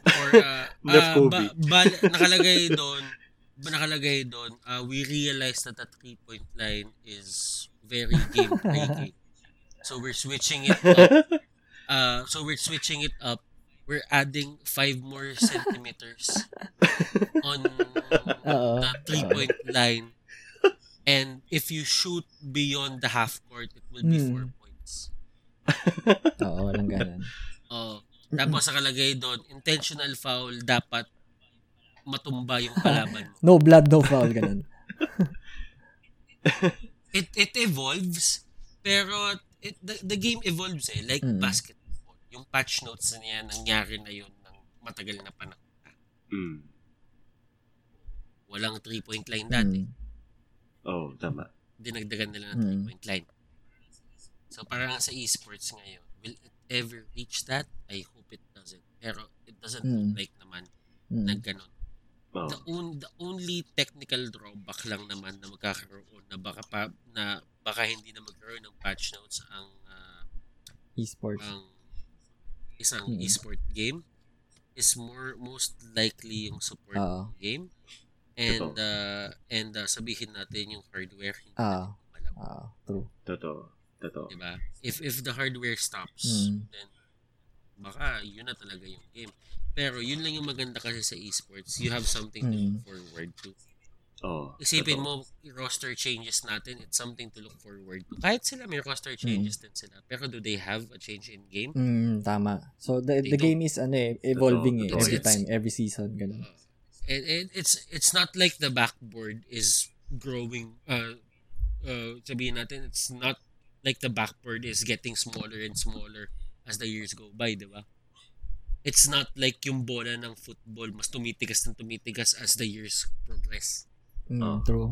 or uh, Nerf uh, Kobe. ba- bal- nakalagay doon nakalagay doon uh, we realize that the three point line is very game breaking so we're switching it up uh, so we're switching it up we're adding five more centimeters on Oo. the three point line And if you shoot beyond the half court, it will be Hmm. 4 points. Oo, walang ganun. Oh, tapos nakalagay doon, intentional foul dapat matumba yung kalaban mo. No blood, no foul, ganun. It it evolves, pero it, the, the game evolves eh, like Mm. basketball. Yung patch notes na niya, nangyari na yun ng matagal na panahon. Mm. Walang three-point line dati. Mm. Oh, tama. Dinagdagan nila ng Mm. three-point line. So parang sa esports ngayon, will it ever reach that? I hope it doesn't. Pero it doesn't look Mm. like naman Mm. na ganun. Oh. The, on, the only technical drawback lang naman na magkakaroon na baka pa, na baka hindi na magkaroon ng patch notes ang ah, Esports. ang isang Mm. esport game is more most likely yung support Oo. game and Totoo. uh, and uh, sabihin natin yung hardware hindi Ah. natin alam Ah, true. Totoo. Totoo. diba if if the hardware stops Mm. then baka yun na talaga yung game pero yun lang yung maganda kasi sa esports you have something to look Mm. forward to Oh. Isipin totoo. mo, roster changes natin, it's something to look forward to. Kahit sila may roster changes din sila. Pero do they have a change in game? Mm, tama. So the They the don't- game is ano eh, evolving eh, Totoo, every it's- time, every season ganun. And, and it's it's not like the backboard is growing. Uh, uh, sabihin natin, it's not like the backboard is getting smaller and smaller as the years go by, di ba? It's not like yung bola ng football mas tumitigas ng tumitigas as the years progress. Mm, Oh. true.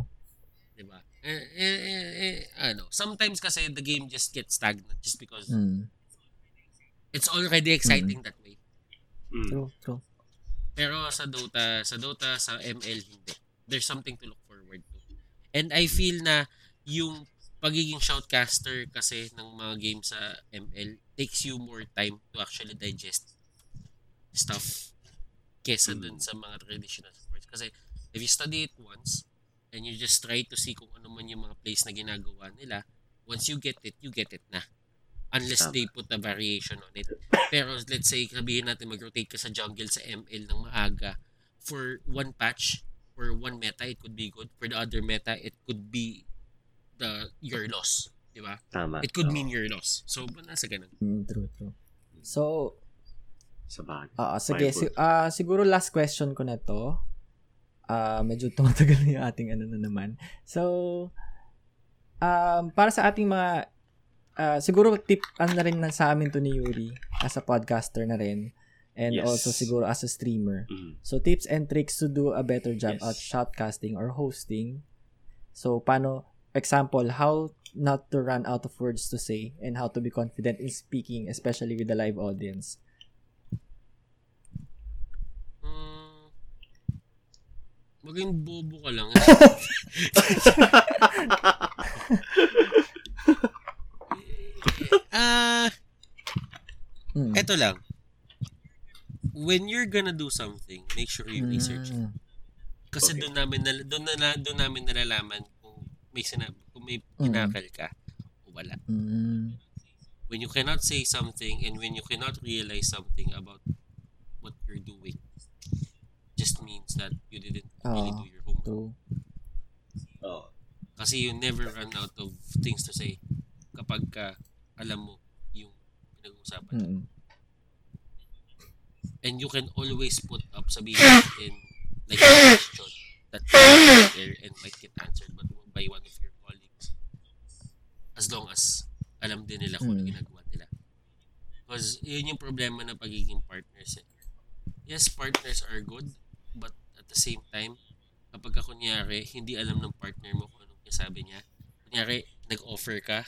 Diba? Eh, eh, eh, eh, ano, sometimes kasi the game just gets stagnant just because Mm, it's already exciting that way. Mm. true, true. Pero sa Dota, sa Dota, sa ML, hindi. There's something to look forward to. And I feel na yung pagiging shoutcaster kasi ng mga games sa ML takes you more time to actually digest stuff kesa Mm. dun sa mga traditional sports. Kasi if you study it once and you just try to see kung ano man yung mga plays na ginagawa nila, once you get it, you get it na. Unless they put a variation on it. Pero let's say, sabihin natin mag-rotate ka sa jungle sa ML ng maaga. For one patch, or one meta, it could be good. For the other meta, it could be the your loss. Di ba? Tama. It could Oo. mean your loss. So, nasa ganun. Mm, true, true. So, Sa bagay. ah sige, Fireball. si, ah siguro last question ko na to. Ah, medyo tumatagal na yung ating ano na naman. So, um, para sa ating mga ah, siguro tip ano na rin na sa amin to ni Yuri as a podcaster na rin and Yes. also siguro as a streamer. Mm. So, tips and tricks to do a better job Yes. at shoutcasting or hosting. So, paano, example, how not to run out of words to say and how to be confident in speaking, especially with the live audience. Hmm, maging bobo ka lang. Ah, Mm. eto lang. When you're gonna do something, make sure you research it. Mm. Kasi Okay. doon namin nal- doon na doon namin nalalaman may sinab kung may Mm. kinakal ka o wala. Mm. When you cannot say something and when you cannot realize something about what you're doing, just means that you didn't really Oo. do your homework. True. Oh. Kasi you never run out of things to say kapag ka alam mo yung pinag-uusapan. Mm. And you can always put up sabihin natin like a question that there and might get answered but by one of your colleagues. As long as alam din nila kung ano Mm. ginagawa nila. Because yun yung problema ng pagiging partners. eh. Yes, partners are good, but at the same time, kapag ka kunyari, hindi alam ng partner mo kung anong sabi niya, kunyari, nag-offer ka,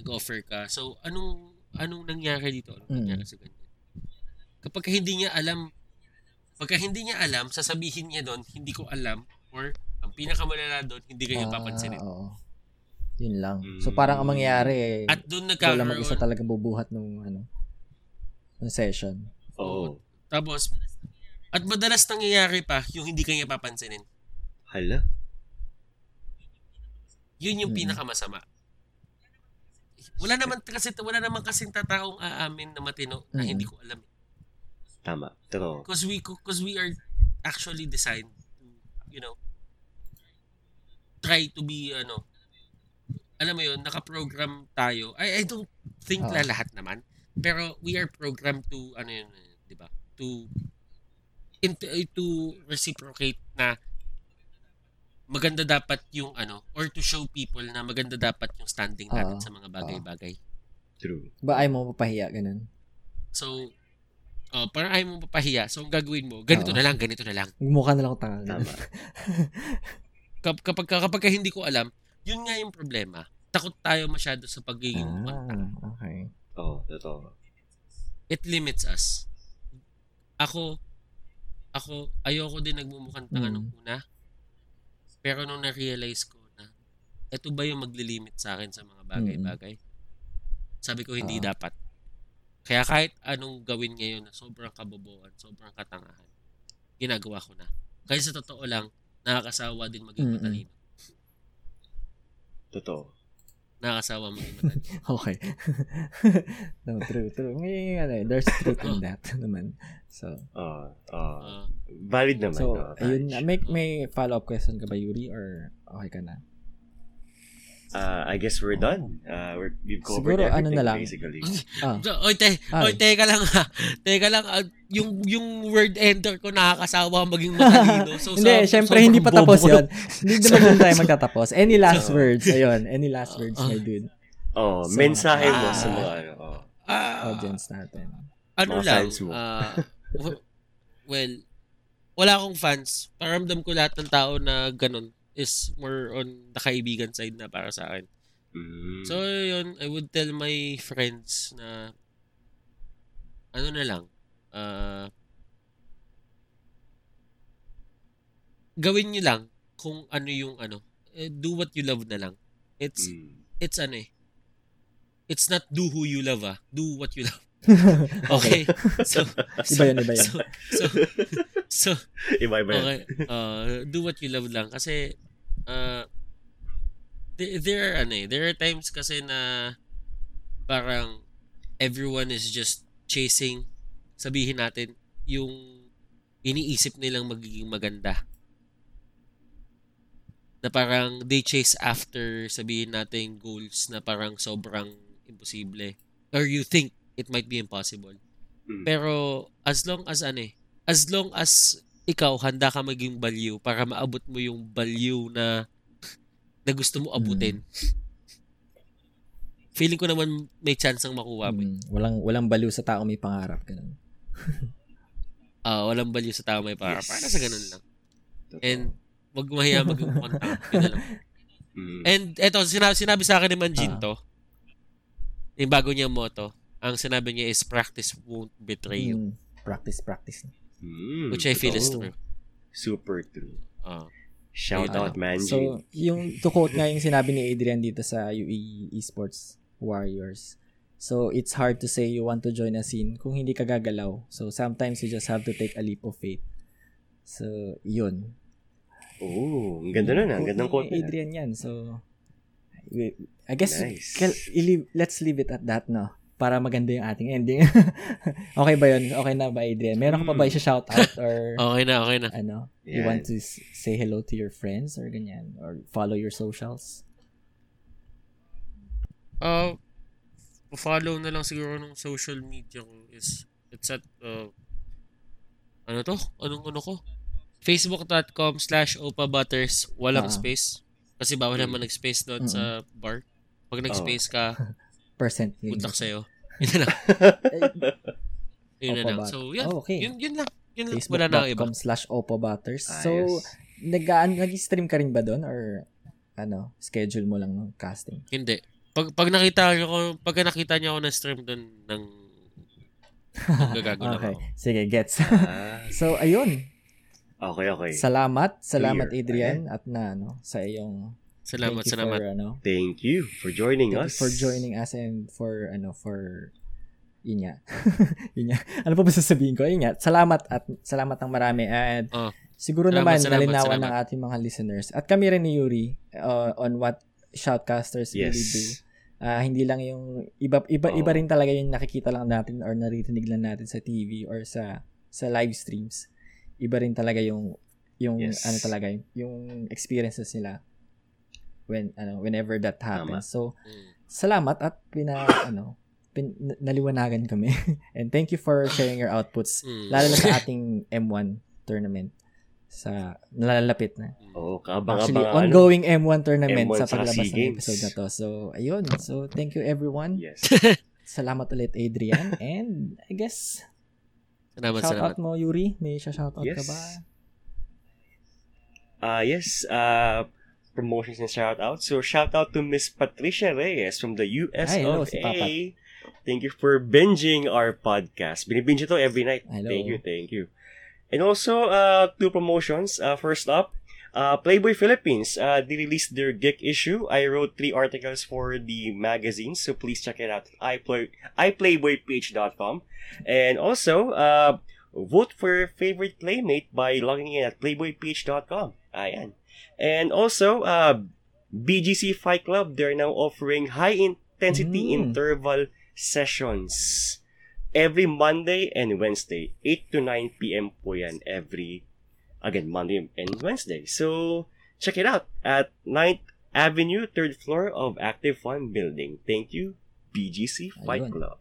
nag-offer ka, so anong anong nangyari dito? Anong nangyari sa ganyan? Kapag ka hindi niya alam, pagka hindi niya alam, sasabihin niya doon, hindi ko alam, or ang pinakamalala doon, hindi kayo Ah, papansinin. oo. Yun lang. So, parang ang mangyayari, eh, At doon ikaw lang mag-isa talaga bubuhat ng, ano, ng session. Oh. tapos, at madalas nangyayari pa, yung hindi kanya papansinin. Hala. Yun yung Mm. pinakamasama. Wala naman kasi wala naman kasi tataong aamin na matino na Mm. hindi ko alam. Tama. True. Because we because we are actually designed to, you know, try to be, ano, alam mo yun, nakaprogram tayo. I, I don't think Oo. na lahat naman. Pero we are programmed to, ano yun, eh, di ba? To, in, to reciprocate na maganda dapat yung ano, or to show people na maganda dapat yung standing natin Oo. sa mga bagay-bagay. True. Ba ay mo mapahiya, ganun. So, oh, parang ayaw mo papahiya. So, ang gagawin mo, ganito Oo. na lang, ganito na lang. Mukha na lang ako tanga. Tama. Kap- kapag, kapag ka hindi ko alam, yun nga yung problema. Takot tayo masyado sa pagiging. Ah, okay. Oo, totoo. It limits us. Ako, ako, ayoko din nagmumukhang tanga Mm. nung una. Pero nung na-realize ko na, eto ba yung maglilimit sa akin sa mga bagay-bagay? Sabi ko, hindi dapat. Kaya kahit anong gawin ngayon na sobrang kabobohan, sobrang katangahan, ginagawa ko na. Kaya sa totoo lang, nakakasawa din maging matalino. Totoo. Nakakasawa maging matalino. Okay. no, true, true. May, ano, eh, there's truth in that naman. So, Oo. oo. Ah, valid naman. so oo, ayun, may, may follow-up question ka ba, Yuri? Or okay ka na? Uh, I guess we're done. Uh, we're, we've covered Siguro, ano everything na lang. basically. Ah, So, oy, te, oy, teka lang ha. Teka lang, ah, yung, yung word enter ko nakakasawa maging matalino. So, hindi, so- syempre, hindi pa tapos yun. hindi naman yun tayo magtatapos. Any last So- words? Ayun, any last words, Ah. my dude. Oh, So, mensahe mo ah. sa mga ano. Oh. Ah, Audience natin. ano Mga lang, fans mo. ah, w- well, wala akong fans. Paramdam ko lahat ng tao na ganun is more on the kaibigan side na para sa akin. Mm. So, yun, I would tell my friends na ano na lang, ah gawin nyo lang kung ano yung ano, eh, do what you love na lang. It's, Mm. it's ano eh, it's not do who you love ah, do what you love. Okay? so, Iba yun, iba yun. so, so, so, Iba-iba yan. Okay. Uh, do what you love lang. Kasi, uh, there, there are, ano eh, there are times kasi na parang everyone is just chasing, sabihin natin, yung iniisip nilang magiging maganda. Na parang they chase after, sabihin natin, goals na parang sobrang imposible. Or you think it might be impossible. Mm. Pero as long as ano eh, as long as ikaw handa ka maging baliw para maabot mo yung baliw na na gusto mo abutin. Feeling ko naman may chance ang makuha mo. Mm, walang walang baliw sa tao may pangarap ganun. Ah, walang baliw sa tao may para. Yes. Para sa ganun lang. Totoo. And wag mahiya maging mukhang tanga. Yun na lang. Mm. And eto, sinabi, sinabi sa akin ni Ah. Manjin to. Yung bago niyang motto. Ang sinabi niya is practice won't betray you. Mm, practice, practice. Mm, Which I feel is totoo. true. Super true. Ah. Shout out. Manji. So, yung to quote nga yung sinabi ni Adrian dito sa UE Esports Warriors. So, it's hard to say you want to join a scene kung hindi ka gagalaw. So, sometimes you just have to take a leap of faith. So, yun. oh, ang ganda nun. Ang gandang Quote quote. Adrian yan. So, I guess, Nice. let's leave it at that, no? Para maganda yung ating ending. okay ba yun? Okay na ba, Adrian? Meron ka pa ba Hmm. i-shout out or Okay na, okay na. ano? You Yan. want to say hello to your friends or ganyan? Or follow your socials? Uh, follow na lang siguro ng social media ko is it's at uh, ano to? Anong ano ko? Facebook.com slash opabutters walang Ah. space. Kasi bawal Mm. naman nag-space doon Mm-mm. sa bar. Pag nag-space ka, Percent. good luck sa'yo. Yun na lang. Yun na lang. So, yun. Oh, okay. Yun, yun lang. Yun lang. Wala na iba. Facebook.com slash opobutters. So, Ayos. nag nag-stream ka rin ba doon? Or, ano, schedule mo lang ng casting? Hindi. Pag, pag nakita niyo ko, pag nakita niyo ako na stream doon ng gagago Okay. ako. Sige, gets. Ah, so, ayun. okay, okay. Salamat. Salamat, Clear. Adrian. At na, ano, sa iyong Salamat, thank you salamat. for, ano, Thank you for joining thank you us. for joining us and for, ano, for, yun nga. yun nga. Ano pa ba sasabihin ko? Yun nga. Salamat at salamat ng marami. And Oh. siguro Salamat, naman, salamat, nalinawan salamat. ng ating mga listeners. At kami rin ni Yuri uh, on what shoutcasters Yes. really do. Ah, hindi lang yung iba iba Oo. iba rin talaga yung nakikita lang natin or naririnig lang natin sa TV or sa sa live streams. Iba rin talaga yung yung Yes. ano talaga yung experiences nila when ano whenever that happens. So Mm. salamat at pina ano pin, naliwanagan kami. And thank you for sharing your outputs Mm. lalo na sa ating M1 tournament sa nalalapit na. Oo, Actually, kaabang-abang ano. ongoing M1 tournament M1 sa paglabas ng episode na to. So, ayun. So, thank you everyone. Yes. Salamat ulit, Adrian. And I guess, Salamat, shout salamat. out mo, Yuri. May shout out ka Yes. ba? Uh, yes, uh, promotions and shout out. So shout out to Miss Patricia Reyes from the US Ay, hello, of si A. Thank you for binging our podcast. Binibinge ito every night. Hello. Thank you, thank you. And also, uh, two promotions. Uh, first up, uh, Playboy Philippines. Uh, they released their geek issue. I wrote three articles for the magazine, so please check it out at iPlay, iPlayboyPage.com. And also, uh, vote for your favorite playmate by logging in at playboypage.com. Ayan. And also, uh, BGC Fight Club, they're now offering high-intensity Mm. interval sessions every Monday and Wednesday. 8 to 9 p.m. po yan every, again, Monday and Wednesday. So, check it out at 9th Avenue, 3rd floor of Active Fun Building. Thank you, BGC Fight. Club.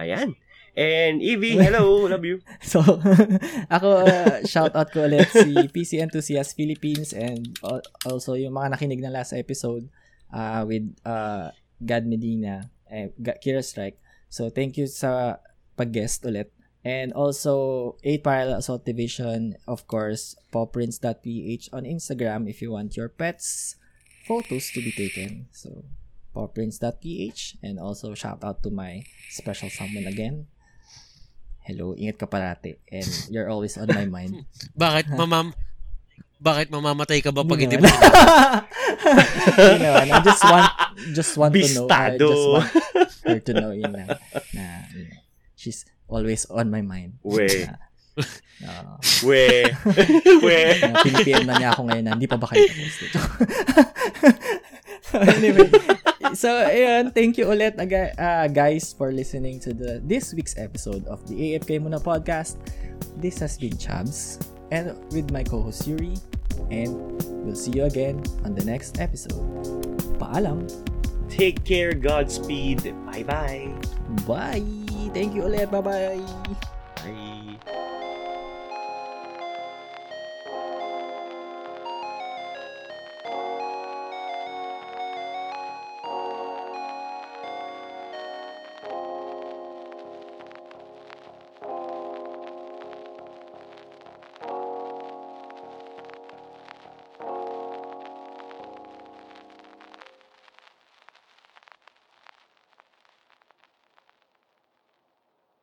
Ayan. And Evie, hello, love you. So, ako, uh, shout out ko ulit si PC Enthusiast Philippines and al- also yung mga nakinig na last episode uh, with uh, Gad Medina and Kira Strike. So, thank you sa pag-guest ulit. And also, 8 Parallel Assault Division, of course, pawprints.ph on Instagram if you want your pets photos to be taken. So, pawprints.ph and also shout out to my special someone again. Hello, ingat ka parati. And you're always on my mind. Bakit mamam bakit mamamatay ka ba pag hindi mo? Hindi naman. I just want just want to know. I Bistado. just want her to know yun na, na you know, she's always on my mind. We. Na, uh, We. We. pinipm na niya ako ngayon na hindi pa ba kayo tapos dito. anyway, so ayun, thank you ulit aga- uh, guys for listening to the this week's episode of the AFK Muna podcast. This has been Chabs and with my co-host Yuri and we'll see you again on the next episode. Paalam. Take care, Godspeed. Bye-bye. Bye. Thank you ulit. Bye-bye. Bye.